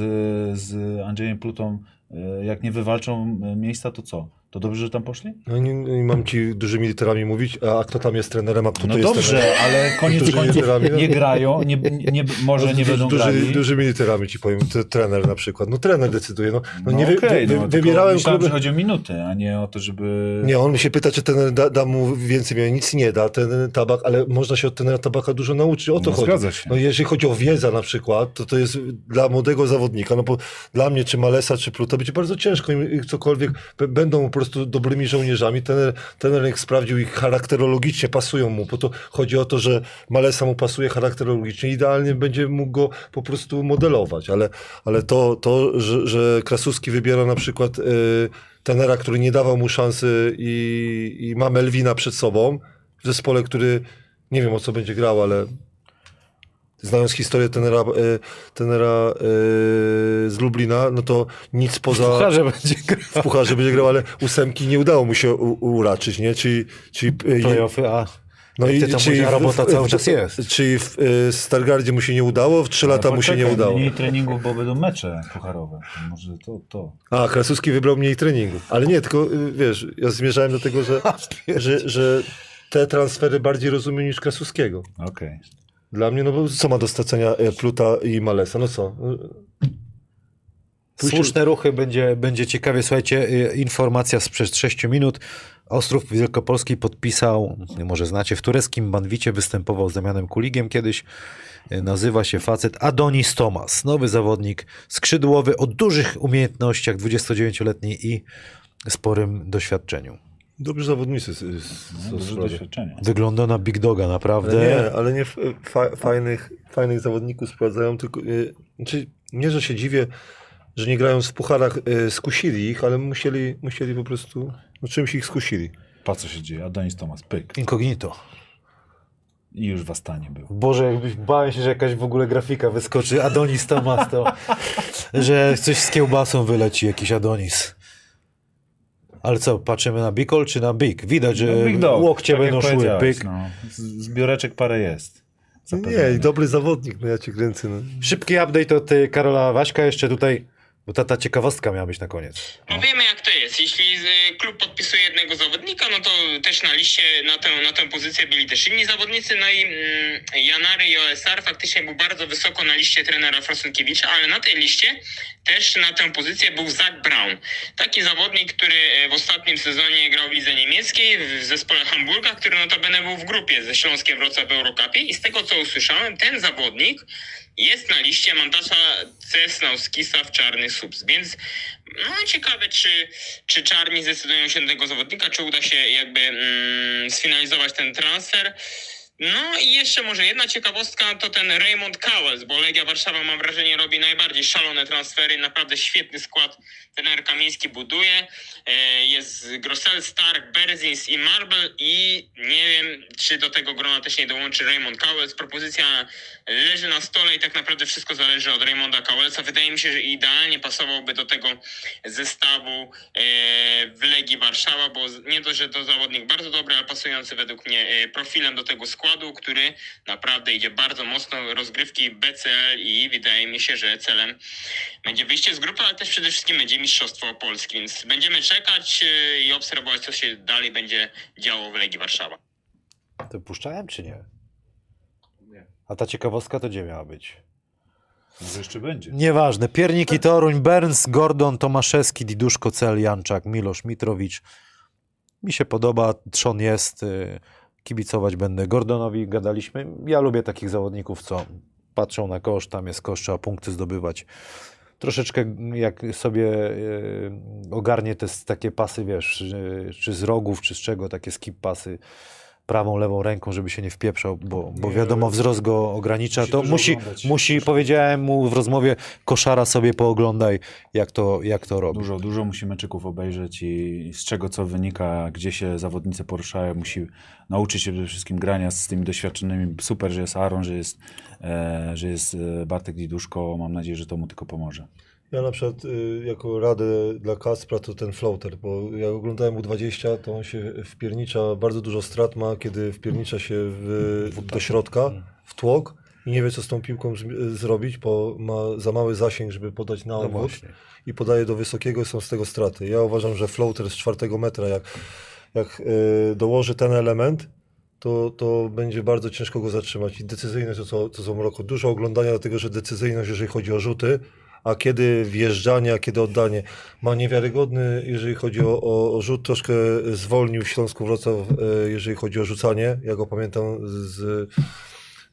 z Andrzejem Plutą, e, jak nie wywalczą miejsca, to co? To dobrze, że tam poszli? No nie, nie mam ci dużymi literami mówić, a kto tam jest trenerem, a kto No to jest dobrze, trenerem. ale koniec końców no. nie grają, nie, nie, może nie Duży- będą duży, grali. Dużymi literami ci powiem, trener na przykład. No trener decyduje. No, no, No nie wy, okej, wy, no, wy, tylko wybierałem myślałem, kluby. że chodzi o minuty, a nie o to, żeby... Nie, on się pyta, czy trener da, da mu więcej, ja nic nie da, ten tabak, ale można się od trenera tabaka dużo nauczyć, o to No, chodzi. się. No jeżeli chodzi o wiedzę na przykład, to to jest dla młodego zawodnika, no bo dla mnie, czy Malesa, czy Pluta, będzie bardzo ciężko im cokolwiek, będą po prostu dobrymi żołnierzami, trener ich sprawdził ich charakterologicznie, pasują mu, bo to chodzi o to, że Malesa mu pasuje charakterologicznie, idealnie będzie mógł go po prostu modelować, ale, ale to, to że, że Krasuski wybiera na przykład y, tenera, który nie dawał mu szansy i, i ma Melwina przed sobą w zespole, który nie wiem o co będzie grał, ale znając historię tenera, y, tenera y, z Lublina, no to nic poza... Pucharze będzie grał. W pucharze będzie grał, ale ósemki nie udało mu się u, uraczyć, nie? Czyli, czyli y, Playoffy, a no i czyli robota w- w- cały czas jest. Czyli w Stargardzie mu się nie udało, w trzy lata mu się nie udało. Mniej treningów, bo będą mecze pucharowe. Może to, to. A, Krasuski wybrał mniej treningu. Ale nie, tylko y, wiesz, ja zmierzałem do tego, że, *laughs* że, że te transfery bardziej rozumiem niż Krasuskiego. Okej. Dla mnie, no bo co ma do stracenia e, Pluta i Malesa? No co? Pójście- Słuszne ruchy, będzie, będzie ciekawie. Słuchajcie, y, informacja sprzed 6 minut. Ostrów Wielkopolski podpisał, może znacie, w tureckim Banwicie występował z Damianem Kuligiem kiedyś. Y, Nazywa się facet Adonis Tomas. Nowy zawodnik, skrzydłowy, o dużych umiejętnościach, 29-letni i sporym doświadczeniu. Dobrzy zawodnicy z, z, z No, Ostrowia. doświadczenie. Wygląda na Big Doga, Ale naprawdę. nie, ale nie fa, fajnych, fajnych zawodników sprowadzają, tylko y, znaczy, nie, że się dziwię, że nie grają w pucharach, y, skusili ich, ale musieli, musieli po prostu, no czymś ich skusili. Pa co się dzieje? Adonis Tomas, pyk. Incognito. I już w Astanie był. Boże, jakbyś bałem się, że jakaś w ogóle grafika wyskoczy. Adonis Tomas to, *laughs* że coś z kiełbasą wyleci, jakiś Adonis. Ale co, patrzymy na Bikol czy na Big? Widać, że No, Big Dog, łokcie tak będą szły. Byk. No. Z- Zbioreczek parę jest. Nie, Zapewnione. i dobry zawodnik, no ja cię kręcę. No. Szybki update od y, Karola Waśka jeszcze tutaj, bo ta, ta ciekawostka miała być na koniec. No wiemy jak to jest. Jeśli y, klub podpisuje jednego zawodnika, no to też na liście na tę, na tę pozycję byli też inni zawodnicy. No i mm, Janary i OSR faktycznie był bardzo wysoko na liście trenera Frosenkiewicza, ale na tej liście też na tę pozycję był Zach Brown. Taki zawodnik, który e, w ostatnim sezonie grał w lidze niemieckiej w zespole Hamburga, który notabene był w grupie ze Śląskiem Wrocław w Eurocupie i z tego co usłyszałem, ten zawodnik jest na liście Mantasza Cesnauskisa w Czarny Subs, więc no ciekawe, czy, czy Czarni zdecydują się na tego zawodnika, czy uda się jakby mm, sfinalizować ten transfer. No i jeszcze może jedna ciekawostka to ten Raymond Cowles, bo Legia Warszawa mam wrażenie robi najbardziej szalone transfery, naprawdę świetny skład trener Kamiński buduje. E, Jest Grossel, Stark, Berzins i Marble i nie wiem, czy do tego grona też nie dołączy Raymond Cowles. Propozycja leży na stole i tak naprawdę wszystko zależy od Raymonda Cowlesa. Wydaje mi się, że idealnie pasowałby do tego zestawu e, w Legii Warszawa, bo nie dość, że to zawodnik bardzo dobry, ale pasujący według mnie e, profilem do tego składu, który naprawdę idzie bardzo mocno rozgrywki BCL i wydaje mi się, że celem będzie wyjście z grupy, ale też przede wszystkim będzie Mistrzostwo Polski, więc będziemy czekać e, i obserwować, co się dalej będzie działo w Legii Warszawa. To puszczałem czy nie? Nie. A ta ciekawostka to gdzie miała być? Może jeszcze będzie. Nieważne. Piernik i Toruń, Berns, Gordon, Tomaszewski, Diduszko, Cel, Janczak, Milosz, Mitrowicz. Mi się podoba, trzon jest, y, kibicować będę. Gordonowi gadaliśmy. Ja lubię takich zawodników, co patrzą na kosz, tam jest kosz, trzeba punkty zdobywać. Troszeczkę jak sobie y, ogarnie te takie pasy, wiesz, y, czy z rogów, czy z czego, takie skip pasy prawą, lewą ręką, żeby się nie wpieprzał, bo, bo wiadomo, wzrost go ogranicza, musi to musi, oglądać. musi, powiedziałem mu w rozmowie, koszara sobie pooglądaj, jak to, jak to robi. Dużo, dużo musi meczyków obejrzeć i z czego co wynika, gdzie się zawodnicy poruszają, musi nauczyć się przede wszystkim grania z tymi doświadczonymi. Super, że jest Aaron, że jest, e, że jest e, Bartek Diduszko. Mam nadzieję, że to mu tylko pomoże. Ja na przykład y, jako radę dla Kaspra to ten floater, bo jak oglądałem U20, to on się wpiernicza, bardzo dużo strat ma, kiedy wpiernicza się w, do środka, w tłok i nie wie, co z tą piłką z- zrobić, bo ma za mały zasięg, żeby podać na No odwrót właśnie. i podaje do wysokiego i są z tego straty. Ja uważam, że floater z czwartego metra, jak, jak y, dołoży ten element, to, to będzie bardzo ciężko go zatrzymać. I decyzyjność to, co, co Mroko. Dużo oglądania, dlatego że decyzyjność, jeżeli chodzi o rzuty, a kiedy wjeżdżanie, a kiedy oddanie. Ma niewiarygodny, jeżeli chodzi o, o, rzut, troszkę zwolnił Śląsku Wrocław, e, jeżeli chodzi o rzucanie. Ja go pamiętam z,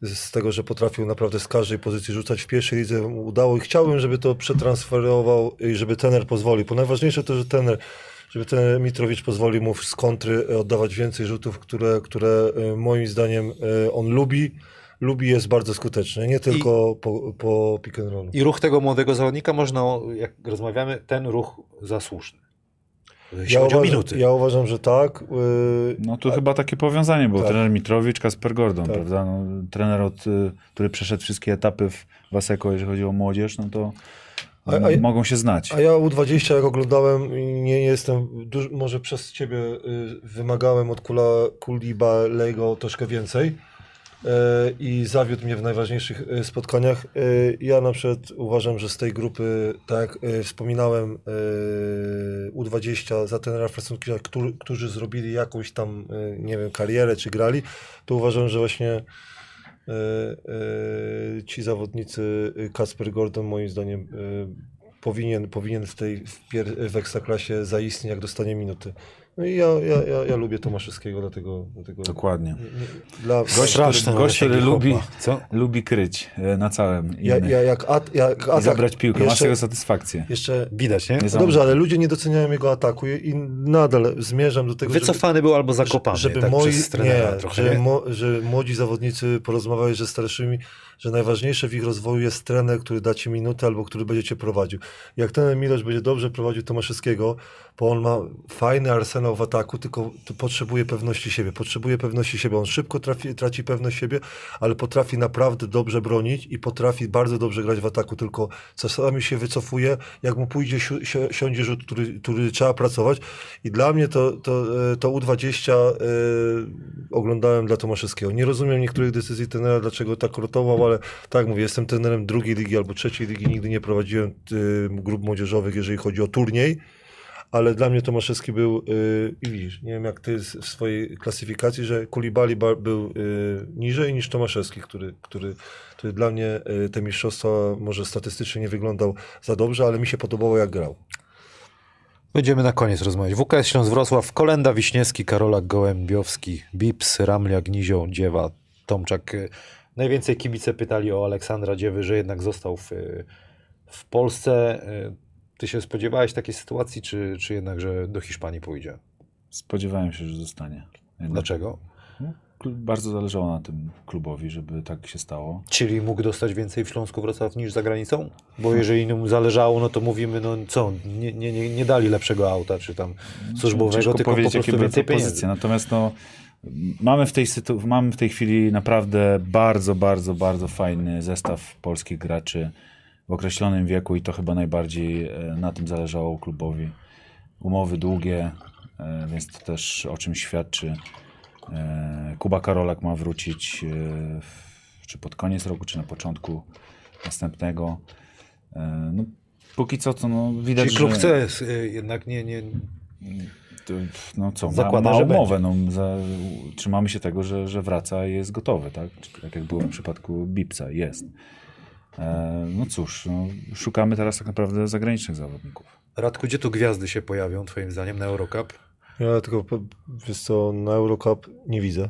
z tego, że potrafił naprawdę z każdej pozycji rzucać. W pierwszej lidze udało i chciałbym, żeby to przetransferował i żeby trener pozwolił. Bo najważniejsze to, że trener żeby ten Mitrowicz pozwolił mu z kontry oddawać więcej rzutów, które, które e, moim zdaniem e, on lubi. Lubi jest bardzo skuteczny, nie tylko po, po pick and rollu. I ruch tego młodego zawodnika można, jak rozmawiamy, ten ruch zasłuszny. Jeśli Ja chodzi o uważam, minuty. ja uważam, że tak. y, No tu chyba takie powiązanie było. Tak. Trener Mitrowicz, Kasper Gordon, Tak. prawda? No, trener, od, y, który przeszedł wszystkie etapy w Waseko, jeżeli chodzi o młodzież, no to A- a- mogą się znać. A ja U20 jak oglądałem, i nie jestem, duż, może przez ciebie y, wymagałem od Kula, Kuliba Lego troszkę więcej y, i zawiódł mnie w najważniejszych y, spotkaniach. Y, ja na przykład uważam, że z tej grupy, tak jak wspominałem, y, U20 za trenera Francuzka, którzy, zrobili jakąś tam, nie wiem, karierę czy grali, to uważam, że właśnie ci zawodnicy, Kasper Gordon moim zdaniem powinien, powinien w tej w, w Ekstraklasie zaistnieć, jak dostanie minuty. No i ja, ja, ja, ja lubię Tomaszewskiego, dlatego... dlatego Dokładnie. nie- nie- Dla, Gość, Straszne który, gość, który lubi. Co? lubi kryć e, na całym ja, innych ja, jak, at, jak i atak, zabrać piłkę. Masz jeszcze, tego satysfakcję. jeszcze Widać, nie? Nie no dobrze, ale ludzie nie doceniają jego ataku i, i nadal zmierzam do tego, żeby- Wycofany był albo zakopany żeby tak, moi, przez trenera nie, trochę, że, nie? mo, że młodzi zawodnicy porozmawiali ze starszymi, że najważniejsze w ich rozwoju jest trener, który da ci minutę albo który będzie cię prowadził. Jak ten Milosz będzie dobrze prowadził Tomaszewskiego, bo on ma fajny arsenał w ataku, tylko potrzebuje pewności siebie. Potrzebuje pewności siebie. On szybko trafi, traci pewność siebie, ale potrafi naprawdę dobrze bronić i potrafi bardzo dobrze grać w ataku, tylko czasami się wycofuje, jak mu pójdzie, si si siądzie rzut, który, który trzeba pracować. I dla mnie to, to, e, to U20 e, oglądałem dla Tomaszewskiego. Nie rozumiem niektórych decyzji trenera, dlaczego tak rotował, ale tak mówię, jestem trenerem drugiej ligi albo trzeciej ligi, nigdy nie prowadziłem y, grup młodzieżowych, jeżeli chodzi o turniej, ale dla mnie Tomaszewski był, y, i widzisz, nie wiem jak ty w swojej klasyfikacji, że Kulibali ba- był y, niżej niż Tomaszewski, który, który, który dla mnie y, te mistrzostwa może statystycznie nie wyglądał za dobrze, ale mi się podobało jak grał. Będziemy na koniec rozmawiać. WKS Śląsk Wrocław, Kolenda Wiśniewski, Karolak Gołębiowski, Bips, Ramlia, Gnizioł, Dziewa, Tomczak. Y, Najwięcej kibice pytali o Aleksandra Dziewy, że jednak został w, y, w Polsce. Ty się spodziewałeś takiej sytuacji, czy, czy jednak, że do Hiszpanii pójdzie? Spodziewałem się, że zostanie. Jednak. Dlaczego? No, bardzo zależało na tym klubowi, żeby tak się stało. Czyli mógł dostać więcej w Śląsku Wrocław niż za granicą? Bo jeżeli mu zależało, no to mówimy, no co, nie, nie, nie, dali lepszego auta, czy tam służbowego, Ciężko tylko po powiedzieć, prostu jakie były więcej pieniędzy. Natomiast no, mamy, w tej sytu- mamy w tej chwili naprawdę bardzo, bardzo, bardzo fajny zestaw polskich graczy w określonym wieku i to chyba najbardziej e, na tym zależało klubowi. Umowy długie, e, więc to też o czym świadczy. E, Kuba Karolak ma wrócić czy pod koniec roku, czy na początku następnego. No, póki co to no, widać, Czyli klub że... chce jednak nie, nie, no co, Zakłada, ma, ma umowę, no, za, trzymamy się tego, że, że wraca i jest gotowy, tak? Tak jak było w przypadku Bipsa, jest. E, no cóż, no, szukamy teraz tak naprawdę zagranicznych zawodników. Radku, gdzie tu gwiazdy się pojawią, twoim zdaniem, na Eurocup? Ja tylko, wiesz co, na Eurocup nie widzę,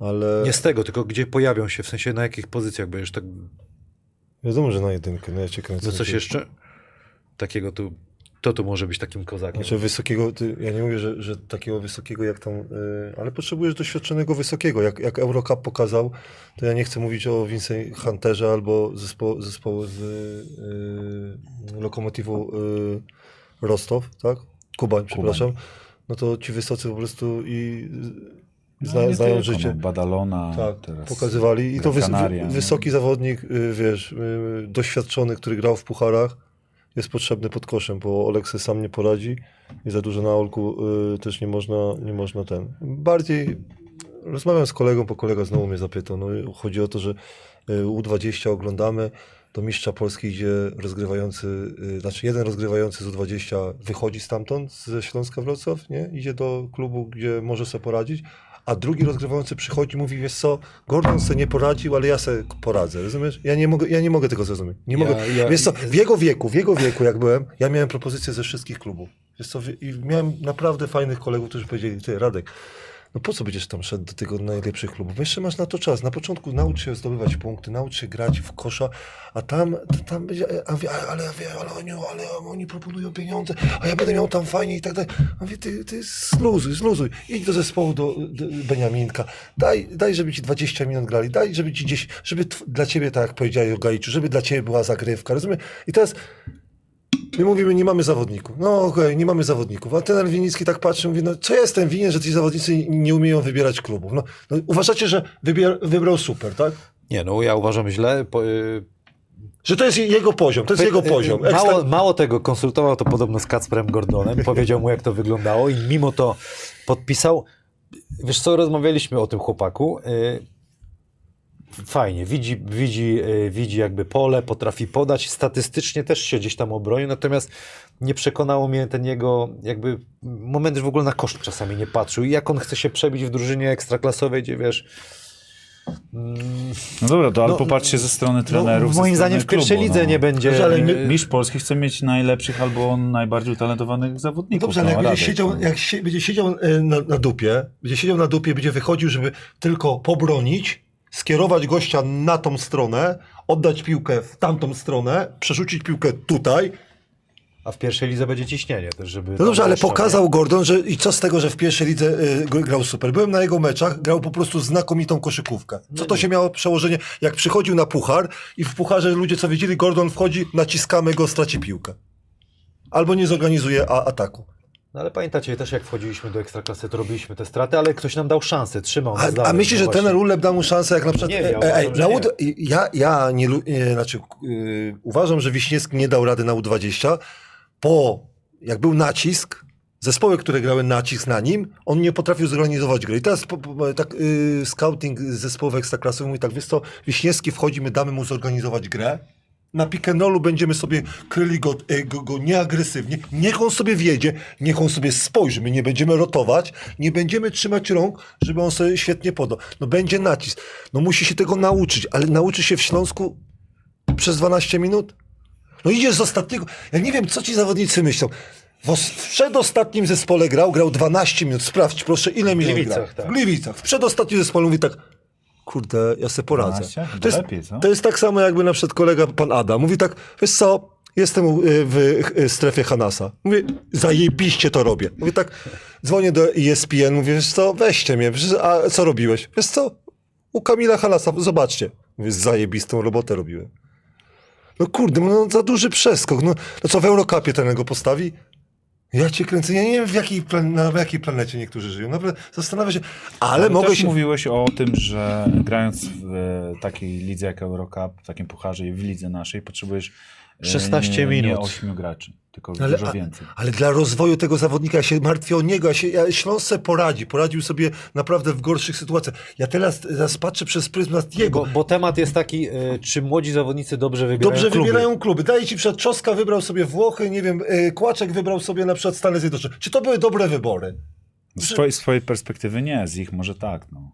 ale Nie z tego, tylko gdzie pojawią się, w sensie na jakich pozycjach będziesz tak... wiadomo, że na jedynkę, no ja cię kręcę. No coś jeszcze? Takiego tu... To tu może być takim kozakiem. Znaczy wysokiego, ty, ja nie mówię, że, że takiego wysokiego jak tam, y, ale potrzebujesz doświadczonego wysokiego. Jak, jak Eurocup pokazał, to ja nie chcę mówić o Vincent Hunterze albo zespołu, zespołu z y, Lokomotywu y, Rostow, tak? Kubań, przepraszam. No to ci wysocy po prostu i zna, No, znają tylko, życie. No, Badalona Tak, teraz. pokazywali. I to wys, Kanaria, no. wysoki zawodnik, y, wiesz, y, doświadczony, który grał w pucharach, jest potrzebny pod koszem, bo Olek sobie sam nie poradzi i za dużo na Olku y, też nie można, nie można ten. Bardziej rozmawiam z kolegą, bo kolega znowu mnie zapytał. No, chodzi o to, że y, U20 oglądamy, do mistrza Polski idzie rozgrywający, y, znaczy jeden rozgrywający z U20 wychodzi stamtąd, ze Śląska Wrocław, nie? Idzie do klubu, gdzie może sobie poradzić, a drugi rozgrywający przychodzi i mówi, wiesz co, Gordon sobie nie poradził, ale ja sobie poradzę, rozumiesz? Ja nie mogę, ja nie mogę tego zrozumieć. Nie mogę. ja- wiesz co, w jego wieku, w jego wieku jak byłem, ja miałem propozycje ze wszystkich klubów. Wiesz co, i miałem naprawdę fajnych kolegów, którzy powiedzieli, ty Radek, no po co będziesz tam szedł do tego najlepszych klubów? Jeszcze masz na to czas. Na początku naucz się zdobywać punkty, naucz się grać w kosza, a tam, tam będzie, a wie, ale, wie, ale, oni, ale oni proponują pieniądze, a ja będę miał tam fajnie i tak dalej. A mówię, ty, ty zluzuj, zluzuj. Idź do zespołu, do, do Beniaminka. Daj, daj, żeby ci 20 minut grali. Daj, żeby ci gdzieś, żeby dla ciebie, tak jak powiedziałeś o Gajiczu, żeby dla ciebie była zagrywka. Rozumiem? I teraz My mówimy, nie mamy zawodników. No okej, nie mamy zawodników. A ten Winicki tak patrzy, mówi, no co ja jestem winien, że ci zawodnicy nie umieją wybierać klubów? No, no uważacie, że wybier, wybrał super, tak? Nie, no ja uważam źle. Po, y, Że to jest jego poziom, to jest jego poziom. y, Mało, Ekstra... mało tego, konsultował to podobno z Kacprem Gordonem, powiedział mu, jak to wyglądało i mimo to podpisał. Wiesz co, rozmawialiśmy o tym chłopaku. y, Fajnie, widzi, widzi, y, widzi jakby pole, potrafi podać, statystycznie też się gdzieś tam obronił, natomiast nie przekonało mnie ten jego jakby moment, że w ogóle na koszt czasami nie patrzył i jak on chce się przebić w drużynie ekstraklasowej, gdzie wiesz, No dobra, to ale No, popatrzcie ze strony trenerów. no, moim zdaniem w pierwszej klubu, lidze no. nie będzie... Wiesz, ale my- Mistrz Polski chce mieć najlepszych albo najbardziej utalentowanych zawodników. Dobrze, ale jak, no, będzie siedział, no. jak będzie siedział e, na, na dupie, będzie siedział na dupie, będzie wychodził, żeby tylko pobronić, skierować gościa na tą stronę, oddać piłkę w tamtą stronę, przerzucić piłkę tutaj, A w pierwszej lidze będzie ciśnienie też, żeby... No dobrze, ale pokazał Gordon, że i co z tego, że w pierwszej lidze y, gr- grał super. Byłem na jego meczach, grał po prostu znakomitą koszykówkę. Co to się miało przełożenie? Jak przychodził na puchar i w pucharze ludzie co wiedzieli, Gordon wchodzi, naciskamy go, straci piłkę. Albo nie zorganizuje a, ataku. No ale pamiętacie też, jak wchodziliśmy do Ekstraklasy, to robiliśmy te straty, ale ktoś nam dał szansę, trzymał nas A, dalej. a myślisz, No że ten właśnie. Ulep da mu szansę, jak na przykład... Nie, ja e, uważam, ej, na nie. U, ja, ja nie, nie znaczy, yy, uważam, że Wiśniewski nie dał rady na U20, po, jak był nacisk, zespoły, które grały nacisk na nim, on nie potrafił zorganizować gry. I teraz po, po, tak yy, scouting zespołów ekstraklasy mówi tak, wiesz co, Wiśniewski wchodzi, my damy mu zorganizować grę, na rollu będziemy sobie kryli go, e, go, go nieagresywnie. Niech on sobie wiedzie, niech on sobie spojrzy. My nie będziemy rotować, nie będziemy trzymać rąk, żeby on sobie świetnie podał. No będzie nacisk. No musi się tego nauczyć, ale nauczy się w Śląsku przez 12 minut? No idziesz z ostatniego. Ja nie wiem, co ci zawodnicy myślą. W, os- w przedostatnim zespole grał, grał 12 minut. Sprawdź proszę, ile minut grał. Tak. W Gliwicach. W przedostatnim zespole mówi tak, kurde, ja sobie poradzę. 12? To jest, Lepiej, to jest tak samo, jakby na przykład kolega pan Adam mówi tak, wiesz co, jestem w strefie Hanasa. Mówię, zajebiście to robię. Mówię tak, dzwonię do ESPN, mówię, wiesz co, weźcie mnie, a co robiłeś? Wiesz co, u Kamila Hanasa, zobaczcie. Mówię, zajebistą robotę robiłem. No kurde, no za duży przeskok. No, no co w Eurocupie ten go postawi? Ja cię kręcę, ja nie wiem w jakiej, plan- na jakiej planecie niektórzy żyją. Naprawdę zastanawiam się, ale, Ale mogę też się... mówiłeś o tym, że grając w e, takiej lidze jak Eurocup, w takim pucharze i w lidze naszej, potrzebujesz e, 16 nie, nie minut. 8 graczy, tylko Ale, dużo a, więcej. ale dla rozwoju tego zawodnika ja się martwię o niego. Ja się, ja, Śląsk se poradzi. Poradził sobie naprawdę w gorszych sytuacjach. Ja teraz, teraz patrzę przez pryzmat jego. Bo, bo temat jest taki, y, czy młodzi zawodnicy dobrze wybierają Dobrze kluby. wybierają kluby. Daję ci przykład, Czoska wybrał sobie Włochy, nie wiem, y, Kłaczek wybrał sobie na przykład Stany Zjednoczone. Czy to były dobre wybory? Z twojej, z twojej perspektywy nie, z ich może tak. No.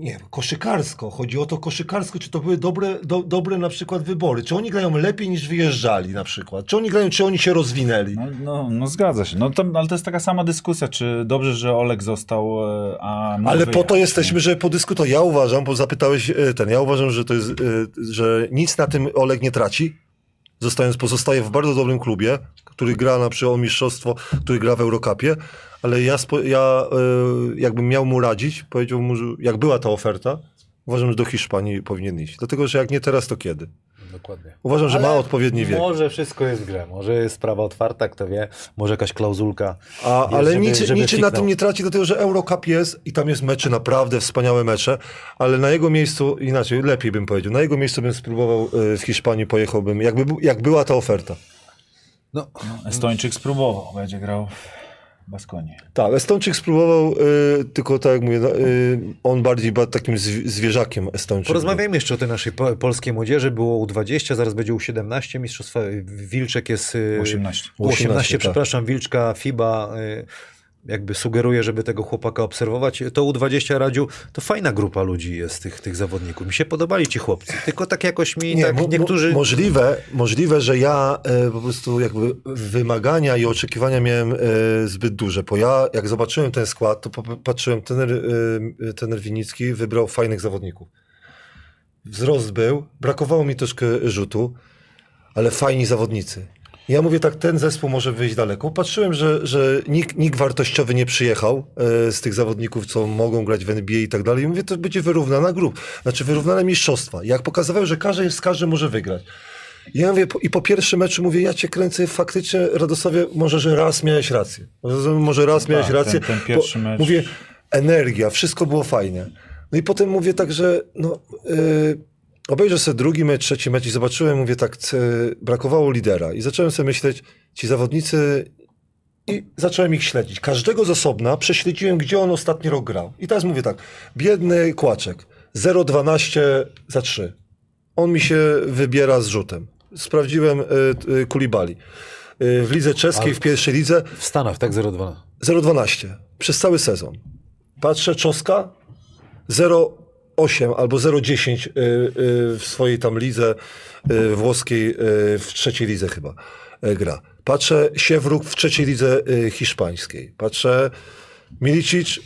Nie, koszykarsko. Chodzi o to koszykarsko, czy to były dobre, do, dobre na przykład wybory. Czy oni grają lepiej niż wyjeżdżali na przykład? Czy oni grają, czy oni się rozwinęli? No, no, no zgadza się. No to, ale to jest taka sama dyskusja, czy dobrze, że Olek został, e, a Ale po to jesteśmy, żeby podyskutować. Ja uważam, bo zapytałeś e, ten, ja uważam, że to jest, e, że nic na tym Oleg nie traci. Zostając, pozostaje w bardzo dobrym klubie, który gra na przykład o mistrzostwo, który gra w Eurocupie, ale ja, spo, ja e, jakbym miał mu radzić, powiedział mu, że jak była ta oferta, uważam, że do Hiszpanii powinien iść. Dlatego, że jak nie teraz, to kiedy? Dokładnie. Uważam, że Ale ma odpowiedni wiek. Może wszystko jest w grze, może jest sprawa otwarta, kto wie, może jakaś klauzulka. A, jest, ale żeby- nic, żeby niczy na tym nie traci, dlatego że Eurocup jest i tam jest mecze, naprawdę wspaniałe mecze, ale na jego miejscu, inaczej, lepiej bym powiedział, na jego miejscu bym spróbował y, w Hiszpanii, pojechałbym, jakby, jak była ta oferta. No, Estończyk spróbował, będzie grał Baskonie. Tak, Estończyk spróbował, y, tylko tak jak mówię, no, y, on bardziej był takim zwi- zwierzakiem Estończyk. Porozmawiajmy jeszcze o tej naszej po, polskiej młodzieży. Było U20, zaraz będzie U17 mistrzostwa. Wilczek jest... y, 18. U18, 18, tak. przepraszam, Wilczka, FIBA y, jakby sugeruje, żeby tego chłopaka obserwować. To U20 Radziu, to fajna grupa ludzi jest, tych, tych zawodników. Mi się podobali ci chłopcy, tylko tak jakoś mi Nie, tak mo- niektórzy... Możliwe, możliwe, że ja e, po prostu jakby wymagania i oczekiwania miałem e, zbyt duże, bo ja jak zobaczyłem ten skład, to patrzyłem, tener, e, tener Winicki wybrał fajnych zawodników. Wzrost był, brakowało mi troszkę rzutu, ale fajni zawodnicy. Ja mówię tak, ten zespół może wyjść daleko. Patrzyłem, że, że nikt, nikt wartościowy nie przyjechał e, z tych zawodników, co mogą grać w NBA i tak dalej. I mówię, to będzie wyrównana grup. Znaczy wyrównane mistrzostwa. Jak pokazywały, że każdy z każdym może wygrać. I ja mówię, po, i po pierwszym meczu mówię, ja cię kręcę, faktycznie Radosławie, może, że raz miałeś rację. Może raz miałeś tak, rację. ten- ten pierwszy mecz- Mówię, energia, wszystko było fajnie. No i potem mówię tak, że no, yy, obejrzę sobie drugi mecz, trzeci mecz i zobaczyłem, mówię tak, brakowało lidera. I zacząłem sobie myśleć, ci zawodnicy i zacząłem ich śledzić. Każdego z osobna prześledziłem, gdzie on ostatni rok grał. I teraz mówię tak, biedny Kłaczek, 0,12 za 3. On mi się wybiera z rzutem. Sprawdziłem y, y, Kulibali. Y, w lidze czeskiej, w pierwszej lidze W Stanach, tak 0,2. 0,12 przez cały sezon. Patrzę, Czoska 0,8 albo 0,10 y, y, w swojej tam lidze y, włoskiej, w trzeciej lidze chyba gra. Patrzę, Siewruk w trzeciej lidze hiszpańskiej. Patrzę, Milicic,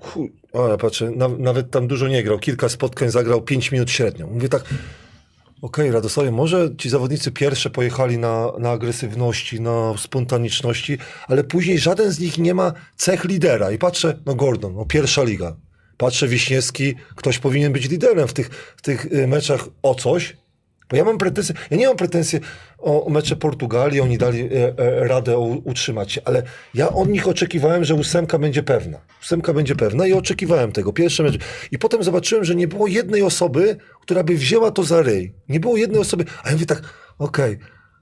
chuj, ale patrzę, na, nawet tam dużo nie grał. Kilka spotkań zagrał 5 minut średnio. Mówię tak, Okej, Radosławie, może ci zawodnicy pierwsze pojechali na, na agresywności, na spontaniczności, ale później żaden z nich nie ma cech lidera. I patrzę, no Gordon, no pierwsza liga. Patrzę, Wiśniewski, ktoś powinien być liderem w tych, w tych y, meczach o coś. Bo ja mam pretensje, ja nie mam pretensji o, mecze Portugalii, oni dali e, e, radę utrzymać się, ale ja od nich oczekiwałem, że ósemka będzie pewna. Ósemka będzie pewna i oczekiwałem tego. Pierwszy mecz. I potem zobaczyłem, że nie było jednej osoby, która by wzięła to za ryj. Nie było jednej osoby. A ja mówię tak, okej,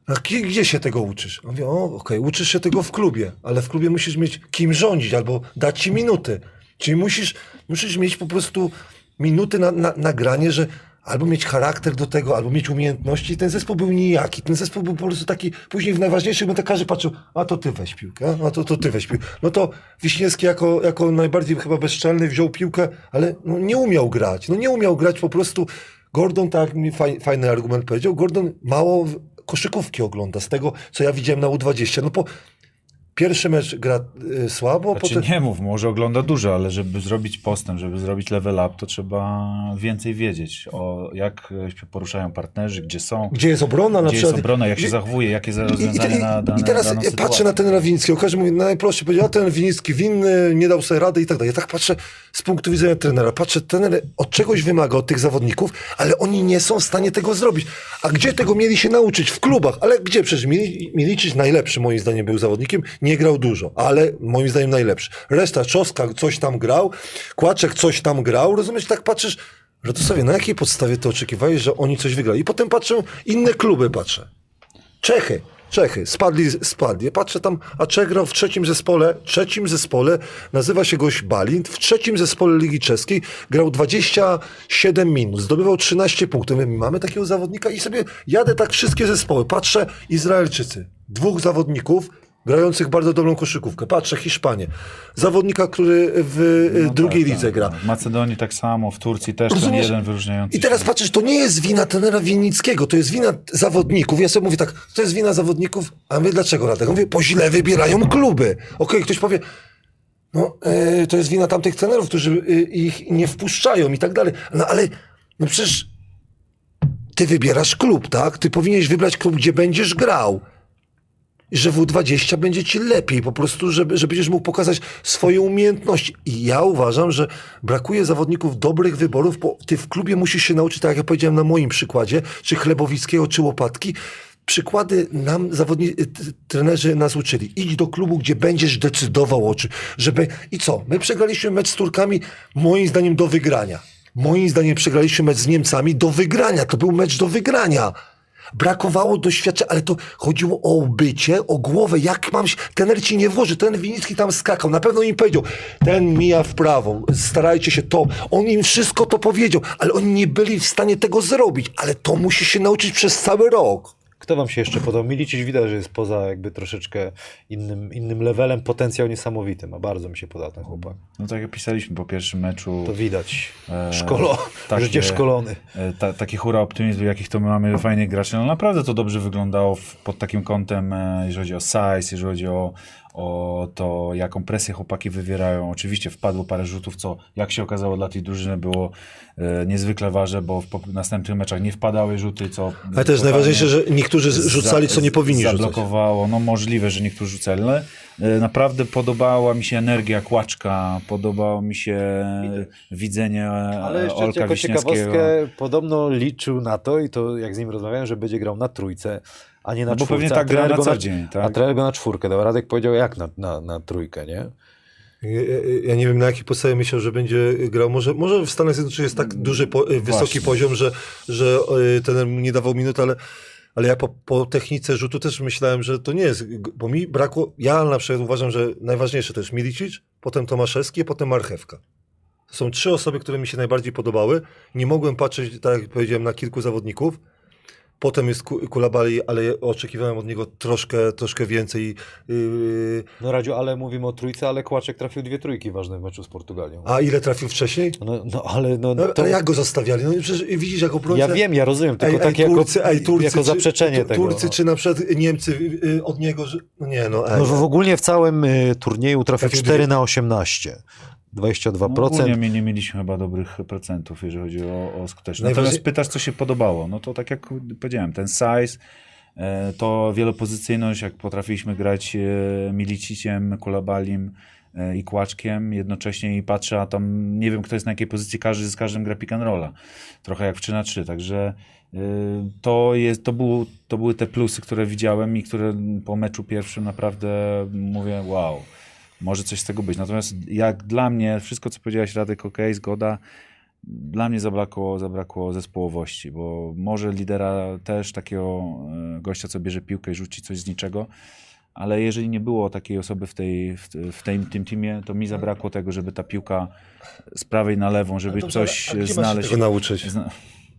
a gdzie, się tego uczysz? On mówi, o, okej, uczysz się tego w klubie, ale w klubie musisz mieć kim rządzić albo dać ci minuty. Czyli musisz, musisz mieć po prostu minuty na, na, na granie, że albo mieć charakter do tego, albo mieć umiejętności. Ten zespół był nijaki. Ten zespół był po prostu taki, później w najważniejszych momentach każdy patrzył, a to ty weź piłkę, a to, to ty weź piłkę. No to Wiśniewski jako, jako najbardziej chyba bezczelny wziął piłkę, ale no, nie umiał grać. No nie umiał grać po prostu. Gordon, tak mi faj, fajny argument powiedział, Gordon mało koszykówki ogląda z tego, co ja widziałem na U20. No po pierwszy mecz gra y, słabo, Znaczy, potem... nie mów, może ogląda dużo, ale żeby zrobić postęp, żeby zrobić level up, to trzeba więcej wiedzieć o jak się poruszają partnerzy, gdzie są, Gdzie jest obrona na gdzie jest przykład? obrona, jak się I- zachowuje, jakie I, rozwiązanie i, na dane I teraz sytuację. patrzę na ten Rawiński, każdy mówi, najprościej powiedział, ten Winicki winny, nie dał sobie rady i tak dalej. Ja tak patrzę z punktu widzenia trenera, patrzę, trener od czegoś wymaga od tych zawodników, ale oni nie są w stanie tego zrobić. A gdzie tego mieli się nauczyć? W klubach. Ale gdzie? Przecież mieli, Milicic najlepszy moim zdaniem był zawodnikiem, nie grał dużo, ale moim zdaniem najlepszy. Reszta, Czoska coś tam grał, Kłaczek coś tam grał, rozumiesz, tak patrzysz, że to sobie na jakiej podstawie to oczekiwałeś, że oni coś wygrali? I potem patrzę, inne kluby patrzę. Czechy. Czechy, spadli, spadli. Ja patrzę tam, a Czech grał w trzecim zespole, trzecim zespole, nazywa się goś Balint, w trzecim zespole Ligi Czeskiej grał 27 minut, zdobywał 13 punktów. My mamy takiego zawodnika i sobie jadę tak wszystkie zespoły, patrzę, Izraelczycy, dwóch zawodników, grających bardzo dobrą koszykówkę. Patrzę, Hiszpanie, zawodnika, który w No drugiej tak, lidze tak, gra. tak. W Macedonii tak samo, w Turcji też ten Rozumiesz? jeden wyróżniający I teraz się. patrzysz, to nie jest wina trenera Winnickiego, to jest wina zawodników. Ja sobie mówię tak, to jest wina zawodników, a my dlaczego Radek? Mówię, bo źle wybierają kluby. Okej, ktoś powie, no e, to jest wina tamtych trenerów, którzy e, ich nie wpuszczają i tak dalej. No ale, no przecież ty wybierasz klub, tak? Ty powinieneś wybrać klub, gdzie będziesz grał. Że W20 będzie ci lepiej, po prostu, żeby, że będziesz mógł pokazać swoje umiejętności. I ja uważam, że brakuje zawodników dobrych wyborów, bo ty w klubie musisz się nauczyć, tak jak ja powiedziałem na moim przykładzie, czy Chlebowickiego, czy Łopatki. Przykłady nam zawodnicy, trenerzy nas uczyli. Idź do klubu, gdzie będziesz decydował o czym. Żeby... I co? My przegraliśmy mecz z Turkami, moim zdaniem, do wygrania. Moim zdaniem przegraliśmy mecz z Niemcami do wygrania. To był mecz do wygrania. Brakowało doświadczenia, ale to chodziło o bycie, o głowę, jak mam się, ten ci nie włoży, ten Winicki tam skakał, na pewno im powiedział, ten mija w prawo, starajcie się to, on im wszystko to powiedział, ale oni nie byli w stanie tego zrobić, ale to musi się nauczyć przez cały rok. Kto wam się jeszcze podobał? Milicic widać, że jest poza jakby troszeczkę innym, innym levelem, potencjał niesamowity ma. Bardzo mi się podoba ten chłopak. No tak jak pisaliśmy po pierwszym meczu. To widać. E, Szkolo, takie- życie szkolony. e, Ta, taki hura optymizmu, jakich to my mamy fajnych graczy. No naprawdę to dobrze wyglądało w, pod takim kątem, e, jeżeli chodzi o size, jeżeli chodzi o, o to, jaką presję chłopaki wywierają. Oczywiście wpadło parę rzutów, co jak się okazało dla tej drużyny było niezwykle ważne, bo w następnych meczach nie wpadały rzuty, co... Ale też najważniejsze, że niektórzy rzucali, co nie powinni rzucać. Zablokowało, no możliwe, że niektórzy rzucali, ale e, naprawdę podobała mi się energia Kłaczka, podobało mi się widzenie Ale jeszcze Olka jako ciekawostkę, podobno liczył na to i to jak z nim rozmawiałem, że będzie grał na trójce, a nie na No bo czwórce. pewnie a tak gra na co dzień, tak? A trener go na czwórkę dał. Radek powiedział jak na, na, na trójkę, nie? Ja, nie wiem, na jakiej podstawie myślał, że będzie grał. Może, może w Stanach Zjednoczonych jest tak duży, po, wysoki Właśnie. poziom, że, że e, mu nie dawał minut, ale, ale ja po, po technice rzutu też myślałem, że to nie jest, bo mi brakło, ja na przykład uważam, że najważniejsze to jest Milicic, potem Tomaszewski, potem Marchewka. To są trzy osoby, które mi się najbardziej podobały. Nie mogłem patrzeć, tak jak powiedziałem, na kilku zawodników. Potem jest Ku- Kulabali, ale oczekiwałem od niego troszkę, troszkę więcej. Yy, No Radziu, ale mówimy o trójce, ale Kłaczek trafił dwie trójki ważne w meczu z Portugalią. a ile trafił wcześniej? No, no ale no, No, to, ale jak go zostawiali? No przecież widzisz, jak obrońca... ja wiem, ja rozumiem, tylko Ej, tak ej, jako, Turcy, ej, Turcy, jako czy- zaprzeczenie tu- tego. Turcy no. czy na przykład Niemcy y, od niego, że... No nie, no ej. No, w ogólnie w całym y, turnieju trafił Trafił 4 dwie- na 18. 22%. No, my nie mieliśmy chyba dobrych procentów, jeżeli chodzi o, o skuteczność. Najważniej- Natomiast pytasz, co się podobało. No to tak jak powiedziałem, ten size, e, to wielopozycyjność, jak potrafiliśmy grać e, Miliciciem, Kulabalim e, i Kłaczkiem jednocześnie i patrzę, a tam nie wiem, kto jest na jakiej pozycji, każdy z każdym gra pick and rolla. Trochę jak w 3 na 3 także to, jest, to, był, to były te plusy, które widziałem i które po meczu pierwszym naprawdę mówię, wow może coś z tego być. Natomiast jak dla mnie, wszystko co powiedziałeś Radek, ok, zgoda, dla mnie zabrakło, zabrakło zespołowości, bo może lidera też takiego e, gościa, co bierze piłkę i rzuci coś z niczego, ale jeżeli nie było takiej osoby w, tej, w, w tej, tym teamie, to mi zabrakło tego, żeby ta piłka z prawej na lewą, żeby Dobrze, coś masz się znaleźć. tego nauczyć? Zna,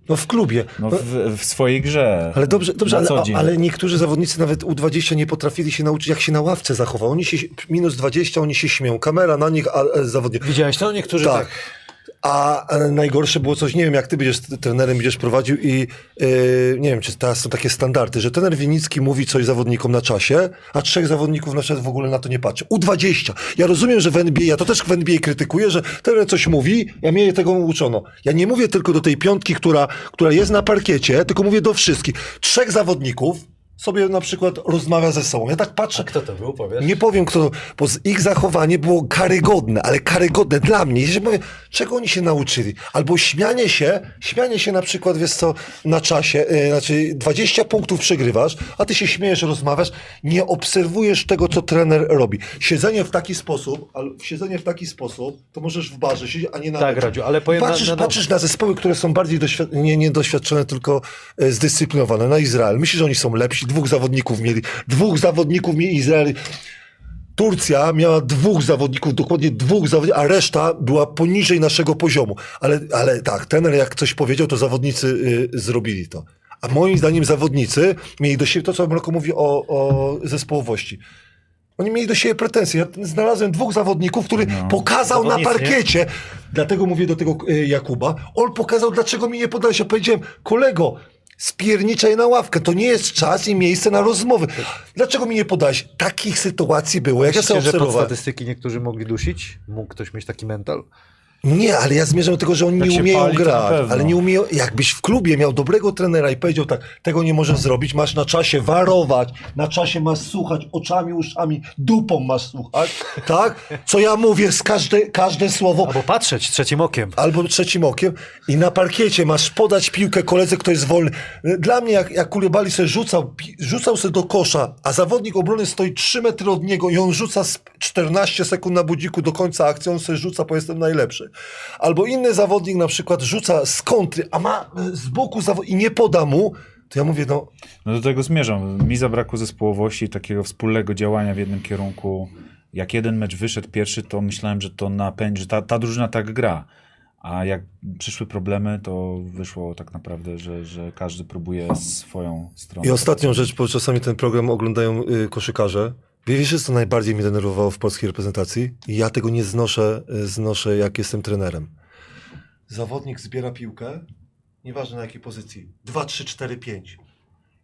No w klubie. no No, w, w swojej grze. ale dobrze, dobrze na ale, ale niektórzy zawodnicy nawet U20 nie potrafili się nauczyć, jak się na ławce zachował. Oni się, minus 20, oni się śmieją. Kamera na nich, a e, zawodnik... Widziałeś to? Niektórzy Tak. tak. A e, najgorsze było coś, nie wiem, jak ty będziesz trenerem, będziesz prowadził i e, nie wiem, czy teraz są takie standardy, że trener Winicki mówi coś zawodnikom na czasie, a trzech zawodników na przykład w ogóle na to nie patrzy. U20. Ja rozumiem, że w NBA, ja to też w NBA krytykuję, że trener coś mówi, ja mnie tego uczono. Ja nie mówię tylko do tej piątki, która, która jest na parkiecie, tylko mówię do wszystkich. Trzech zawodników sobie na przykład rozmawia ze sobą. Ja tak patrzę, Kto to był, powiesz? nie powiem kto, bo ich zachowanie było karygodne, ale karygodne dla mnie. Jeżeli powiem, czego oni się nauczyli? Albo śmianie się, śmianie się na przykład, wiesz co, na czasie, yy, znaczy 20 punktów przegrywasz, a ty się śmiejesz, rozmawiasz, nie obserwujesz tego, co trener robi. Siedzenie w taki sposób, ale siedzenie w taki sposób, to możesz w barze siedzieć, a nie na Tak, Radziu, ale powiem patrzysz, na, na, patrzysz na zespoły, które są bardziej doświad- nie, nie doświadczone, tylko e, zdyscyplinowane. Na Izrael. Myślisz, że oni są lepsi? Dwóch zawodników mieli. Dwóch zawodników mieli Izrael. Turcja miała dwóch zawodników, dokładnie dwóch zawodników, a reszta była poniżej naszego poziomu. Ale, ale tak, trener jak coś powiedział, to zawodnicy y, zrobili to. A moim zdaniem zawodnicy mieli do siebie to, co Mroko mówi o, o zespołowości. Oni mieli do siebie pretensje. Ja znalazłem dwóch zawodników, który pokazał na Zawodnicy, nie? parkiecie. Dlatego mówię do tego y, Jakuba. On pokazał, dlaczego mi nie podałeś. Ja powiedziałem, kolego, spierniczaj na ławkę. To nie jest czas i miejsce na rozmowy. Dlaczego mi nie podałeś? Takich sytuacji było. Jak ja sobie że pod statystyki niektórzy mogli dusić? Mógł ktoś mieć taki mental? Nie, ale ja zmierzam do tego, że oni Jak nie umieją pali, grać. Ale nie umieją. Jakbyś w klubie miał dobrego trenera i powiedział tak, tego nie możesz zrobić, masz na czasie warować, na czasie masz słuchać, oczami, uszami, dupą masz słuchać, tak? Co ja mówię, z każde, każde słowo. Albo patrzeć trzecim okiem. Albo trzecim okiem i na parkiecie masz podać piłkę koledze, kto jest wolny. Dla mnie, jak, jak Kulebali sobie rzucał, rzucał sobie do kosza, a zawodnik obrony stoi 3 metry od niego i on rzuca z 14 sekund na budziku do końca akcji, on sobie rzuca, bo jestem najlepszy. Albo inny zawodnik na przykład rzuca z kontry, a ma e, z boku zawod- i nie poda mu, To ja mówię, no No do tego zmierzam. Mi zabrakło zespołowości, takiego wspólnego działania w jednym kierunku. Jak jeden mecz wyszedł pierwszy, to myślałem, że to napędzi, że ta, ta drużyna tak gra. A jak przyszły problemy, to wyszło tak naprawdę, że, że każdy próbuje swoją stronę. I ostatnią rzecz, bo czasami ten program oglądają y, koszykarze. Wiesz, co najbardziej mnie denerwowało w polskiej reprezentacji? I ja tego nie znoszę, y, znoszę jak jestem trenerem. Zawodnik zbiera piłkę, nieważne na jakiej pozycji, 2, 3, 4, 5.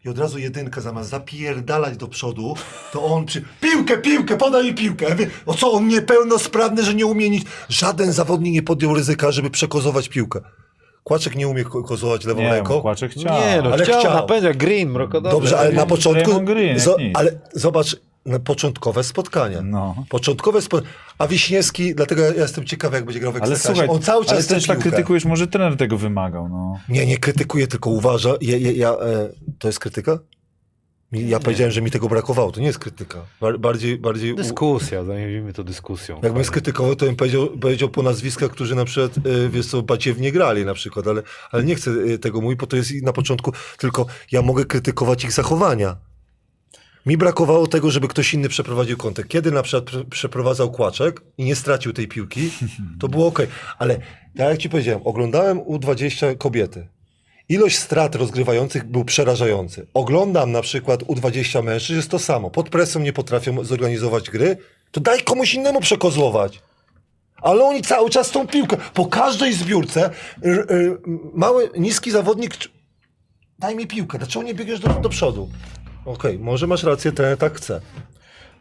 I od razu jedynka zamiast zapierdalać do przodu, to on przy... Piłkę, piłkę, podaj mi piłkę. O co, on niepełnosprawny, że nie umie nic. Żaden zawodnik nie podjął ryzyka, żeby przekozować piłkę. Kłaczek nie umie ko- kozować lewą Nie, ręką. Kłaczek chciał. Nie, no ale chciał, chciał. napędzać Green, Mrokodowy. Dobrze, ale na początku. Green, ale zobacz, początkowe spotkanie. No. Początkowe spotkanie. A Wiśniewski, dlatego ja jestem ciekawy, jak będzie grał w Ale Ekstraklasie. słuchaj, On cały czas ale też tak krytykujesz, może trener tego wymagał, no. Nie, nie krytykuję, tylko uważa. Ja, ja, ja, e, to jest krytyka? Ja powiedziałem, że mi tego brakowało. To nie jest krytyka. Bar, bardziej, bardziej Dyskusja, zajmijmy to dyskusją. jakbym skrytykował, to bym powiedział, powiedział po nazwiskach, którzy na przykład, e, wiesz co, baciewnie grali na przykład, ale, ale nie chcę e, tego mówić, bo to jest na początku, tylko ja mogę krytykować ich zachowania. Mi brakowało tego, żeby ktoś inny przeprowadził kontakt. Kiedy na przykład prze- przeprowadzał kłaczek i nie stracił tej piłki, to było ok. Ale tak jak ci powiedziałem, oglądałem U20 kobiety. Ilość strat rozgrywających był przerażający. Oglądam na przykład U20 mężczyzn, jest to samo. Pod presją nie potrafią zorganizować gry, to daj komuś innemu przekozłować. Ale oni cały czas tą piłkę, po każdej zbiórce, mały, niski zawodnik, daj mi piłkę, dlaczego nie biegniesz do, do przodu? Okej, może masz rację, ten tak chce.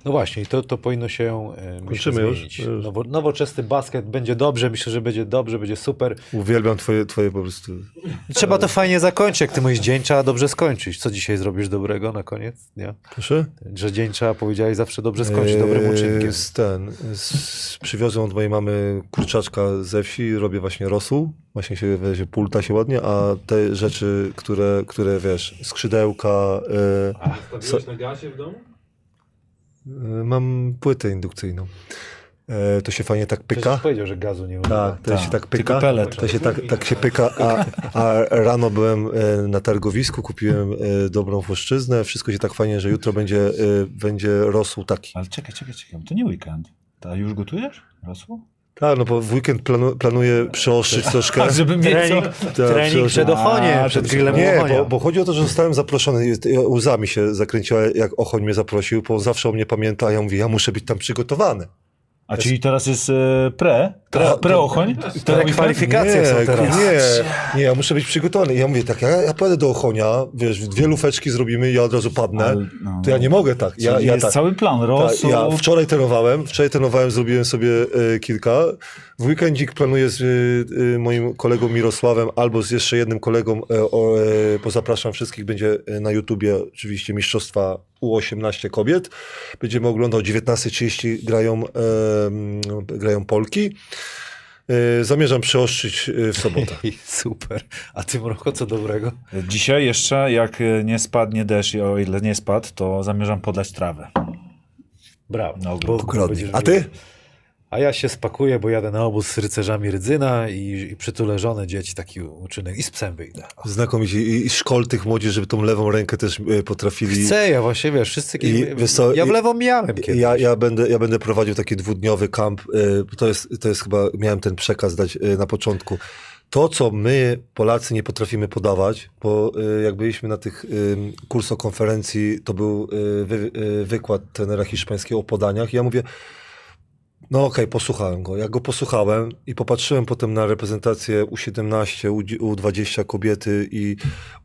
No właśnie, i to, to powinno się, e, myślę, Kończymy już? zmienić. Już. Nowo, nowoczesny basket będzie dobrze, myślę, że będzie dobrze, będzie super. Uwielbiam twoje, twoje po prostu... Trzeba to fajnie zakończyć, jak ty mówisz dzień, trzeba dobrze skończyć. Co dzisiaj zrobisz dobrego na koniec? Nie? Proszę? Że dzień trzeba, powiedziałeś, zawsze dobrze skończyć dobrym uczynkiem. Z ten, z, przywiozłem od mojej mamy kurczaczka ze wsi, robię właśnie rosół, właśnie się, wiesz, pulta się ładnie, a te rzeczy, które, które wiesz, skrzydełka, e, Stawiłeś na gazie w domu? E, mam płytę indukcyjną. E, to się fajnie tak Przecież pyka. powiedział, że gazu nie używa. Tak, to Tak, się tak tylko pyka. pelet. To się tak, tak się pyka, a, a rano byłem e, na targowisku, kupiłem e, dobrą włoszczyznę, wszystko się tak fajnie, że jutro będzie, będzie rosół taki. Ale czekaj, czekaj, czekaj, to nie weekend. A już gotujesz? Rosół? Tak, no bo w weekend planu, planuję przeostrzyć troszkę. A, *laughs* żeby mieć Trening. Tak, trening przed Ochoniem, A, przed grillem Nie, bo, bo chodzi o to, że zostałem zaproszony. Jest- Łzami się zakręciła, jak Ochoń mnie zaprosił, bo zawsze o mnie pamięta, a ja mówię, ja muszę być tam przygotowany. A czyli teraz jest e, pre? Pre, Tak, pre-ochoń? Prekwalifikacje nie, są teraz. Nie, nie, ja muszę być przygotowany. I ja mówię tak, ja, ja pojadę do Ochonia, wiesz, dwie lufeczki zrobimy i ja od razu padnę. Ale, no, To ja nie mogę tak. Ja, ja jest tak. cały plan, Tak, rosół... ja wczoraj trenowałem, wczoraj trenowałem, zrobiłem sobie e, kilka. W weekendzik planuję z e, e, moim kolegą Mirosławem albo z jeszcze jednym kolegą, o, e, bo zapraszam wszystkich, będzie na YouTubie oczywiście Mistrzostwa U18 kobiet. Będziemy oglądać o 19.30 grają, grają Polki. E, zamierzam przeostrzyć e, w sobotę. *laughs* Super. A ty, Mroko, co dobrego? Dzisiaj jeszcze, jak e, nie spadnie deszcz i o ile nie spadł, to zamierzam podlać trawę. Brawo. No, Bo- Dokładnie. będziesz A ty? A ja się spakuję, bo jadę na obóz z rycerzami Rydzyna i, i przytulę żonę, dzieci, taki uczynek i z psem wyjdę. Znakomicie. I, i szkol tych młodzi, żeby tą lewą rękę też e, potrafili... Chcę, ja właśnie, wiesz, wszyscy... I wiesz co, ja w lewą miałem kiedyś. Ja, ja, będę, ja będę prowadził taki dwudniowy kamp. y, To jest, to jest chyba, miałem ten przekaz dać y, na początku. To, co my, Polacy, nie potrafimy podawać, bo jak byliśmy na tych kursokonferencji, to był wy, wykład trenera hiszpańskiego o podaniach. I ja mówię, no okej, posłuchałem go. Jak go posłuchałem i popatrzyłem potem na reprezentację U17, U- U20 kobiety i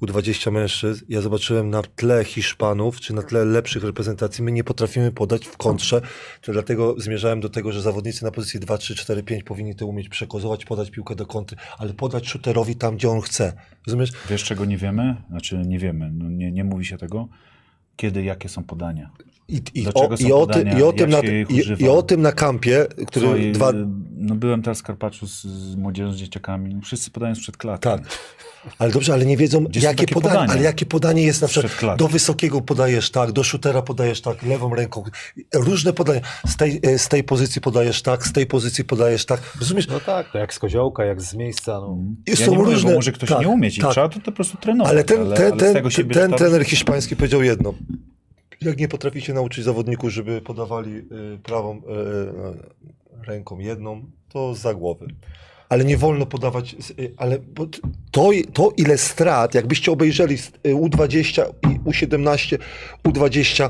U20 mężczyzn, ja zobaczyłem na tle Hiszpanów, czy na tle lepszych reprezentacji, my nie potrafimy podać w kontrze, to dlatego zmierzałem do tego, że zawodnicy na pozycji 2, 3, 4, 5 powinni to umieć przekozować, podać piłkę do kontry, ale podać shooterowi tam, gdzie on chce. Rozumiesz? Wiesz, czego nie wiemy? Znaczy, nie wiemy, no nie, nie mówi się tego. kiedy, jakie są podania. I, i, o, i, o, tym, podania, i, o, tym na, i? I o tym na kampie, który Co, i, dwa... No byłem teraz w Karpaczu z, z młodzieżą, z dzieciakami. Wszyscy podają sprzed klatki. Tak. Ale dobrze, ale nie wiedzą, jakie podanie, podania? ale jakie podanie jest na przykład. klatki. Do wysokiego podajesz tak, do shootera podajesz tak, lewą ręką. Różne podania. Z tej, e, z tej pozycji podajesz tak, z tej pozycji podajesz tak. Rozumiesz? No tak, to jak z koziołka, jak z miejsca. No. I Ja są nie mówię, różne. bo może ktoś tak, nie umieć i tak. trzeba to, to po prostu trenować. Ale ten, ten, z ten, ten, ta trener hiszpański powiedział jedno. Jak nie potraficie nauczyć zawodników, żeby podawali y, prawą y, y, ręką jedną, to za głowy. Ale nie wolno podawać, ale to, to ile strat, jakbyście obejrzeli z, y, U20 i U17, U20,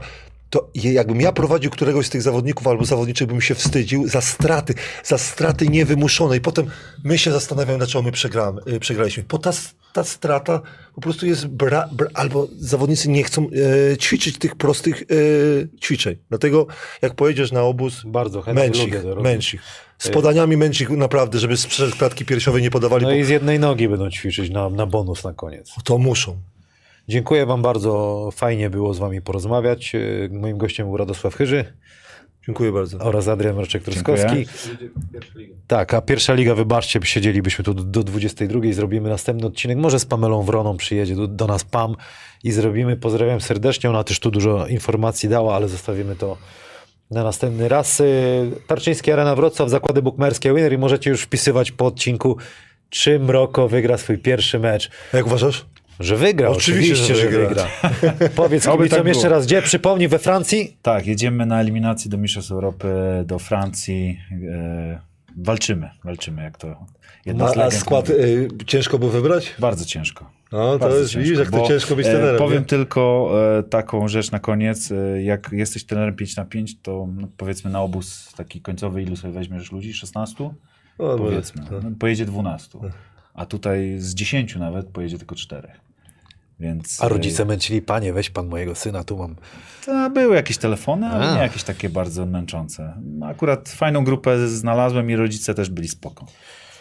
to jakbym ja prowadził któregoś z tych zawodników albo zawodniczych, bym się wstydził za straty, za straty niewymuszone. I potem my się zastanawiamy, dlaczego my przegramy, y, przegraliśmy. Bo ta, ta strata po prostu jest, bra, bra, albo zawodnicy nie chcą e, ćwiczyć tych prostych e, ćwiczeń. Dlatego jak pojedziesz na obóz, Bardzo chętnie. Z podaniami męcz ich naprawdę, żeby z klatki piersiowej nie podawali, No bo i z jednej nogi będą ćwiczyć na, na bonus na koniec. to muszą. Dziękuję Wam bardzo. Fajnie było z Wami porozmawiać. E, Moim gościem był Radosław Chyży Dziękuję bardzo. oraz Adrian liga. Tak, a pierwsza liga, wybaczcie, siedzielibyśmy tu do, do 22, zrobimy następny odcinek. Może z Pamelą Wroną przyjedzie do, do nas Pam i zrobimy. Pozdrawiam serdecznie. Ona też tu dużo informacji dała, ale zostawimy to na następny raz. Y, Tarczyński Arena Wrocław, zakłady bukmerskie Winner i możecie już wpisywać po odcinku, czy Mroko wygra swój pierwszy mecz. Jak uważasz? Że wygra, Oczywiście, oczywiście, że że wygra. wygra. *laughs* Powiedz kibicom tak jeszcze było. raz, gdzie? Przypomnij, we Francji? Tak, jedziemy na eliminację do Mistrzostw Europy, do Francji. E, walczymy, walczymy jak to jedna z A, skład e, ciężko było wybrać? Bardzo ciężko. No, to jest, widzisz, jak to ciężko być e, trenerem. Powiem nie? tylko e, taką rzecz na koniec. E, jak jesteś trenerem 5 na 5, to no, powiedzmy na obóz taki końcowy, ilu sobie weźmiesz ludzi? 16? No, Powiedzmy. no. No, pojedzie 12. A tutaj z 10 nawet pojedzie tylko 4. Więc, A rodzice męczyli, panie, weź pan mojego syna, tu mam. To były jakieś telefony, ale A. nie jakieś takie bardzo męczące. Akurat fajną grupę znalazłem i rodzice też byli spoko.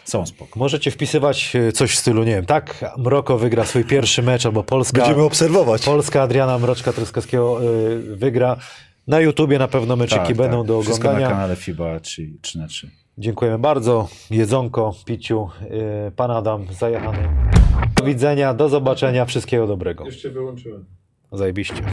Są spoko. Możecie wpisywać e, coś w stylu, nie wiem, tak, Mroko wygra swój pierwszy mecz, albo Polska, Będziemy obserwować. Polska Adriana Mroczka-Truskowskiego y, wygra. Na YouTubie na pewno meczyki będą do Tak, Wszystko na oglądania. kanale FIBA 3, 3 na 3. Dziękujemy bardzo. Jedzonko, piciu, y, pan Adam zajechany. Do widzenia, do zobaczenia, wszystkiego dobrego. Cię wyłączyłem. Zajebiście.